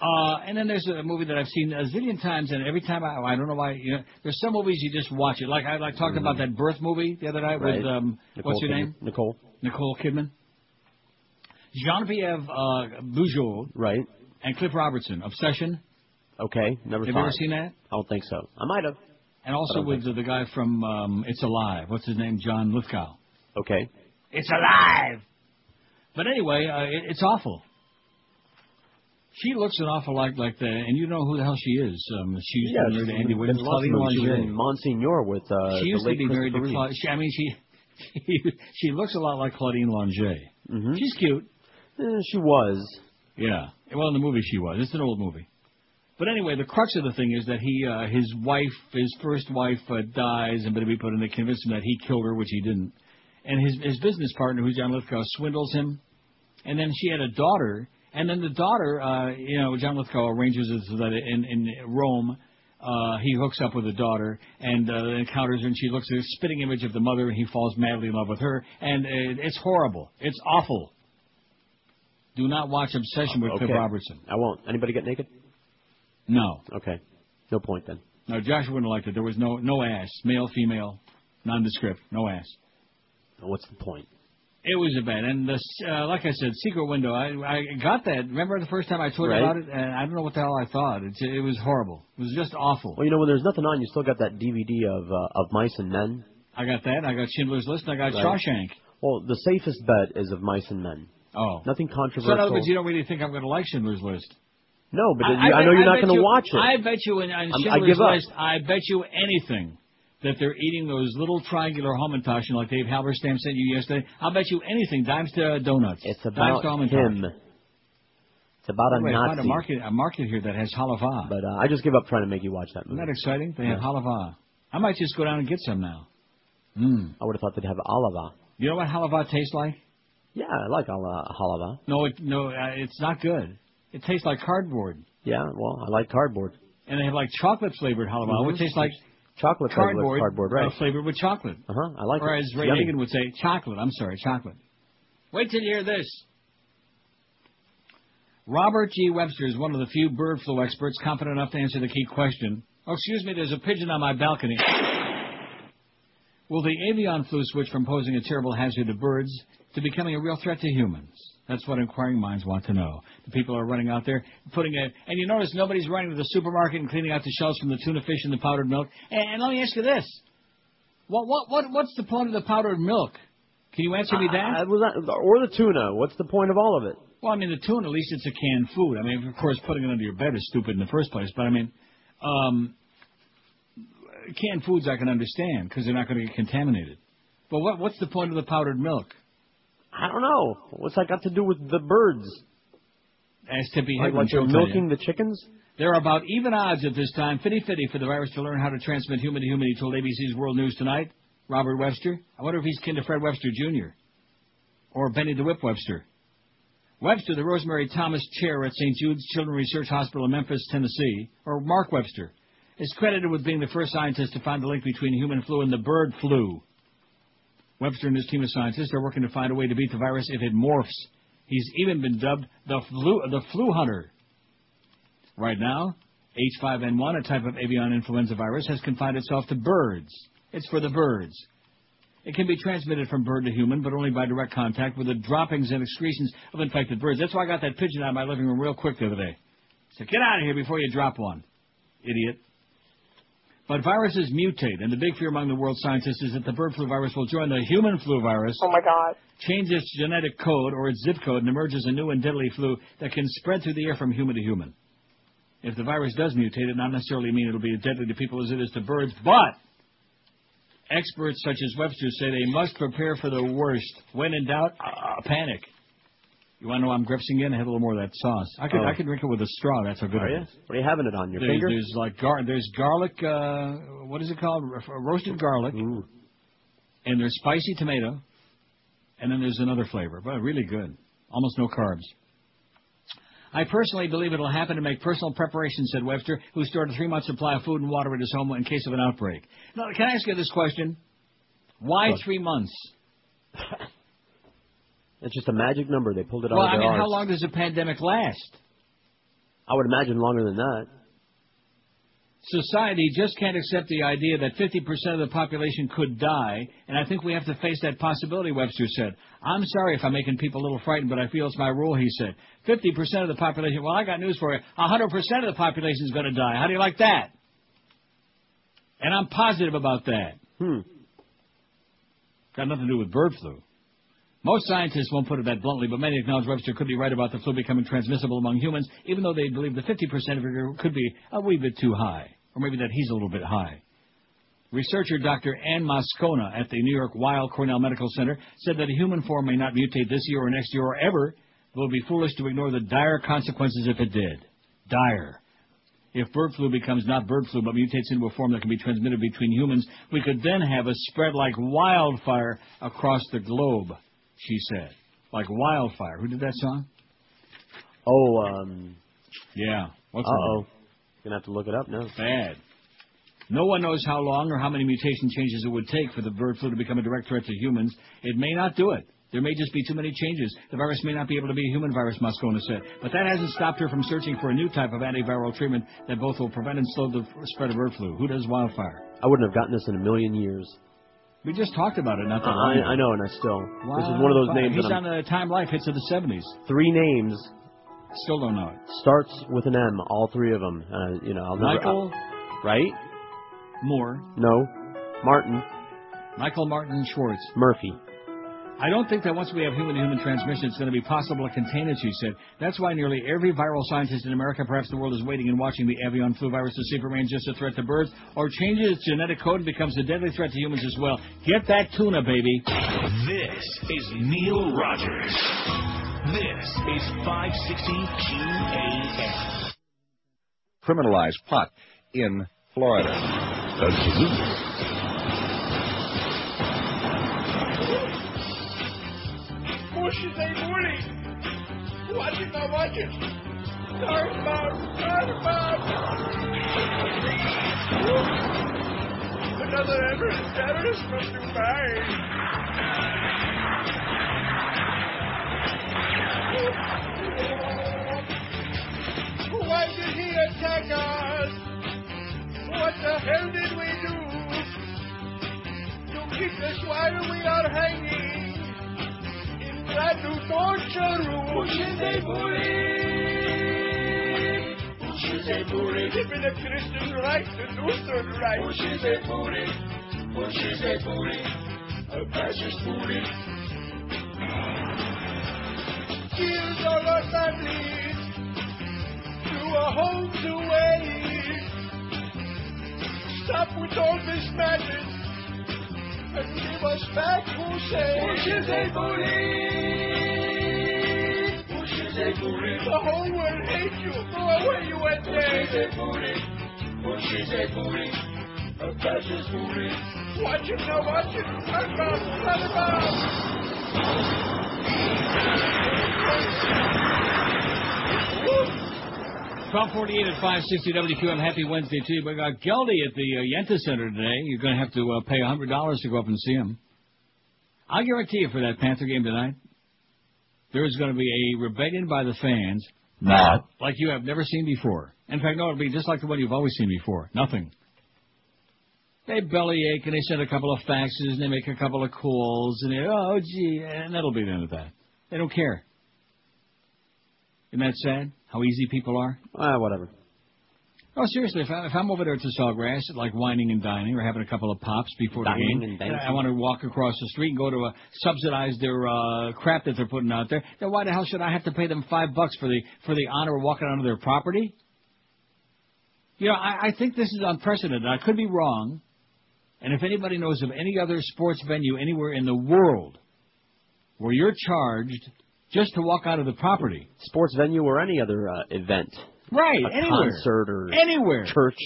Uh, and then there's a movie that I've seen a zillion times, and every time I, I don't know why. You know, there's some movies you just watch it. Like I like talked about that Birth movie the other night Right. with um, Nicole what's your Kidman. name? Nicole. Nicole Kidman. Jean-Pierre uh, Bujold. Right. And Cliff Robertson. Obsession. Okay. Never Have you ever seen that? I don't think so. I might have. And also with the, the guy from um, It's Alive. What's his name? John Lithgow. Okay. It's alive. But anyway, uh, it, it's awful. She looks an awful lot like the, and you know who the hell she is. Um, she used Yeah, to be she's married to Andy Williams. Claudine movies. She was in Monsignor with uh, she used the to be married to. Reeve. She, I mean, she she, she looks a lot like Claudine Longet. Mhm. She's cute. Eh, she was. Yeah. Well, in the movie she was. It's an old movie. But anyway, the crux of the thing is that he, uh, his wife, his first wife, uh, dies, and we put in to convince him that he killed her, which he didn't. And his his business partner, who's John Lithgow, swindles him. And then she had a daughter, and then the daughter, uh, you know, John Lithgow arranges it so that in in Rome. Uh, he hooks up with the daughter and uh, encounters her, and she looks at a spitting image of the mother, and he falls madly in love with her, and it, it's horrible. It's awful. Do not watch Obsession with Cliff Okay. Robertson. I won't. Anybody get naked? No. Okay. No point then. No, Joshua wouldn't have liked it. There was no no ass, male, female, nondescript, no ass. What's the point? It was a bad, and the, uh, like I said, Secret Window. I I got that. Remember the first time I told Right. you about it, and I don't know what the hell I thought. It it was horrible. It was just awful. Well, you know, when there's nothing on, you still got that DVD of uh, of Mice and Men. I got that. I got Schindler's List. and I got Right. Shawshank. Well, the safest bet is of Mice and Men. Oh. Nothing So controversial. in other words, you don't really think I'm going to like Schindler's List? no, but I, bet- know you're not going to watch it. I bet you in, in I Schindler's up. List, I bet you anything that they're eating those little triangular Hamantaschen like Dave Halberstam sent you yesterday. I'll bet you anything. Dimes to donuts. It's about him. It's about a Wait, Nazi. a market, a market here that has halava. But uh, I just give up trying to make you watch that Isn't movie. that exciting? They have Yeah. halava. I might just go down and get some now. Mm. I would have thought they'd have halava. You know what halava tastes like? Yeah, I like hala- halava. No, it, no, uh, it's not good. It tastes like cardboard. Yeah, well, I like cardboard. And they have like chocolate flavored halava, which Mhm. tastes like Chocolate flavored cardboard, cardboard, right? uh, flavored with chocolate. Uh huh. I like or it. as Ray Yummy. Would say, chocolate. I'm sorry, chocolate. Wait till you hear this. Robert G. Webster is one of the few bird flu experts confident enough to answer the key question. Oh, excuse me, there's a pigeon on my balcony. Will the avian flu switch from posing a terrible hazard to birds to becoming a real threat to humans? That's what inquiring minds want to know. The people are running out there putting a, and you notice nobody's running to the supermarket and cleaning out the shelves from the tuna fish and the powdered milk. And, and let me ask you this: what, what, what, what's the point of the powdered milk? Can you answer me that? Uh? Or the tuna. What's the point of all of it? Well, I mean, the tuna, at least it's a canned food. I mean, of course, putting it under your bed is stupid in the first place. But I mean, um, canned foods I can understand because they're not going to get contaminated. But what, what's the point of the powdered milk? I don't know. What's that got to do with the birds? As Tippy Like, like they're she'll you. milking the chickens? There are about even odds at this time, fitty-fitty, for the virus to learn how to transmit human to human, he told ABC's World News Tonight. Robert Webster. I wonder if he's kin to Fred Webster Jr. or Benny the Whip Webster. Webster, the Rose Marie Thomas Chair at St. Jude's Children's Research Hospital in Memphis, Tennessee, or Mark Webster, is credited with being the first scientist to find the link between human flu and the bird flu. Webster and his team of scientists are working to find a way to beat the virus if it morphs. He's even been dubbed the flu, the flu hunter. Right now, H5N1, a type of avian influenza virus, has confined itself to birds. It's for the birds. It can be transmitted from bird to human, but only by direct contact with the droppings and excretions of infected birds. That's why I got that pigeon out of my living room real quick the other day. So get out of here before you drop one, idiot. But viruses mutate, and the big fear among the world scientists is that the bird flu virus will join the human flu virus. Oh my God. Change its genetic code or its zip code and emerge as a new and deadly flu that can spread through the air from human to human. If the virus does mutate, it not necessarily mean it'll be as deadly to people as it is to birds, but experts such as Webster say they must prepare for the worst. When in doubt, uh, panic. You want to know I'm gripsing again? I had a little more of that sauce. I could Oh. I could drink it with a straw. That's how good Are it you? is. What are you having it on your There's, finger? there's like gar- there's garlic. Uh, what is it called? Roasted garlic. And there's spicy tomato. And then there's another flavor, but really good. Almost no carbs. I personally believe it'll happen to make personal preparations, said Webster, who stored a three-month supply of food and water at his home in case of an outbreak. Now, can I ask you this question? Why What? three months? It's just a magic number. They pulled it Well, out of I their mean, how long does a pandemic last? I would imagine longer than that. Society just can't accept the idea that 50% of the population could die, and I think we have to face that possibility, Webster said. I'm sorry if I'm making people a little frightened, but I feel it's my rule, he said. 50% of the population, well, I got news for you. 100% of the population is going to die. How do you like that? And I'm positive about that. Hmm. Got nothing to do with bird flu. Most scientists won't put it that bluntly, but many acknowledge Webster could be right about the flu becoming transmissible among humans, even though they believe the 50% figure could be a wee bit too high, or maybe that he's a little bit high. Researcher Dr. Ann Moscona at the New York Weill Cornell Medical Center said that a human form may not mutate this year or next year or ever, but it would be foolish to ignore the dire consequences if it did. Dire. If bird flu becomes not bird flu but mutates into a form that can be transmitted between humans, we could then have a spread like wildfire across the globe, she said. Like wildfire. Who did that song? Oh, um. Yeah. What's oh. Gonna have to look it up now. Bad. No one knows how long or how many mutation changes it would take for the bird flu to become a direct threat to humans. It may not do it. There may just be too many changes. The virus may not be able to be a human virus, Moscona said. But that hasn't stopped her from searching for a new type of antiviral treatment that both will prevent and slow the spread of bird flu. Who does wildfire? I wouldn't have gotten this in a million years. We just talked about it not that I, long ago. I know, and I still. This is one of those names He's that on I'm, the Time Life hits of the 70s. three names Still don't know it. starts with an M. All three of them. Uh, you know, I'll never. Michael right? Moore, No. Martin Michael Martin Schwartz. Murphey. I don't think that once we have human-to-human transmission, it's going to be possible to contain it, she said. That's why nearly every viral scientist in America, perhaps the world, is waiting and watching the avian flu virus to see if it remains just a threat to birds or changes its genetic code and becomes a deadly threat to humans as well. Get that tuna, baby. This is Neil Rogers. This is 560 QAM. criminalize pot in Florida. Absolutely. Bush is a. Who I did not like it. Sorry, Bob. Sorry, Bob. Another Everest terrorist from Dubai. Why did he attack us? What the hell did we do? To That's why we are hanging new torture rooms. Bushes a booty. Bushes a booty. Christian right do certain right. Bushes a booty. Bushes a booty. A fascist booty. Kills all our families. To a home to wait. Stop with all this madness back Hussein. Bush is a bully. Bush is a. The whole world hates you. Go away, you went there. A bully. Bush is a bully. A. Watch it now, watch it. Cut him out, cut. 1248 at 560 WQM. Happy Wednesday to you. We got Geldy at the uh, Yenta Center today. You're going to have to uh, pay $100 to go up and see him. I'll guarantee you for that Panther game tonight, there is going to be a rebellion by the fans. No. Like you have never seen before. In fact, no, it'll be just like the one you've always seen before. Nothing. They bellyache and they send a couple of faxes and they make a couple of calls and they, oh gee, and that'll be the end of that. They don't care. Isn't that sad? How easy people are? Ah, whatever. Oh, seriously, if, I, if I'm over there to Sawgrass, like whining and dining or having a couple of pops before the game, and dancing. I want to walk across the street and go to a subsidize their uh, crap that they're putting out there, then why the hell should I have to pay them five bucks for the for the honor of walking onto their property? You know, I, I think this is unprecedented. I could be wrong, and if anybody knows of any other sports venue anywhere in the world where you're charged just to walk out of the property, Sports venue or any other uh, event. Right, A anywhere. concert or Anywhere. church.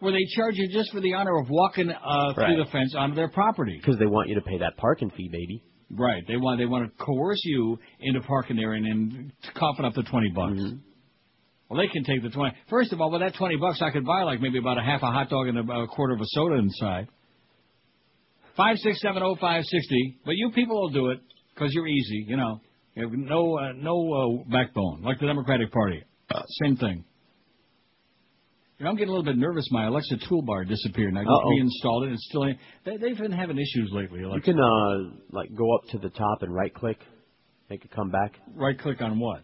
where they charge you just for the honor of walking uh, through Right. the fence onto their property. Because they want you to pay that parking fee, baby. Right. They want they want to coerce you into parking there and then coughing up the twenty bucks. Mm-hmm. Well, they can take the twenty. First of all, with that twenty bucks, I could buy like maybe about a half a hot dog and a, a quarter of a soda inside. Five six seven oh five sixty. But you people will do it because you're easy. You know, have no uh, no uh, backbone like the Democratic Party. Uh, same thing. You know, I'm getting a little bit nervous. My Alexa toolbar disappeared, and I just reinstalled it. It's still. in- They, they've been having issues lately. You can uh like go up to the top and right click, make it come back. Right click on what?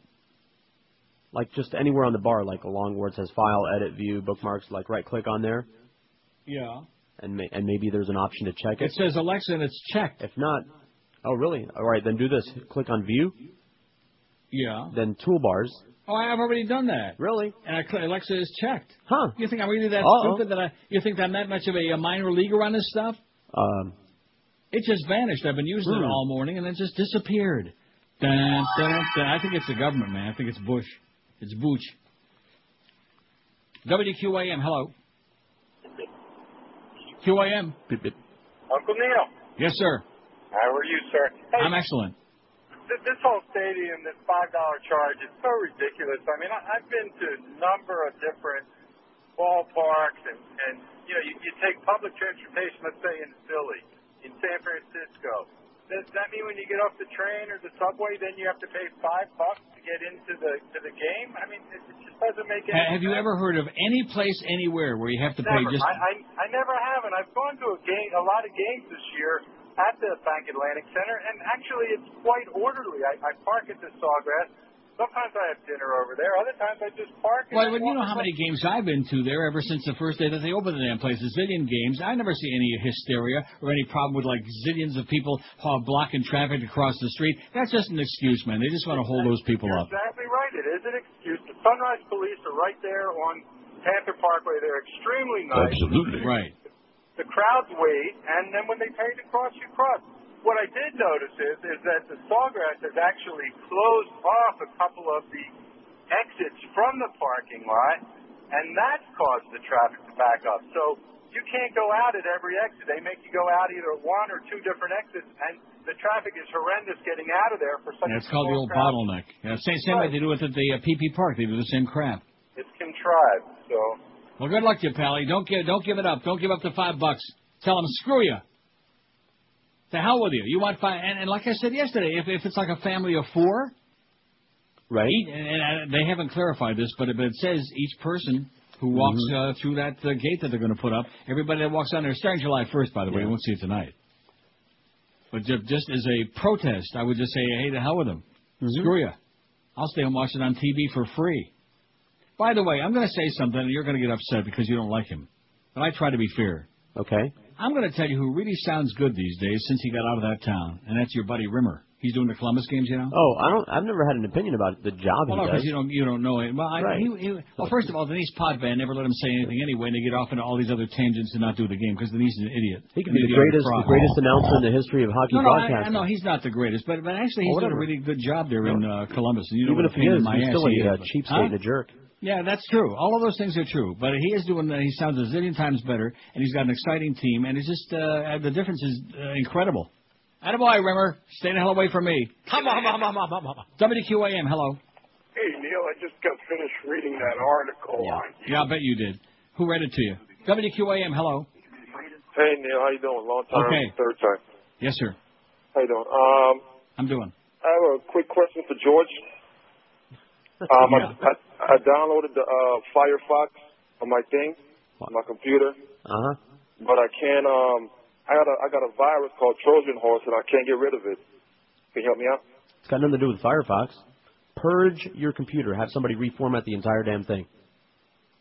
Like just anywhere on the bar, like along where it says File, Edit, View, Bookmarks. Like right click on there, Yeah. and ma- and maybe there's an option to check it. It says Alexa and it's checked. If not, oh really? All right, then do this. Click on View, Yeah. then Toolbars. Oh, I've already done that. Really? And I cl- Alexa is checked. Huh? You think I'm really that Uh-oh. stupid that I? You think I'm that much of a, a minor leaguer on this stuff? Um, It just vanished. I've been using it Hmm. all morning and it just disappeared. Dun, dun, dun. I think it's the government, man. I think it's Bush. It's Booch. WQAM, hello. QAM. Uncle Neil, Yes, sir. How are you, sir? Hey, I'm excellent. th- this whole stadium, this five dollar charge, is so ridiculous. I mean, I, I've been to a number of different ballparks, and and you know, you, you take public transportation. Let's say in Philly, in San Francisco. Does that mean when you get off the train or the subway, then you have to pay five bucks to get into the to the game? I mean, it, it just doesn't make any. Ha- have you ever heard of any place anywhere where you have to pay just? I, I I never have, and I've gone to a game, a lot of games this year at the Bank Atlantic Center, and actually it's quite orderly. I, I park at the Sawgrass. Sometimes I have dinner over there. Other times I just park. and Well, then well, you know how many games I've been to there ever since the first day that they opened the damn place. A zillion games. I never see any hysteria or any problem with like zillions of people blocking traffic across the street. That's just an excuse, man. They just want to hold those people You're up. exactly right. It is an excuse. The Sunrise Police are right there on Panther Parkway. They're extremely nice. Absolutely right. The crowds wait, and then when they pay to cross, you cross. What I did notice is is that the Sawgrass has actually closed off a couple of the exits from the parking lot, and that's caused the traffic to back up. So you can't go out at every exit. They make you go out either one or two different exits, and the traffic is horrendous getting out of there for such Yeah, a it's called the old crowd. bottleneck. Yeah, same same way they do it at the uh, PP Park. They do the same crap. It's contrived. So Well, good luck to you, Pally. Don't give don't give it up. Don't give up the five bucks. Tell them screw you. To hell with you. You want five? And, and like I said yesterday, if if it's like a family of four, right? And, and they haven't clarified this, but it, but it says each person who walks Mm-hmm. uh, through that uh, gate that they're going to put up, everybody that walks on there, starting July 1st, by the way, you won't see it tonight. But ju- just as a protest, I would just say, hey, the hell with them. Mm-hmm. Screw you. I'll stay and watch it on TV for free. By the way, I'm going to say something, and you're going to get upset because you don't like him. But I try to be fair. Okay. I'm going to tell you who really sounds good these days since he got out of that town, and that's your buddy Rimer. He's doing the Columbus games, you know. Oh, I don't. I've never had an opinion about the job Well, no, because you don't you don't know it. Well, I, Right. he, he, well, first of all, Denise Potvin never let him say anything anyway, and they get off into all these other tangents and not do the game because Denise is an idiot. He could An be the greatest, the greatest announcer in the history of hockey No, no, I, I broadcasting. know he's not the greatest, but but actually he's doing a really good job there in uh, Columbus. And you know Even if he is, still a uh, is. cheapskate Huh? and a jerk. Yeah, that's true. All of those things are true. But he is doing. Uh, he sounds a zillion times better, and he's got an exciting team, and it's just uh, the difference is uh, incredible. Attaboy, Rimer. Stay the hell away from me. Come on, come on, come on, come on. WQAM, hello. Hey, Neil, I just got finished reading that article on. Yeah, I bet you did. Who read it to you? WQAM, hello. Hey, Neil, how you doing? Long time, Okay. third time. Yes, sir. How you doing? Um, I'm doing. I have a quick question for George. Um, I, I, I downloaded the uh, Firefox on my thing, on my computer, Uh huh. but I can't. Um, I got a I got a virus called Trojan Horse, and I can't get rid of it. Can you help me out? It's got nothing to do with Firefox. Purge your computer. Have somebody reformat the entire damn thing.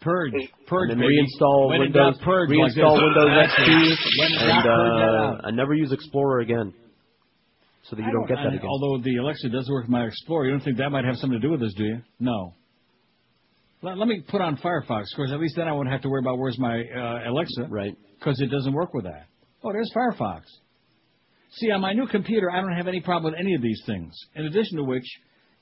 Purge, purge, and then baby. reinstall When Windows, doubt, purge reinstall this. Windows XP. When in and doubt, purge that uh, out. I never use Explorer again, so that you I don't, get that I- again. Although the Alexa does work with my Explorer, you don't think that might have something to do with this, do you? No. Let, let me put on Firefox, because at least then I won't have to worry about where's my uh, Alexa. Right. Because it doesn't work with that. Oh, there's Firefox. See, on my new computer, I don't have any problem with any of these things. In addition to which,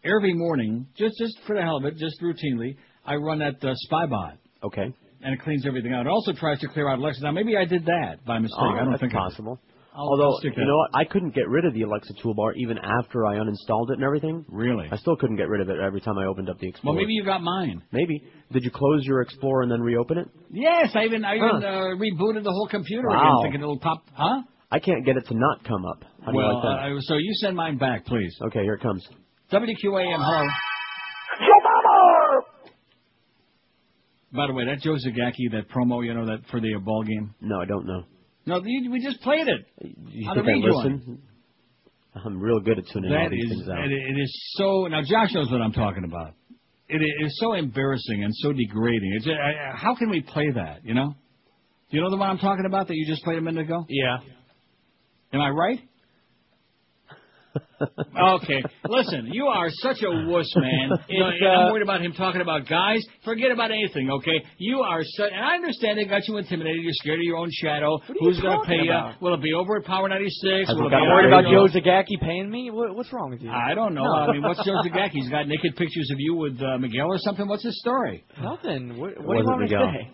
every morning, just just for the hell of it, just routinely, I run that uh, Spybot. Okay. And it cleans everything out. It also tries to clear out Alexa. Now, maybe I did that by mistake. Oh, I don't that's think possible. I'll- Although you know what, I couldn't get rid of the Alexa toolbar even after I uninstalled it and everything. Really? I still couldn't get rid of it every time I opened up the Explorer. Well, maybe you got mine. Maybe. Did you close your Explorer and then reopen it? Yes, I even I even Huh. uh, rebooted the whole computer Wow. again, thinking it'll pop. Huh? I can't get it to not come up. How do well, you like that? uh, so you send mine back, please. okay, here it comes. WQAM, hello. By the way, that Joe Zagacki, that promo, you know, that for the uh, ball game. No, I don't know. No, you, we just played it. You On the think I listen? I'm real good at tuning all these is, things out. it, it is so. Now Josh knows what I'm talking about. It is so embarrassing and so degrading. It's, I, I- how can we play that? You know? Do you know the one I'm talking about that you just played a minute ago? Yeah. Am I right? Okay, listen, you are such a wuss, man. You know, I'm uh, worried about him talking about guys. Forget about anything, okay? You are such, and I understand they got you intimidated. You're scared of your own shadow. are Who's gonna pay about? you? Will it be over at Power 96? Has Will it it got be Worried over- about Joe Zagacki paying me? What, what's wrong with you? I don't know. No. I mean, what's Joe Zagacki? He's got naked pictures of you with uh, Miguel or something. What's his story? Nothing. What, what do you wasn't want me to say?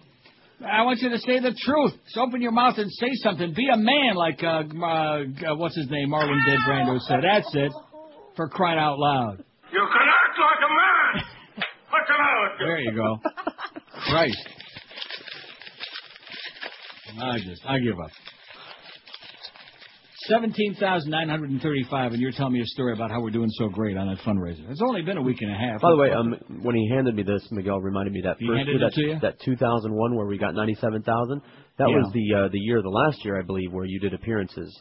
I want you to say the truth. So open your mouth and say something. Be a man, like uh, uh, uh, what's his name, Marlon Dead Brando said. That's it. For crying out loud. You can act like a man. What's the matter with you? There you go. Christ. I just, I give up. 17,935, and you're telling me a story about how we're doing so great on that fundraiser. It's only been a week and a half. By the way, um, when he handed me this, Miguel reminded me that He first year, you? that, that 2001 where we got 97,000. That Yeah. was the uh, the year, the last year, I believe, where you did appearances.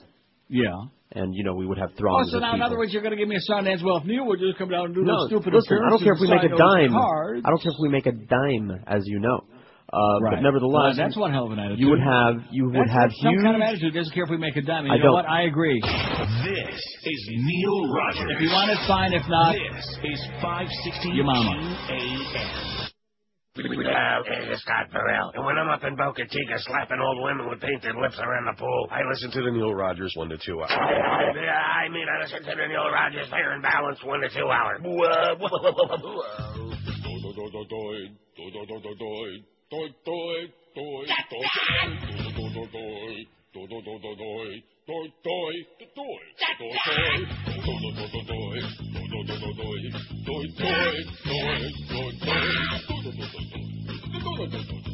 Yeah. And you know we would have Oh, throngs so of now, in other words, you're going to give me a Sundance. Well, if Neil would just come down and do no, those stupid listen, I don't care if we make a sign dime. cards. I don't care if we make a dime, as you know. Uh, Right. But nevertheless, Well, that's one hell of an attitude. You would have you would That's, have that's some huge. kind of attitude. Doesn't care if we make a dime. And I you know don't. what? I agree. This is Neil Rogers. If you want it, fine. If not, This is 560 Your mama. QAM. Well, it's Scott Burrell. And when I'm up in Boca Chica slapping old women with painted lips around the pool, I listen to the Neil Rogers 1 to 2 hour. Yeah, I mean, I listen to the Neil Rogers Fair and Balance 1 to 2 hour. doy, doy, doy, doy, doy, doy, doy, doy, doy, doy, doy, doy, doy,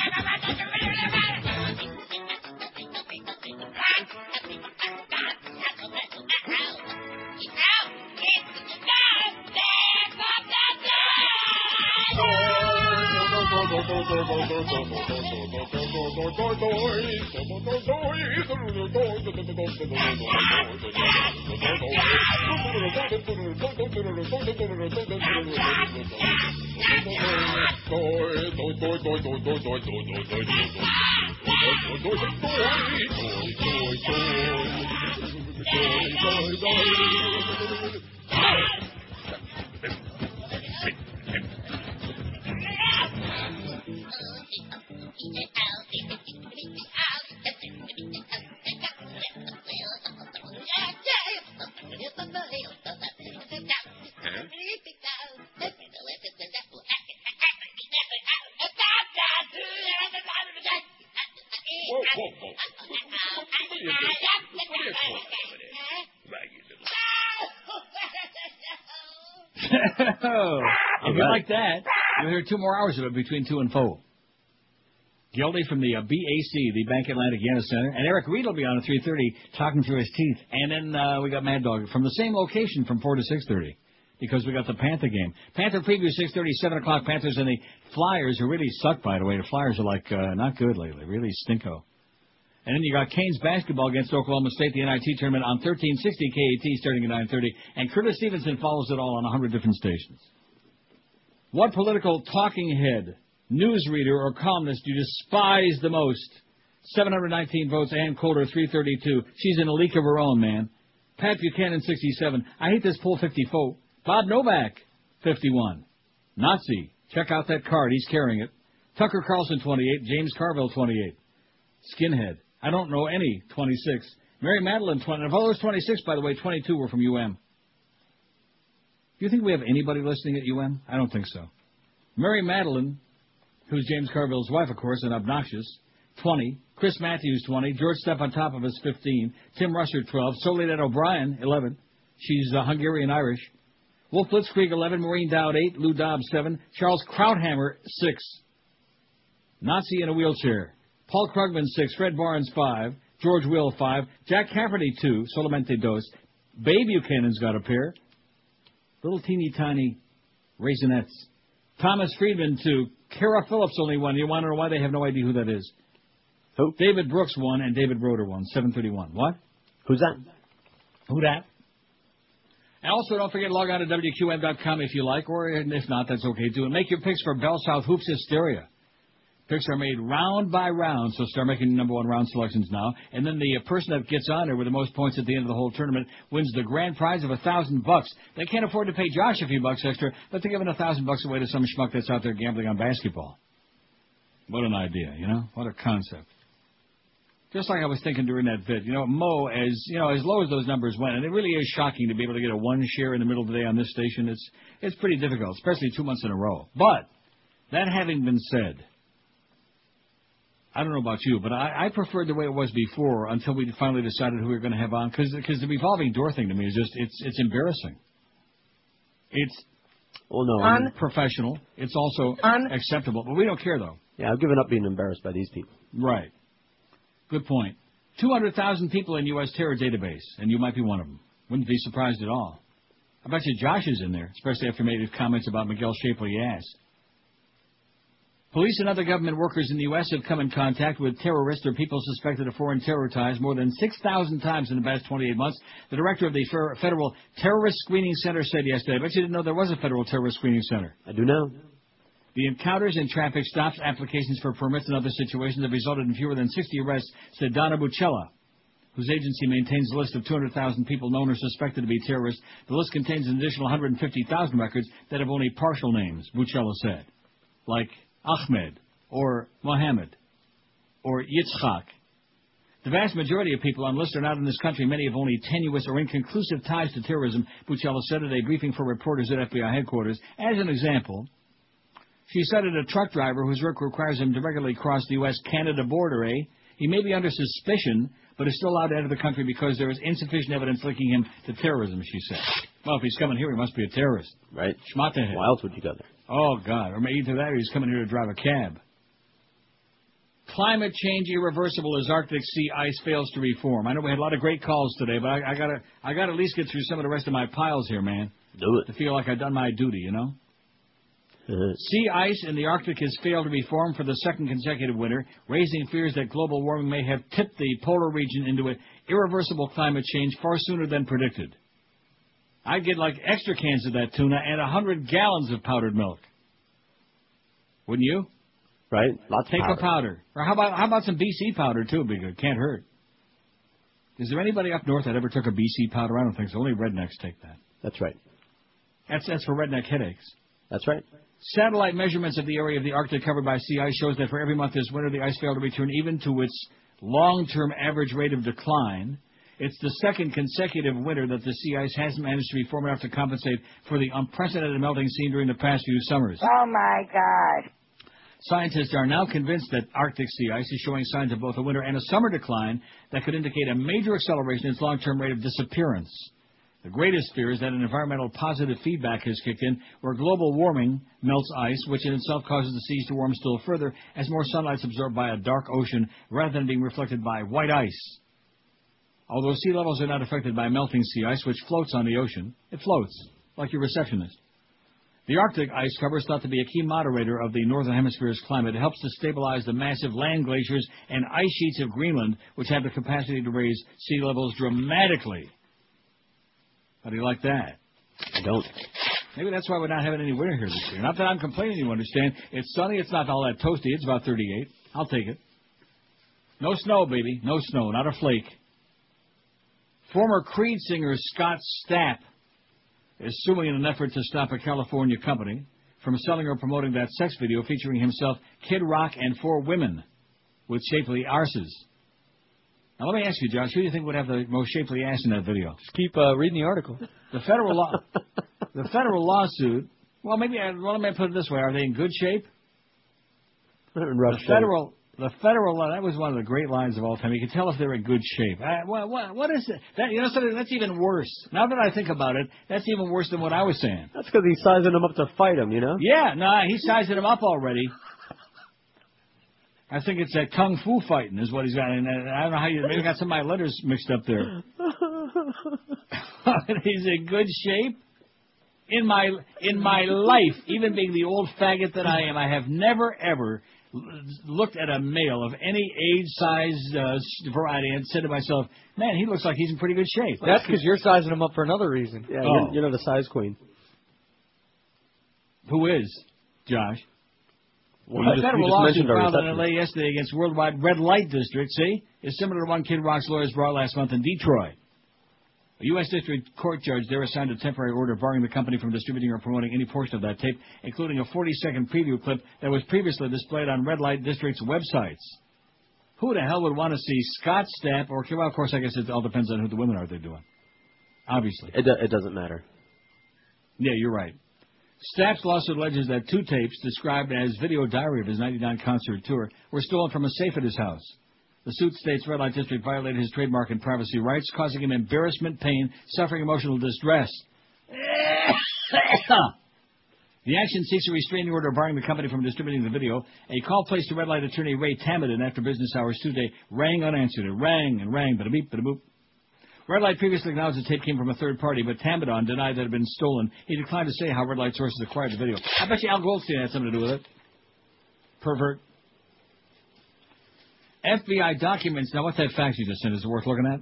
whoa, whoa. If two more hours of it between two and four. Gildy from the uh, BAC, the Bank Atlantic Yenna Center, and Eric Reid will be on at 3:30 talking through his teeth. And then uh, we got Mad Dog from the same location from 4 to 6:30 because we got the Panther game. Panther preview 6:30, 7 o'clock. Panthers and the Flyers, who really suck by the way. The Flyers are like uh, not good lately, really stinko. And then you got Canes basketball against Oklahoma State, the NIT tournament on 1360 KAT starting at 9:30, and Curtis Stevenson follows it all on 100 different stations. What political talking head, newsreader, or columnist you despise the most? 719 votes. Ann Coulter, 332. She's in a league of her own, man. Pat Buchanan, 67. I hate this poll, 54. Bob Novak, 51. Nazi. Check out that card. He's carrying it. Tucker Carlson, 28. James Carville, 28. Skinhead. I don't know any, 26. Mary Matalin, 20. Of all those 26, by the way, 22 were from UM. Do you think we have anybody listening at UM? I don't think so. Mary Matalin, who's James Carville's wife, of course, and obnoxious, 20. Chris Matthews, 20. George Stephanopoulos, 15. Tim Russert, 12. Soledad O'Brien, 11. She's uh, Hungarian Irish. Wolf Blitzkrieg, 11. Maureen Dowd, 8. Lou Dobbs, 7. Charles Krauthammer, 6. Nazi in a wheelchair. Paul Krugman, 6. Fred Barnes, 5. George Will, 5. Jack Cafferty, 2. Solamente dos. Bay Buchanan's got a pair. Little teeny tiny raisinets. Thomas Friedman, 2. Kyra Phillips, only one. You want to know why they have no idea who that is? Who? David Brooks, 1. And David Broder, 1. 731. What? Who's that? Who that? And also, don't forget to log on to WQM.com if you like, or if not, that's okay too. And make your picks for Bell South Hoops Hysteria. Picks are made round by round, so start making number one round selections now. And then the uh, person that gets on there with the most points at the end of the whole tournament wins the grand prize of a thousand bucks. They can't afford to pay Josh a few bucks extra, but they're giving a thousand bucks away to some schmuck that's out there gambling on basketball. What an idea, you know? What a concept. Just like I was thinking during that bit, you know, Mo, as you know, as low as those numbers went, and it really is shocking to be able to get a one share in the middle of the day on this station. It's it's pretty difficult, especially two months in a row. But that having been said, I don't know about you, but I, I preferred the way it was before until we finally decided who we were going to have on. Because because the revolving door thing to me is just it's it's embarrassing. It's well, no, unprofessional. It's also acceptable, but we don't care though. Yeah, I've given up being embarrassed by these people. Right. Good point. 200,000 people in U.S. terror database, and you might be one of them. Wouldn't be surprised at all. I bet you Josh is in there, especially after he made his comments about Miguel Shapley ass. Police and other government workers in the U.S. have come in contact with terrorists or people suspected of foreign terror ties more than 6,000 times in the past 28 months. The director of the Federal Terrorist Screening Center said yesterday. I bet you didn't know there was a Federal Terrorist Screening Center. I do know. The encounters and traffic stops, applications for permits, and other situations have resulted in fewer than 60 arrests, said Donna Bucella, whose agency maintains a list of 200,000 people known or suspected to be terrorists. The list contains an additional 150,000 records that have only partial names, Bucella said, like Ahmed or Mohammed or Yitzhak. The vast majority of people on list are not in this country. Many have only tenuous or inconclusive ties to terrorism, Bucella said at a briefing for reporters at FBI headquarters. As an example, she cited a truck driver whose work requires him to regularly cross the U.S.-Canada border, eh? He may be under suspicion, but is still allowed to enter the country because there is insufficient evidence linking him to terrorism, she said. Well, if he's coming here, he must be a terrorist. Right. Schmattehead. Why else would you go there? Oh, God. Or maybe either that or he's coming here to drive a cab. Climate change irreversible as Arctic sea ice fails to reform. I know we had a lot of great calls today, but I, I gotta, I gotta at least get through some of the rest of my piles here, man. Do it. To feel like I've done my duty, you know? Uh-huh. Sea ice in the Arctic has failed to reform for the second consecutive winter, raising fears that global warming may have tipped the polar region into an irreversible climate change far sooner than predicted. I'd get like extra cans of that tuna and a hundred gallons of powdered milk. Wouldn't you? Right? Lots Take of powder. Take a powder. Or how about how about some BC powder too? Be good. Can't hurt. Is there anybody up north that ever took a BC powder? I don't think so. Only rednecks take that. That's right. That's that's for redneck headaches. That's right. Satellite measurements of the area of the Arctic covered by sea ice shows that for every month this winter, the ice failed to return even to its long-term average rate of decline. It's the second consecutive winter that the sea ice hasn't managed to be reform enough to compensate for the unprecedented melting seen during the past few summers. Oh my God. Scientists are now convinced that Arctic sea ice is showing signs of both a winter and a summer decline that could indicate a major acceleration in its long-term rate of disappearance. The greatest fear is that an environmental positive feedback has kicked in, where global warming melts ice, which in itself causes the seas to warm still further as more sunlight is absorbed by a dark ocean rather than being reflected by white ice. Although sea levels are not affected by melting sea ice, which floats on the ocean, it floats, like your receptionist. The Arctic ice cover is thought to be a key moderator of the Northern Hemisphere's climate. It helps to stabilize the massive land glaciers and ice sheets of Greenland, which have the capacity to raise sea levels dramatically. How do you like that? I don't. Maybe that's why we're not having any winter here this year. Not that I'm complaining, you understand. It's sunny, it's not all that toasty, it's about 38. I'll take it. No snow, baby. No snow, not a flake. Former Creed singer Scott Stapp is suing in an effort to stop a California company from selling or promoting that sex video featuring himself, Kid Rock, and four women with shapely arses. Now let me ask you, Josh, who do you think would have the most shapely ass in that video? Just keep uh, reading the article. The federal law, the federal lawsuit. Well, maybe I, well, let me put it this way: Are they in good shape? They're in rough the shape. federal, the federal law. That was one of the great lines of all time. You can tell if they're in good shape. Uh, what, what, what is it? That, you know, something that's even worse. Now that I think about it, that's even worse than what I was saying. That's because he's sizing them up to fight him, you know? Yeah, no, he's sizing them up already. I think it's that kung fu fighting is what he's got. And uh, I don't know how you maybe got some of my letters mixed up there. he's in good shape. In my in my life, even being the old faggot that I am, I have never ever looked at a male of any age, size, uh, variety, and said to myself, "Man, he looks like he's in pretty good shape." That's because you're sizing him up for another reason. Yeah, Oh. you're, you're the size queen. Who is Josh? Well, a you just- federal you just lawsuit filed in. LA yesterday against Worldwide Red Light District, see, is similar to one Kid Rock's lawyers brought last month in Detroit. A U.S. District Court judge there assigned a temporary order barring the company from distributing or promoting any portion of that tape, including a 40-second preview clip that was previously displayed on Red Light District's websites. Who the hell would want to see Scott Stapp, or, well, of course, I guess it all depends on who the women are they're doing. Obviously. It, do, it doesn't matter. Yeah, you're right. Stapp's lawsuit alleges that two tapes, described as video diary of his 99 concert tour, were stolen from a safe at his house. The suit states Red Light District violated his trademark and privacy rights, causing him embarrassment, pain, suffering emotional distress. the action seeks a restraining order barring the company from distributing the video. A call placed to Red Light attorney Ray Tamadin after business hours Tuesday rang unanswered. It rang and rang, but a beep, but a boop. Red Light previously acknowledged the tape came from a third party, but Tamadon denied that it had been stolen. He declined to say how Red Light sources acquired the video. I bet you Al Goldstein had something to do with it. Pervert. FBI documents. Now, what's that fax you just sent? Is it worth looking at?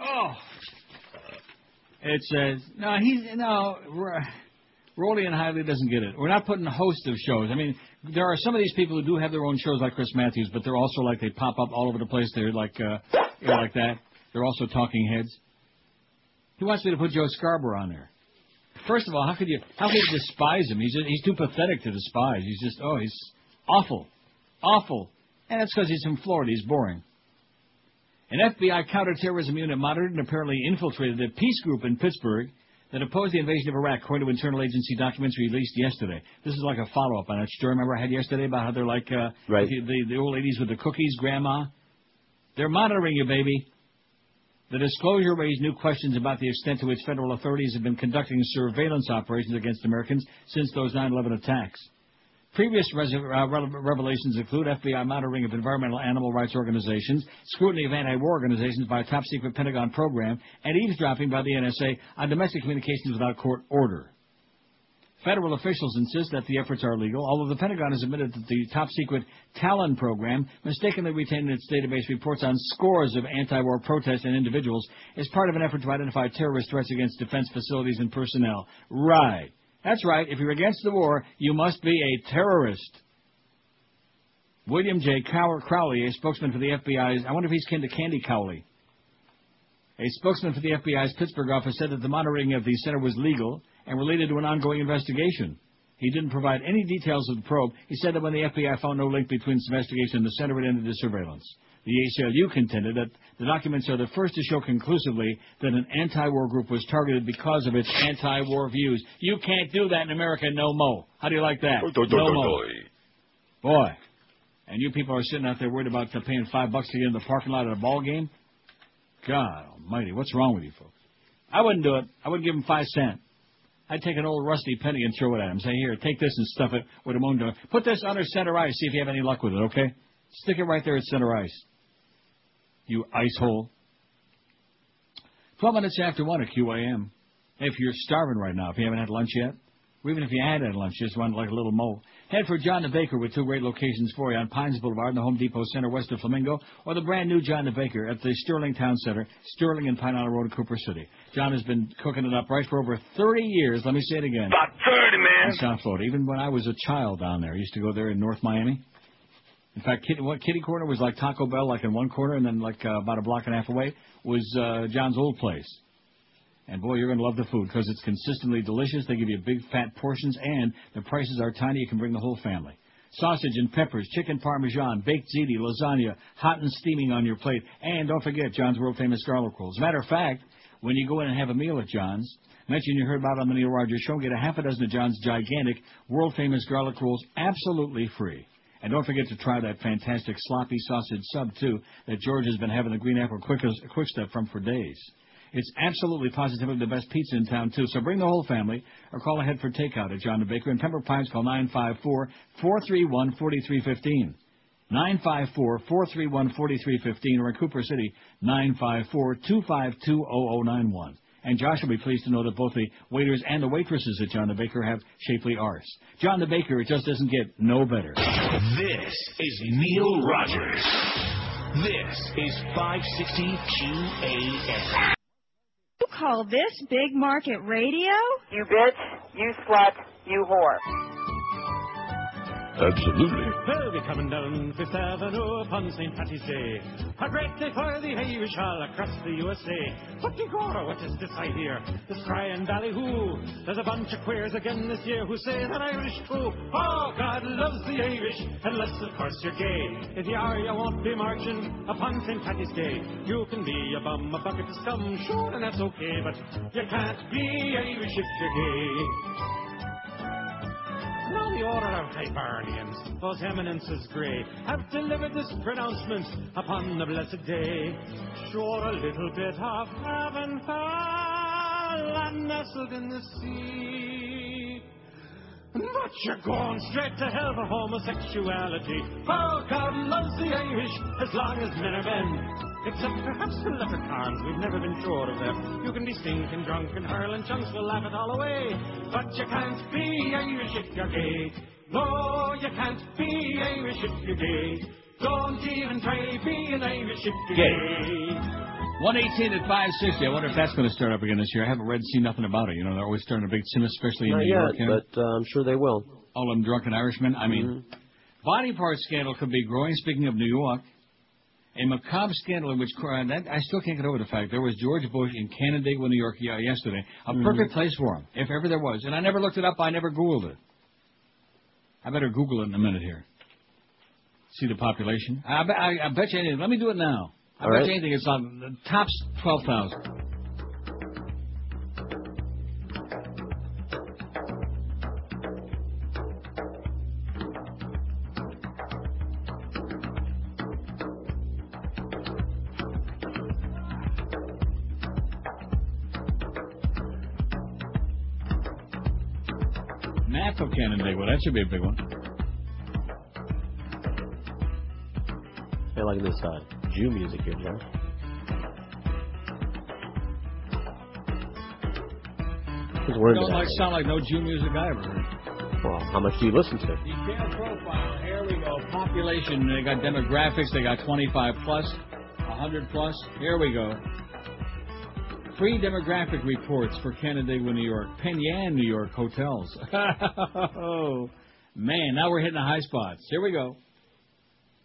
Oh. It says, no, he's, no, Rolly and Hiley doesn't get it. We're not putting a host of shows. I mean, there are some of these people who do have their own shows like Chris Matthews, but they're also like they pop up all over the place. They're like, uh, you know, like that. They're also talking heads. He wants me to put Joe Scarborough on there. First of all, how could you how could you despise him? He's just, he's too pathetic to despise. He's just oh he's awful, awful, and that's because he's from Florida. He's boring. An FBI counterterrorism unit monitored and apparently infiltrated a peace group in Pittsburgh that opposed the invasion of Iraq, according to internal agency documents released yesterday. This is like a follow-up on that story. Remember I had yesterday about how they're like uh, Right. the, the, the old ladies with the cookies, Grandma. They're monitoring you, baby. The disclosure raised new questions about the extent to which federal authorities have been conducting surveillance operations against Americans since those 9/11 attacks. Previous res- uh, revelations include FBI monitoring of environmental animal rights organizations, scrutiny of anti-war organizations by a top-secret Pentagon program, and eavesdropping by the NSA on domestic communications without court order. Federal officials insist that the efforts are legal, although the Pentagon has admitted that the top-secret Talon program mistakenly retained in its database reports on scores of anti-war protests and individuals as part of an effort to identify terrorist threats against defense facilities and personnel. Right. That's right. If you're against the war, you must be a terrorist. William J. Crowley, a spokesman for the FBI's, I wonder if he's kin to Candy Crowley. A spokesman for the FBI's Pittsburgh office said that the monitoring of the center was legal and related to an ongoing investigation. He didn't provide any details of the probe. He said that when the FBI found no link between this investigation and the center, it ended the surveillance. The ACLU contended that the documents are the first to show conclusively that an anti-war group was targeted because of its anti-war views. You can't do that in America no mo. How do you like that? No mo. Boy. And you people are sitting out there worried about paying five bucks to get in the parking lot at a ball game? God almighty, what's wrong with you folks? I wouldn't do it. I wouldn't give him five cents. I'd take an old rusty penny and throw it at him. Say, here, take this and stuff it with a moon dog. Put this under center ice. See if you have any luck with it, okay? Stick it right there at center ice. You ice hole. 12 minutes after 1 at QAM. If you're starving right now, if you haven't had lunch yet, or even if you had had lunch, just want like a little mole, head for John the Baker with two great locations for you on Pines Boulevard in the Home Depot Center west of Flamingo, or the brand new John the Baker at the Sterling Town Center, Sterling and Pine Island Road in Cooper City. John has been cooking it up right for over 30 years. Let me say it again. About 30, man. In South Florida. Even when I was a child down there, I used to go there in North Miami. In fact, Kitty, what Kitty Corner was like Taco Bell, like in one corner, and then like uh, about a block and a half away was uh, John's old place. And boy, you're going to love the food because it's consistently delicious. They give you big fat portions, and the prices are tiny. You can bring the whole family. Sausage and peppers, chicken parmesan, baked ziti, lasagna, hot and steaming on your plate, and don't forget John's world famous garlic rolls. Matter of fact, when you go in and have a meal at John's, mention you heard about on the Neil Rogers Show, get a half a dozen of John's gigantic world famous garlic rolls absolutely free. And don't forget to try that fantastic sloppy sausage sub too that George has been having the Green Apple Quick, quick Step from for days. It's absolutely positively the best pizza in town too. So bring the whole family or call ahead for takeout at John Baker in Pembroke Pines. Call 954-431-4315. 954-431-4315 or in Cooper City 954-252-0091. And Josh will be pleased to know that both the waiters and the waitresses at John the Baker have shapely arse. John the Baker, it just doesn't get no better. This is Neil Rogers. This is 560 QAM. You call this big market radio? You bitch, you slut, you whore. Absolutely. They'll be coming down Fifth Avenue upon St. Patty's Day. A great day for the Irish all across the USA. What Gora, what is this I hear? This crying ballyhoo. There's a bunch of queers again this year who say that Irish too. Oh, God loves the Irish, unless of course you're gay. If you are, you won't be marching upon St. Patty's Day. You can be a bum, a bucket of scum, sure, and that's okay, but you can't be Irish if you're gay. Now the order of Hibernians, those eminences grey, have delivered this pronouncement upon the blessed day. Sure, a little bit of heaven fell and nestled in the sea. But you're going straight to hell for homosexuality. Oh, God loves the Irish as long as men are men. Except perhaps the leprechauns, we've never been sure of them. You can be stinking drunk and hurling chunks, we'll laugh it all away. But you can't be Irish if you're gay. No, you can't be Irish if you're gay. Don't even try being Irish if you're gay. 118 at 560. I wonder if that's going to start up again this year. I haven't read, seen nothing about it. You know, they're always starting a big sim, especially in Not New yet, York. you know? but uh, I'm sure they will. All them drunken Irishmen. I mean, Mm-hmm. body part scandal could be growing. Speaking of New York, a macabre scandal in which uh, that, I still can't get over the fact there was George Bush in Canandaigua, New York, yeah, yesterday. A Mhm. perfect place for him, if ever there was. And I never looked it up. I never Googled it. I better Google it in a minute here. See the population. I, bet- I, I bet you anything. Let me do it now. I All bet right. you anything. It's on the tops twelve thousand. Map of Canandaigua. That should be a big one. Like this uh, Jew music here, we're Don't like sound like no Jew music I ever heard. Well, how much do you listen to? Detailed profile. Here we go. Population. They got demographics. They got 25 plus, 100 plus. Here we go. Free demographic reports for Canandaigua, New York. Penn New York hotels. oh, man. Now we're hitting the high spots. Here we go.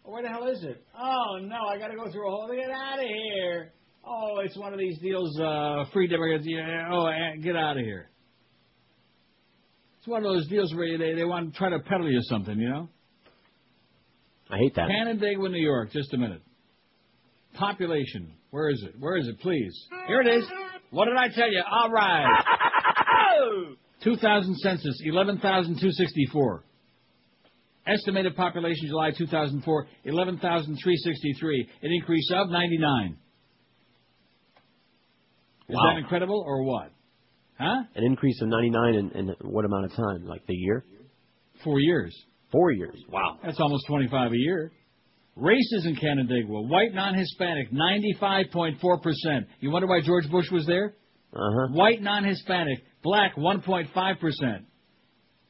Where the hell is it? Oh, no. I got to go through a whole. Get out of here. Oh, it's one of these deals. Uh, free demographics. Yeah, Oh, eh, get out of here. It's one of those deals where they, they want to try to peddle you something, you know? I hate that. Canandaigua, New York. Just a minute. Population. Where is it? Where is it, please? Here it is. What did I tell you? All right. 2000 census, 11,264. Estimated population July 2004, 11,363. An increase of 99. Is Wow. that incredible or what? Huh? An increase of 99 in, in what amount of time? Like the year? Four years. Four years. Wow. That's almost 25 a year. Races in Canandaigua. White non-Hispanic, 95.4%. You wonder why George Bush was there? Uh-huh. White non-Hispanic. Black, 1.5%.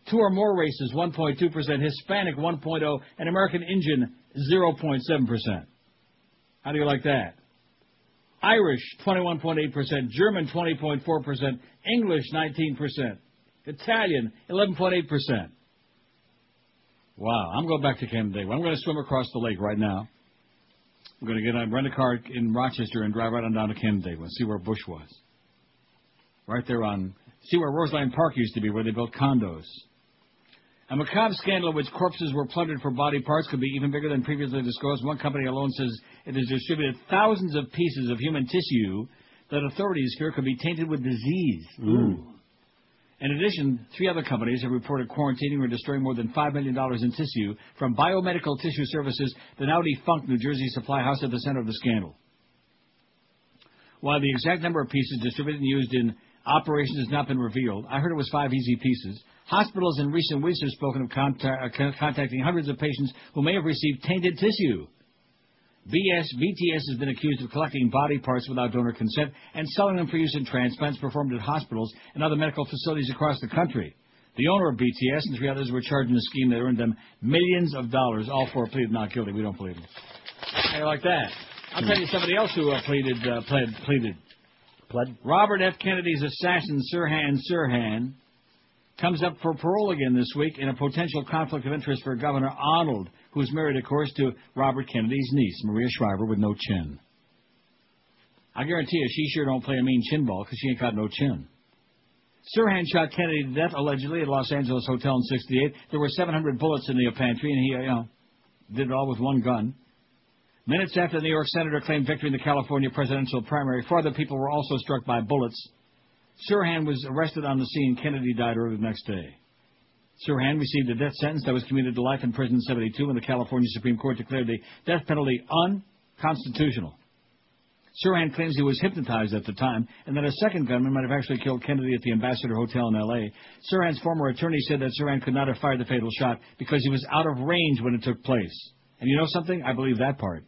Two or more races, 1.2%. Hispanic, 1.0. And American Indian, 0.7%. How do you like that? Irish, 21.8%. German, 20.4%. English, 19%. Italian, 11.8%. Wow, I'm going back to Canandaigua. I'm going to swim across the lake right now. I'm going to get on, rent a car in Rochester and drive right on down to Canandaigua and see where Bush was. Right there on, see where Roseland Park used to be, where they built condos. A macabre scandal in which corpses were plundered for body parts could be even bigger than previously disclosed. One company alone says it has distributed thousands of pieces of human tissue that authorities fear could be tainted with disease. Ooh. In addition, three other companies have reported quarantining or destroying more than $5 million in tissue from Biomedical Tissue Services, the now defunct New Jersey supply house at the center of the scandal. While the exact number of pieces distributed and used in operations has not been revealed, I heard it was five easy pieces. Hospitals in recent weeks have spoken of contact, uh, contacting hundreds of patients who may have received tainted tissue. BS, BTS has been accused of collecting body parts without donor consent and selling them for use in transplants performed at hospitals and other medical facilities across the country. The owner of BTS and three others were charged in a scheme that earned them millions of dollars. All four pleaded not guilty. We don't believe them. How you like that? I'll tell you somebody else who uh, pleaded, uh, pled, pleaded. Pled? Robert F. Kennedy's assassin, Sirhan Sirhan, comes up for parole again this week in a potential conflict of interest for Governor Arnold, who's married, of course, to Robert Kennedy's niece, Maria Shriver, with no chin. I guarantee you, she sure don't play a mean chin ball because she ain't got no chin. Sirhan shot Kennedy to death allegedly at Los Angeles hotel in '68. There were 700 bullets in the pantry, and he, uh, you know, did it all with one gun. Minutes after the New York senator claimed victory in the California presidential primary, four other people were also struck by bullets. Sirhan was arrested on the scene. Kennedy died early the next day. Sirhan received a death sentence that was commuted to life in prison in 72 when the California Supreme Court declared the death penalty unconstitutional. Sirhan claims he was hypnotized at the time and that a second gunman might have actually killed Kennedy at the Ambassador Hotel in L.A. Sirhan's former attorney said that Sirhan could not have fired the fatal shot because he was out of range when it took place. And you know something? I believe that part.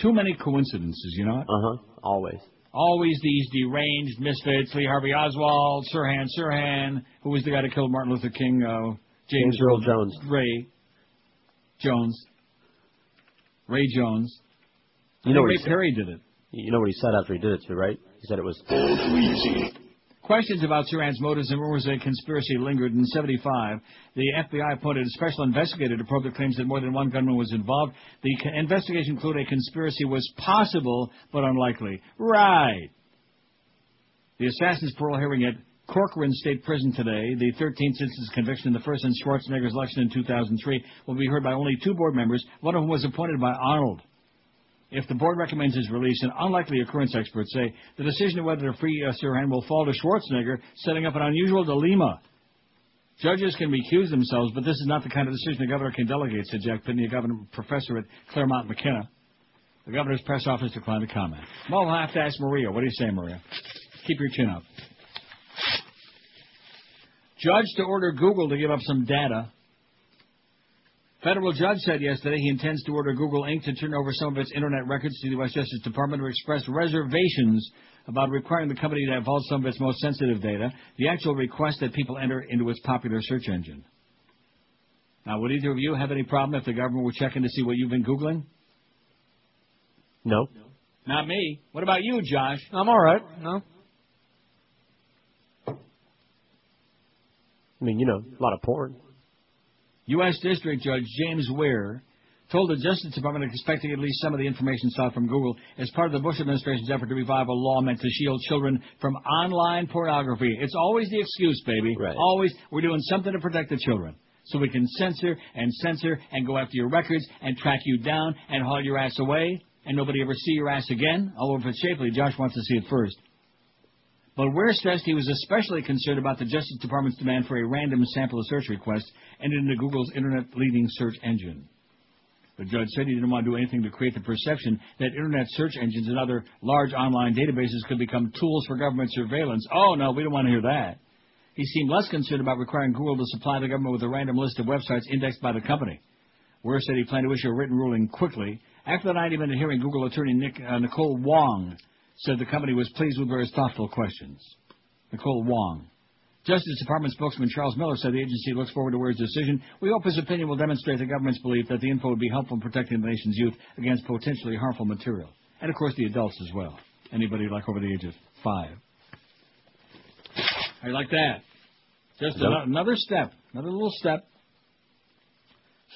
Too many coincidences, you know? Uh huh. Always. Always these deranged misfits, Lee Harvey Oswald, Sirhan Sirhan, who was the guy that killed Martin Luther King, uh, James James Earl Jones. Ray Jones. Ray Jones. You know what Ray he said? Perry did it. You know what he said after he did it too, right? He said it was Questions about Sirhan's motives and rumors of a conspiracy lingered. In 75, the FBI appointed a special investigator to probe the claims that more than one gunman was involved. The investigation concluded a conspiracy was possible, but unlikely. Right. The assassin's parole hearing at Corcoran State Prison today, the 13th since his conviction in the first in Schwarzenegger's election in 2003, will be heard by only two board members, one of whom was appointed by Arnold. If the board recommends his release, an unlikely occurrence experts say the decision of whether to free uh, Sirhan will fall to Schwarzenegger, setting up an unusual dilemma. Judges can recuse themselves, but this is not the kind of decision the governor can delegate, said Jack Pitney, a governor professor at Claremont McKenna. The governor's press office declined to comment. Well, we'll have to ask Maria. What do you say, Maria? Keep your chin up. Judge to order Google to give up some data. Federal judge said yesterday he intends to order Google Inc. to turn over some of its internet records to the U.S. Justice Department to express reservations about requiring the company to divulge some of its most sensitive data, the actual request that people enter into its popular search engine. Now, would either of you have any problem if the government were checking to see what you've been Googling? No. Not me. What about you, Josh? I'm all right. No. I mean, you know, a lot of porn. U.S. District Judge James Ware told the Justice Department expecting at least some of the information sought from Google as part of the Bush administration's effort to revive a law meant to shield children from online pornography. It's always the excuse, baby. Right. Always, we're doing something to protect the children. So we can censor and censor and go after your records and track you down and haul your ass away and nobody ever see your ass again. Although if it's shapely, Josh wants to see it first. But Ware stressed he was especially concerned about the Justice Department's demand for a random sample of search requests entered into Google's internet leading search engine. The judge said he didn't want to do anything to create the perception that internet search engines and other large online databases could become tools for government surveillance. Oh, no, we don't want to hear that. He seemed less concerned about requiring Google to supply the government with a random list of websites indexed by the company. Ware said he planned to issue a written ruling quickly. After the 90-minute hearing, Google attorney Nick, uh, Nicole Wong said the company was pleased with Ware's thoughtful questions. Nicole Wong. Justice Department spokesman Charles Miller said the agency looks forward to Ware's decision. We hope his opinion will demonstrate the government's belief that the info would be helpful in protecting the nation's youth against potentially harmful material. And, of course, the adults as well. Anybody like over the age of five. You like that? Just Yep. ano- another step, another little step.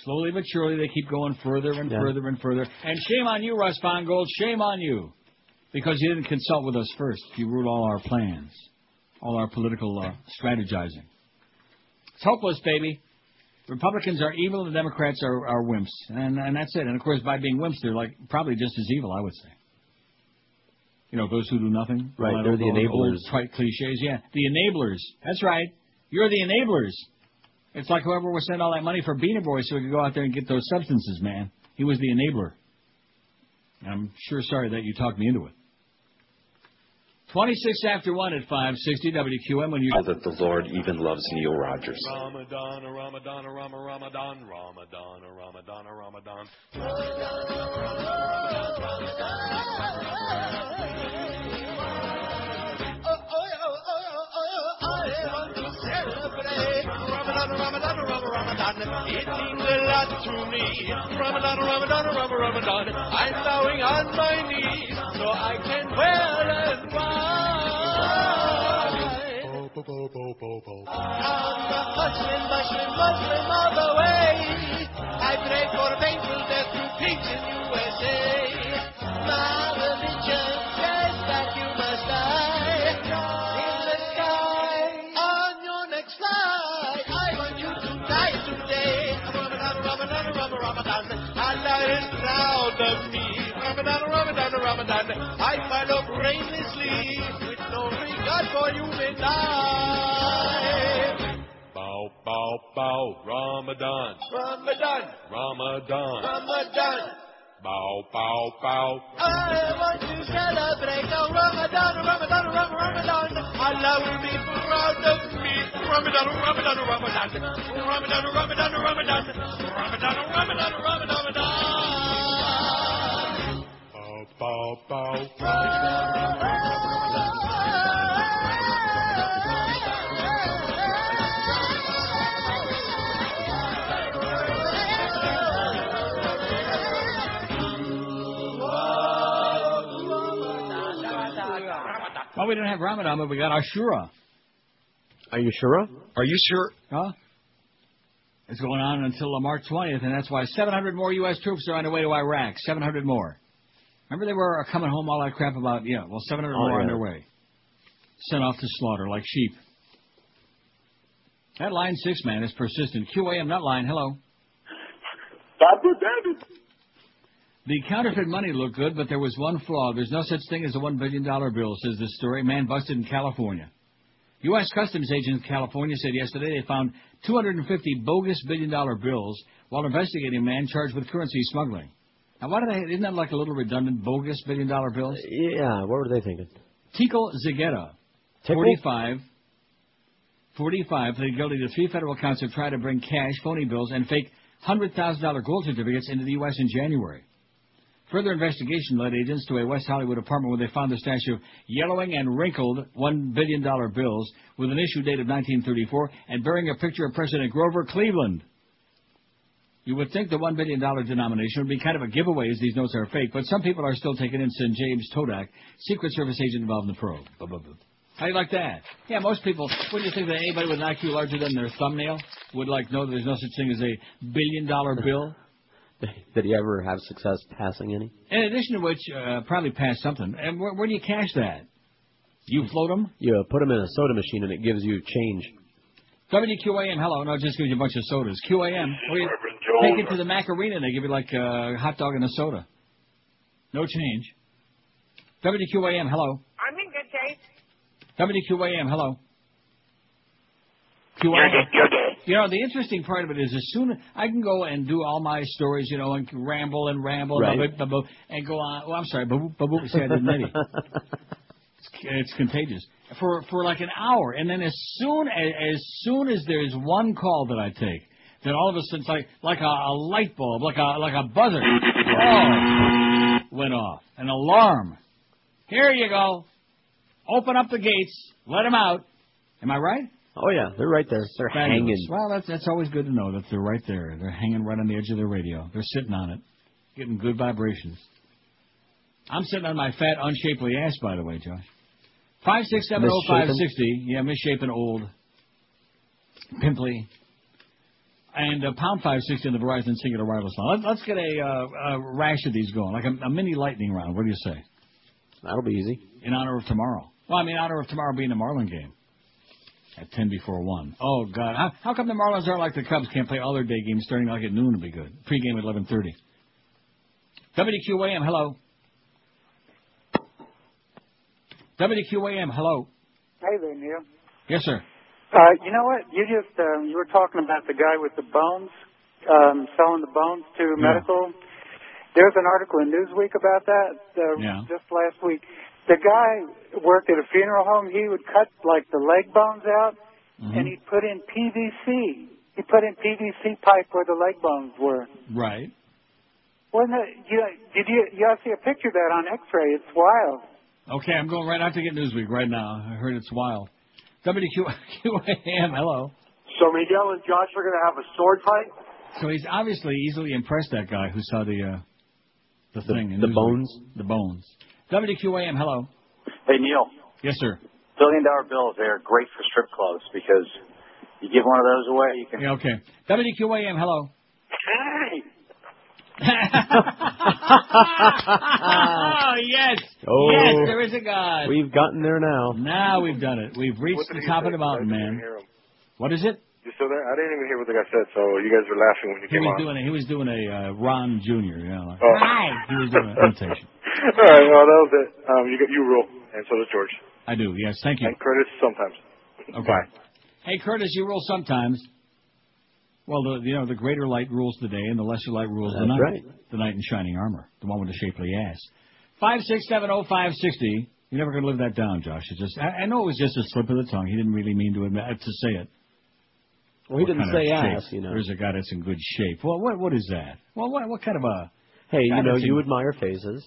Slowly but surely, they keep going further and further and further. And shame on you, Russ Feingold. Shame on you, because you didn't consult with us first. You ruled all our plans, all our political uh, strategizing. It's hopeless, baby. Republicans are evil, and the Democrats are, are wimps, and and that's it. And of course, by being wimps, they're like probably just as evil, I would say. You know, those who do nothing. Right, they're the enablers. trite cliches. Yeah, the enablers. That's right. You're the enablers. It's like whoever was sending all that money for Beanie Boy so we could go out there and get those substances, man. He was the enabler. I'm sure sorry that you talked me into it. 26 after 1 at 560 WQAM when you... that the Lord even loves Neil Rogers. Ramadan, Ramadan, Ramadan, Ramadan, Ramadan, Ramadan, Ramadan. Ramadan, Ramadan, Ramadan, it means a lot to me. Ramadan, Ramadan, Ramadan, Ramadan. I'm bowing on my knees so I can well and wide. I'm the Muslim, Muslim, Muslim all the way. I pray for painful death to peace in USA. My religion says that you must die in the sky on your next flight. I want you to die today. Ramadan, Ramadan, Ramadan, Ramadan. Allah is proud of me. Ramadan, Ramadan, Ramadan. I follow brainlessly with no regard for human life. Bow, bow, Ramadan. Ramadan. Ramadan. Ramadan. Bow, bow, bow. I want to celebrate oh, Ramadan, Ramadan, Ramadan, Ramadan. Allah will be proud of me. Ramadan, Ramadan, Ramadan. Ramadan, Ramadan, Ramadan. Ramadan, Ramadan, Ramadan, Ramadan. Bow, bow, bow. Well, we didn't have Ramadan, but we got Ashura. Are you sure? Are you sure? Huh? It's going on until uh, March 20th, and that's why 700 more U.S. troops are on their way to Iraq. 700 more. Remember they were uh, coming home all that crap about, yeah, well, 700 Oh, more on their way. Sent off to slaughter like sheep. That line six man is persistent. QAM not line, hello. The counterfeit money looked good, but there was one flaw. There's no such thing as a $1 billion bill, says this story. Man busted in California. U.S. Customs agents in California said yesterday they found 250 bogus billion dollar bills while investigating a man charged with currency smuggling. Now, why do they, isn't that like a little redundant, bogus billion dollar bills? Yeah, what were they thinking? Tico Tickle? 45, 45, pleaded guilty to three federal counts of trying to bring cash, phony bills, and fake $100,000 gold certificates into the U.S. in January. Further investigation led agents to a West Hollywood apartment where they found the stash of yellowing and wrinkled $1 billion bills with an issue date of 1934 and bearing a picture of President Grover Cleveland. You would think the $1 billion denomination would be kind of a giveaway as these notes are fake, but some people are still taking in St. James Todak, Secret Service agent involved in the probe. Blah, blah, blah. How do you like that? Yeah, most people, wouldn't you think that anybody with an IQ larger than their thumbnail would like know that there's no such thing as a billion dollar bill? Did he ever have success passing any? In addition to which, uh, probably pass something. And where, where do you cash that? You float them? You put them in a soda machine and it gives you change. WQAM, hello. No, it just gives you a bunch of sodas. QAM, you take it to the Macarena and they give you like a hot dog and a soda. No change. WQAM, hello. I'm in good shape. WQAM, hello. QAM. You know, the interesting part of it is as soon as I can go and do all my stories, you know, and ramble and ramble Right. blah, blah, blah, blah, and go on. Well, I'm sorry, boo, boo, see, I didn't any. It's, it's contagious for for like an hour, and then as soon as as soon as there's one call that I take, then all of a sudden it's like like a, a light bulb, like a like a buzzer, oh, went off, an alarm. Here you go. Open up the gates. Let them out. Am I right? Oh yeah, they're right there. They're Fabulous. hanging. Well, that's that's always good to know that they're right there. They're hanging right on the edge of their radio. They're sitting on it, getting good vibrations. I'm sitting on my fat, unshapely ass, by the way, Josh. Five six seven oh five sixty. Yeah, misshapen, old, pimply. And uh, pound five sixty on the Verizon Cingular Wireless line. Let, let's get a, uh, a rash of these going, like a, a mini lightning round. What do you say? That'll be easy. In honor of tomorrow. Well, I mean, in honor of tomorrow being the Marlin game at ten before one. Oh God, how, how come the Marlins aren't like the Cubs? Can't play all their day games starting like at noon to be good. Pre-game at eleven thirty. WQAM, hello. WQAM, hello. Hey there, Neil. Yes, sir. Uh, you know what? You just um, you were talking about the guy with the bones, um, selling the bones to Yeah. medical. There's an article in Newsweek about that uh, Yeah. just last week. The guy worked at a funeral home. He would cut like the leg bones out, Mm-hmm. and he'd put in PVC. He put in PVC pipe where the leg bones were. Right. Wasn't it? You, did you? You ought to see a picture of that on X-ray. It's wild. Okay, I'm going right out to get Newsweek right now. I heard it's wild. WQAM, hello. So Miguel and Josh are going to have a sword fight? So he's obviously easily impressed that guy who saw the uh, the, thing. in the bones? The bones. WQAM, hello. Hey, Neil. Yes, sir. Billion dollar bills, they're great for strip clubs because you give one of those away, you can. Yeah, okay. WQAM, hello. Hey! oh yes, Oh. yes, there is a God. We've gotten there now. Now we've done it. We've reached the top of the mountain, man. What is it? You still there? I didn't even hear what the guy said, so you guys were laughing when you He came was on. doing a, he was doing a uh, Ron Jr. Yeah, know, like, Oh. hi. He was doing an imitation. All right, well that was it. Um, you got you rule, and so does George. I do. Yes, thank you. And Curtis sometimes. Okay. Hey, Curtis, you rule sometimes. Well, the you know the greater light rules the day, and the lesser light rules the That's night. right. The knight in shining armor, the one with the shapely ass. Five six seven oh five sixty. You're never going to live that down, Josh. It's just I, I know it was just a slip of the tongue. He didn't really mean to admit, uh, to say it. Well, he What didn't kind of say shape? ass, you know. There's a guy that's in good shape. Well, what what is that? Well, what what kind of a Hey, you know, you in- admire faces,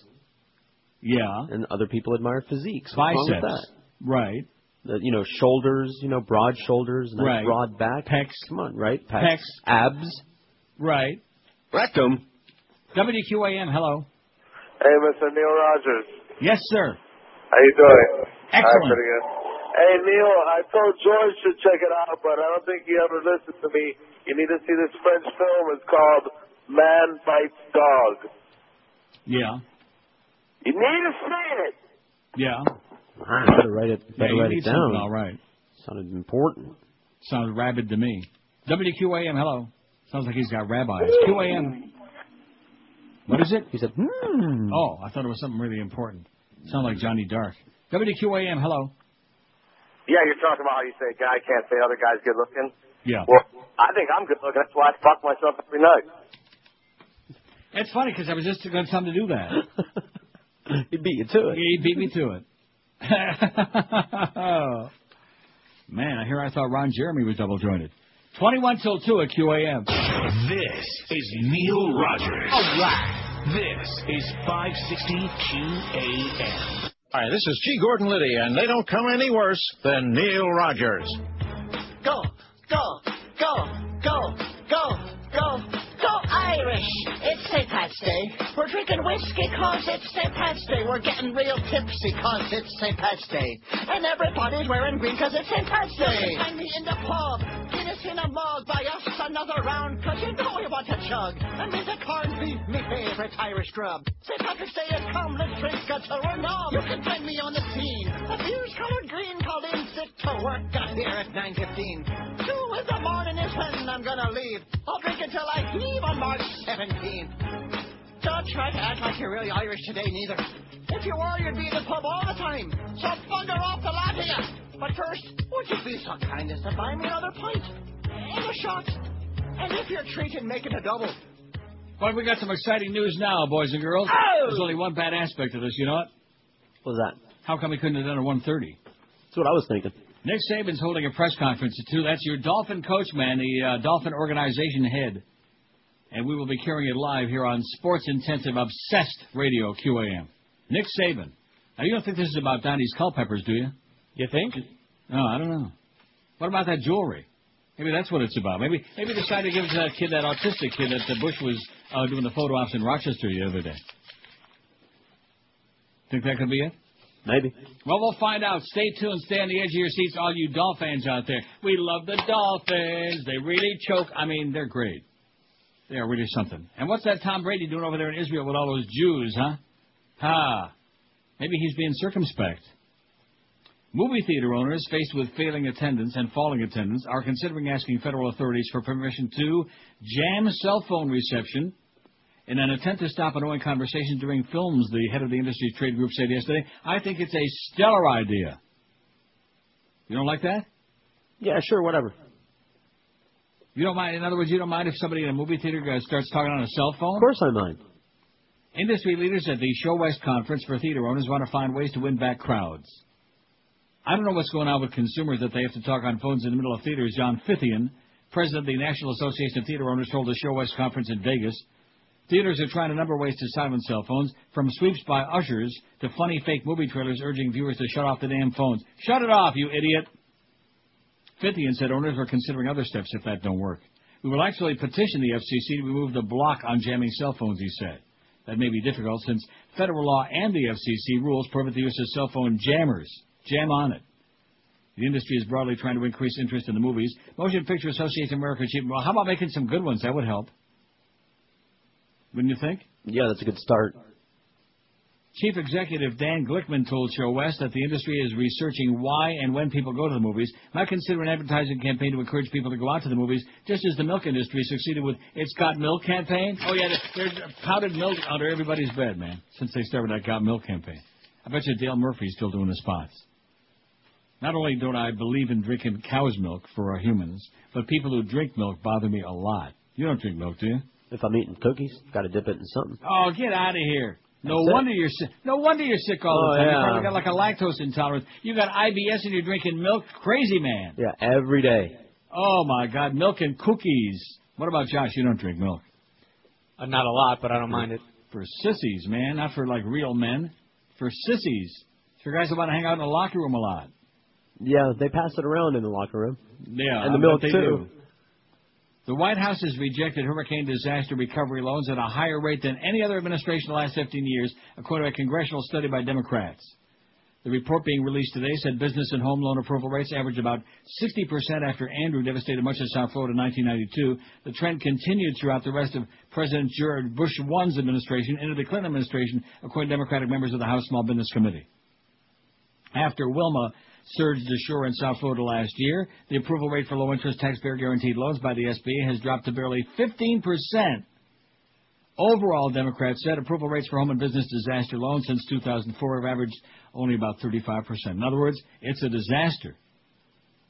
yeah and other people admire physiques. What's wrong with biceps, that? right? The, you know, shoulders, you know, broad shoulders, nice Right. broad back. Pecs. Come on, right? Pecs. Abs. Right. Rectum. WQAM, hello. Hey, Mr. Neil Rogers. Yes, sir. How you doing? Excellent. pretty good. Hey, Neil, I told George to check it out, but I don't think he ever listened to me. You need to see this French film. It's called Man Bites Dog. Yeah. You need to see it. Yeah. Better write it. Better you write it down. all right. Sounded important. Sounds rabid to me. WQAM, hello. Sounds like he's got rabbis. QAM. What is it? He said, hmm. Oh, I thought it was something really important. Sound like Johnny Dark. WQAM, hello. Yeah, you're talking about how you say a guy can't say other guys good looking. Yeah. Well, I think I'm good looking. That's why I fuck myself every night. It's funny because I was just going to tell him to do that. he beat you to it. He beat me to it. oh. Man, I hear I thought Ron Jeremy was double jointed. 21 till 2 at QAM. This is Neil Rogers. All right. This is 560 QAM. Hi, this is G. Gordon Liddy, and they don't come any worse than Neil Rogers. Go, go, go, go, go, go, go Irish! It's St. Pat's Day. We're drinking whiskey cause it's St. Pat's Day. We're getting real tipsy cause it's St. Pat's Day. And everybody's wearing green cause it's St. Pat's Day. Find me in the pub. Guinness in a mug. Buy us another round cause you know we want to chug. And with the corned me favorite Irish grub. St. Patrick's Day has come. Let's drink until we're numb. You can find me on the scene. A beer's colored green called in sick to work. Got here at 9.15. Two in the morning is when I'm gonna leave. I'll drink until I heave on March 17th. Don't try to act like you're really Irish today, neither. If you were, you'd be in the pub all the time. So bugger off the lot you. But first, would you be so kind as to buy me another pint? And a shot. And if you're treating, make it a double. Well, we got some exciting news now, boys and girls. Oh! There's only one bad aspect of this. You know what? What was that? How come we couldn't have done it at 1.30? That's what I was thinking. Nick Saban's holding a press conference at 2. That's your Dolphin coach, man, the uh, Dolphin organization head. And we will be carrying it live here on Sports Intensive Obsessed Radio, QAM. Nick Saban. Now, you don't think this is about Donnie's Culpeppers, do you? You think? No, I don't know. What about that jewelry? Maybe that's what it's about. Maybe maybe they decided to give it to that kid, that autistic kid that the Bush was uh, doing the photo ops in Rochester the other day. Think that could be it? Maybe. Well, we'll find out. Stay tuned. Stay on the edge of your seats, all you Dolphins out there. We love the Dolphins. They really choke. I mean, they're great. They are really something. And what's that Tom Brady doing over there in Israel with all those Jews, huh? Ha. Maybe he's being circumspect. Movie theater owners faced with failing attendance and falling attendance are considering asking federal authorities for permission to jam cell phone reception in an attempt to stop annoying conversations during films, the head of the industry's trade group said yesterday. I think it's a stellar idea. You don't like that? Yeah, sure, whatever. You don't mind, in other words, you don't mind if somebody in a movie theater starts talking on a cell phone? Of course I mind. Industry leaders at the ShoWest Conference for theater owners want to find ways to win back crowds. I don't know what's going on with consumers that they have to talk on phones in the middle of theaters. John Fithian, president of the National Association of Theater Owners, told the ShoWest Conference in Vegas. Theaters are trying a number of ways to silence cell phones, from sweeps by ushers to funny fake movie trailers urging viewers to shut off the damn phones. Shut it off, you idiot! Fithian said owners are considering other steps if that don't work. We will actually petition the FCC to remove the block on jamming cell phones, he said. That may be difficult since federal law and the FCC rules prohibit the use of cell phone jammers. Jam on it. The industry is broadly trying to increase interest in the movies. Motion Picture Association of America Chief. Well, how about making some good ones? That would help. Wouldn't you think? Yeah, that's a good start. Chief Executive Dan Glickman told ShoWest that the industry is researching why and when people go to the movies, might consider an advertising campaign to encourage people to go out to the movies, just as the milk industry succeeded with It's Got Milk campaign. Oh, yeah, there's powdered milk under everybody's bed, man, since they started that Got Milk campaign. I bet you Dale Murphy's still doing the spots. Not only don't I believe in drinking cow's milk for our humans, but people who drink milk bother me a lot. You don't drink milk, do you? If I'm eating cookies, got to dip it in something. Oh, get out of here. No That's it. wonder you're sick. No wonder you're sick all Oh, the time. You yeah. probably got like a lactose intolerance. You got IBS and you're drinking milk. Crazy man. Yeah, every day. Oh my God, milk and cookies. What about Josh? You don't drink milk. Uh, not a lot, but I don't mind it. For sissies, man, not for like real men. For sissies. For guys that want to hang out in the locker room a lot. Yeah, they pass it around in the locker room. Yeah, and the milk too. do. The White House has rejected hurricane disaster recovery loans at a higher rate than any other administration in the last 15 years, according to a congressional study by Democrats. The report being released today said business and home loan approval rates averaged about 60% after Andrew devastated much of South Florida in 1992. The trend continued throughout the rest of President George Bush I's administration into the Clinton administration, according to Democratic members of the House Small Business Committee. After Wilma surged ashore in South Florida last year, the approval rate for low-interest taxpayer guaranteed loans by the SBA has dropped to barely 15%. Overall, Democrats said approval rates for home and business disaster loans since 2004 have averaged only about 35%. In other words, it's a disaster.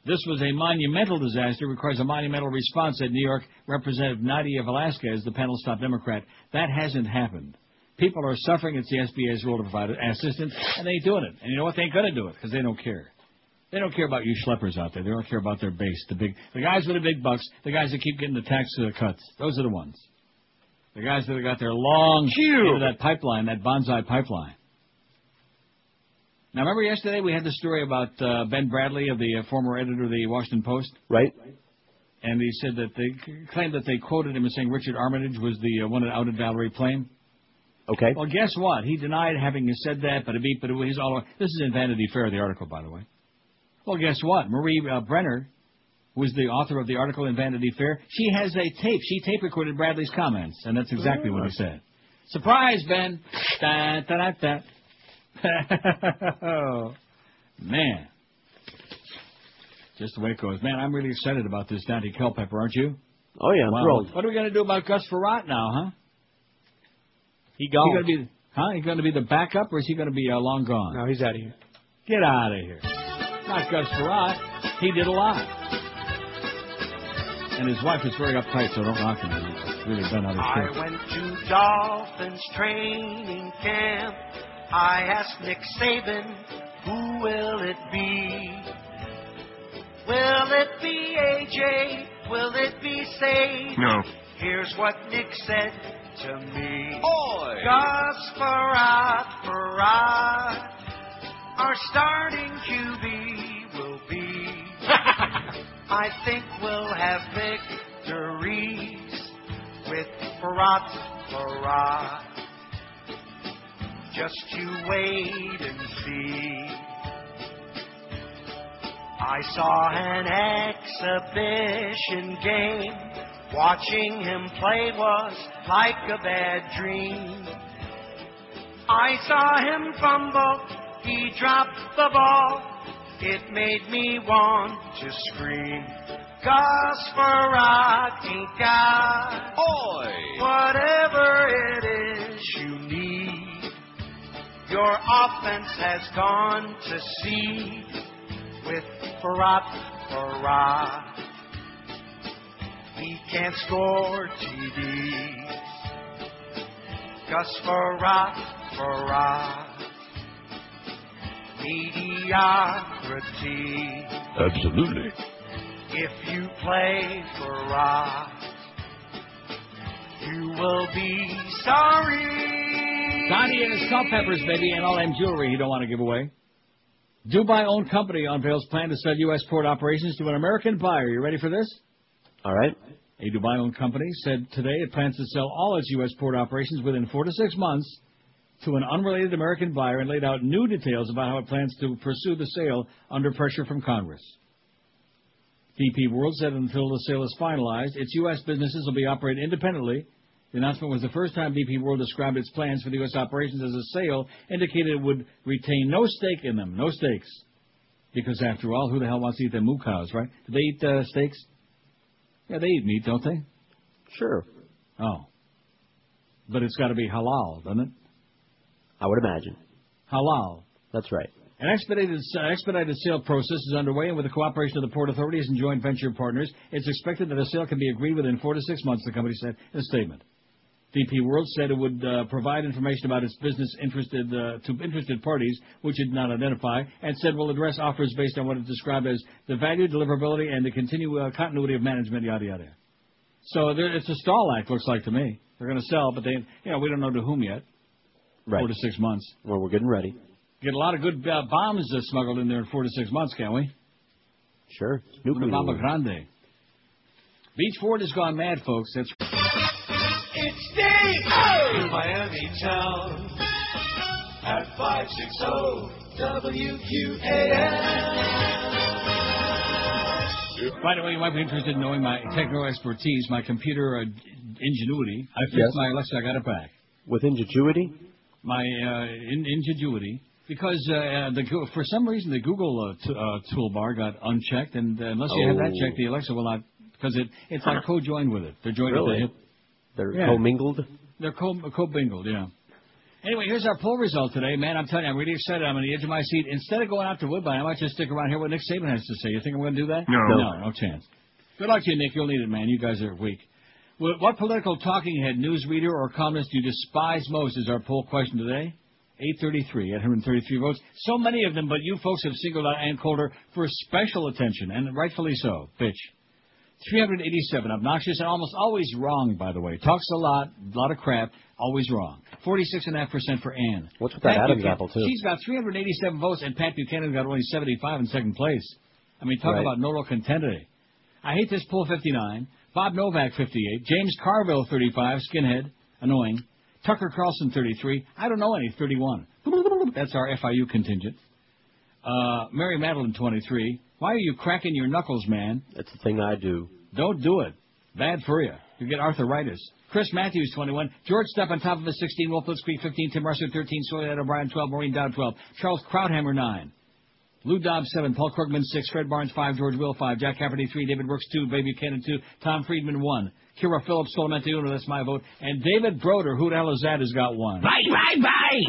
This was a monumental disaster, requires a monumental response, said New York Representative Nydia Velázquez, the panel's top Democrat. That hasn't happened. People are suffering. It's the SBA's role to provide assistance, and they ain't doing it. And you know what? They ain't going to do it because they don't care. They don't care about you schleppers out there. They don't care about their base, the big, the guys with the big bucks, the guys that keep getting the tax cuts. Those are the ones. The guys that have got their long into that pipeline, that bonsai pipeline. Now, remember yesterday we had the story about uh, Ben Bradlee, of the uh, former editor of the Washington Post, Right? and he said that they claimed that they quoted him as saying Richard Armitage was the uh, one that outed Valerie Plame. Okay. Well, guess what? He denied having said that, but a beat, but he's all. This is in Vanity Fair, the article, by the way. Well, guess what? Marie uh, Brenner was the author of the article in Vanity Fair. She has a tape. She tape recorded Bradlee's comments, and that's exactly what he said. Surprise, Ben. Da, da, da, da. oh, man. Just the way it goes. Man, I'm really excited about this Daunte Culpepper, aren't you? Oh yeah, I'm Wow. thrilled. What are we going to do about Gus Frerotte now, huh? He He gone. going to be, huh? He going to be the backup, or is he going to be uh, long gone? No, he's out of here. Get out of here. Not Gus Frerotte. He did a lot. And his wife is very uptight, so don't knock him. He's really done other I shit. went to Dolphins training camp. I asked Nick Saban, who will it be? Will it be AJ? Will it be Sage? No. Here's what Nick said to me. Oi! Gus Frerotte, Frerotte, our starting QB will be. I think we'll have victories with Frerotte, Frerotte. Just you wait and see. I saw an exhibition game. Watching him play was like a bad dream. I saw him fumble. He dropped the ball. It made me want to scream. Gus Frerotte ain't got whatever it is you need. Your offense has gone to seed with Frerotte, Frerotte. He can't score TDs. Gus Frerotte, Frerotte. Mediocrity. Absolutely. If you play Frerotte, you will be sorry. Donnie and his Culpeppers, baby, and all them jewelry he don't want to give away. Dubai-owned company unveils plan to sell U.S. port operations to an American buyer. You ready for this? All right. A Dubai-owned company said today it plans to sell all its U.S. port operations within four to six months to an unrelated American buyer and laid out new details about how it plans to pursue the sale under pressure from Congress. DP World said until the sale is finalized, its U.S. businesses will be operated independently. The announcement was the first time DP World described its plans for the U.S. operations as a sale, indicated it would retain no stake in them, no stakes. Because after all, who the hell wants to eat their moo cows, right? Do they eat uh, steaks? Yeah, they eat meat, don't they? Sure. Oh. But it's got to be halal, doesn't it? I would imagine. Halal. That's right. An expedited, uh, expedited sale process is underway, and with the cooperation of the port authorities and joint venture partners, it's expected that a sale can be agreed within four to six months, the company said in a statement. DP World said it would uh, provide information about its business interested uh, to interested parties, which it did not identify, and said will address offers based on what it described as the value, deliverability, and the continued uh, continuity of management, yada yada. So there, it's a stall act, looks like to me. They're going to sell, but they, you know, we don't know to whom yet. Right. Four to six months. Well, we're getting ready. Get a lot of good uh, bombs uh, smuggled in there in four to six months, can't we? Sure. Una Nuclear. bomba grande. Beach Ford has gone mad, folks. That's It's Dave! Oh! Miami town. at 560 WQAM. By the way, you might be interested in knowing my techno expertise, my computer uh, ingenuity. I fixed Yes. my Alexa, I got it back. With ingenuity? My uh, ingenuity. Because uh, the Goo- for some reason the Google uh, t- uh, toolbar got unchecked, and uh, unless you have that Oh. checked, the Alexa will not. Because it it's like co-joined with it. They're joined Really? at the hip. They're Yeah. commingled? They're co co-bingled, yeah. Anyway, here's our poll result today, man. I'm telling you, I'm really excited. I'm on the edge of my seat. Instead of going out to Woodbine, I might just stick around here what Nick Saban has to say. You think I'm going to do that? No. no, no chance. Good luck to you, Nick. You'll need it, man. You guys are weak. What political talking head, newsreader, or columnist do you despise most? Is our poll question today. 833 at 133 votes. So many of them, but you folks have singled out Ann Coulter for special attention, and rightfully so. Bitch. 387, obnoxious and almost always wrong, by the way. Talks a lot, a lot of crap, always wrong. 46.5% for Ann. What's with that Pat Adam's apple, too? She's got 387 votes, and Pat Buchanan got only 75 in second place. I mean, talk Right. about no real contender. I hate this poll 59. Bob Novak 58. James Carville 35. Skinhead. Annoying. Tucker Carlson 33. I don't know any 31. That's our FIU contingent. Uh, Mary Matalin 23. Why are you cracking your knuckles, man? That's the thing I do. Don't do it. Bad for you. You get arthritis. Chris Matthews, 21. George Stephanopoulos 16. Wolf Creek, 15. Tim Russert, 13. Soledad O'Brien, 12. Maureen Dowd, 12. Charles Krauthammer, 9. Lou Dobbs, 7. Paul Krugman, 6. Fred Barnes, 5. George Will, 5. Jack Cafferty, 3. David Brooks, 2. Bay Buchanan, 2. Tom Friedman, 1. Kyra Phillips, Solamente, 1. That's my vote. And David Broder, who the hell is that, has got 1. Bye, bye, bye.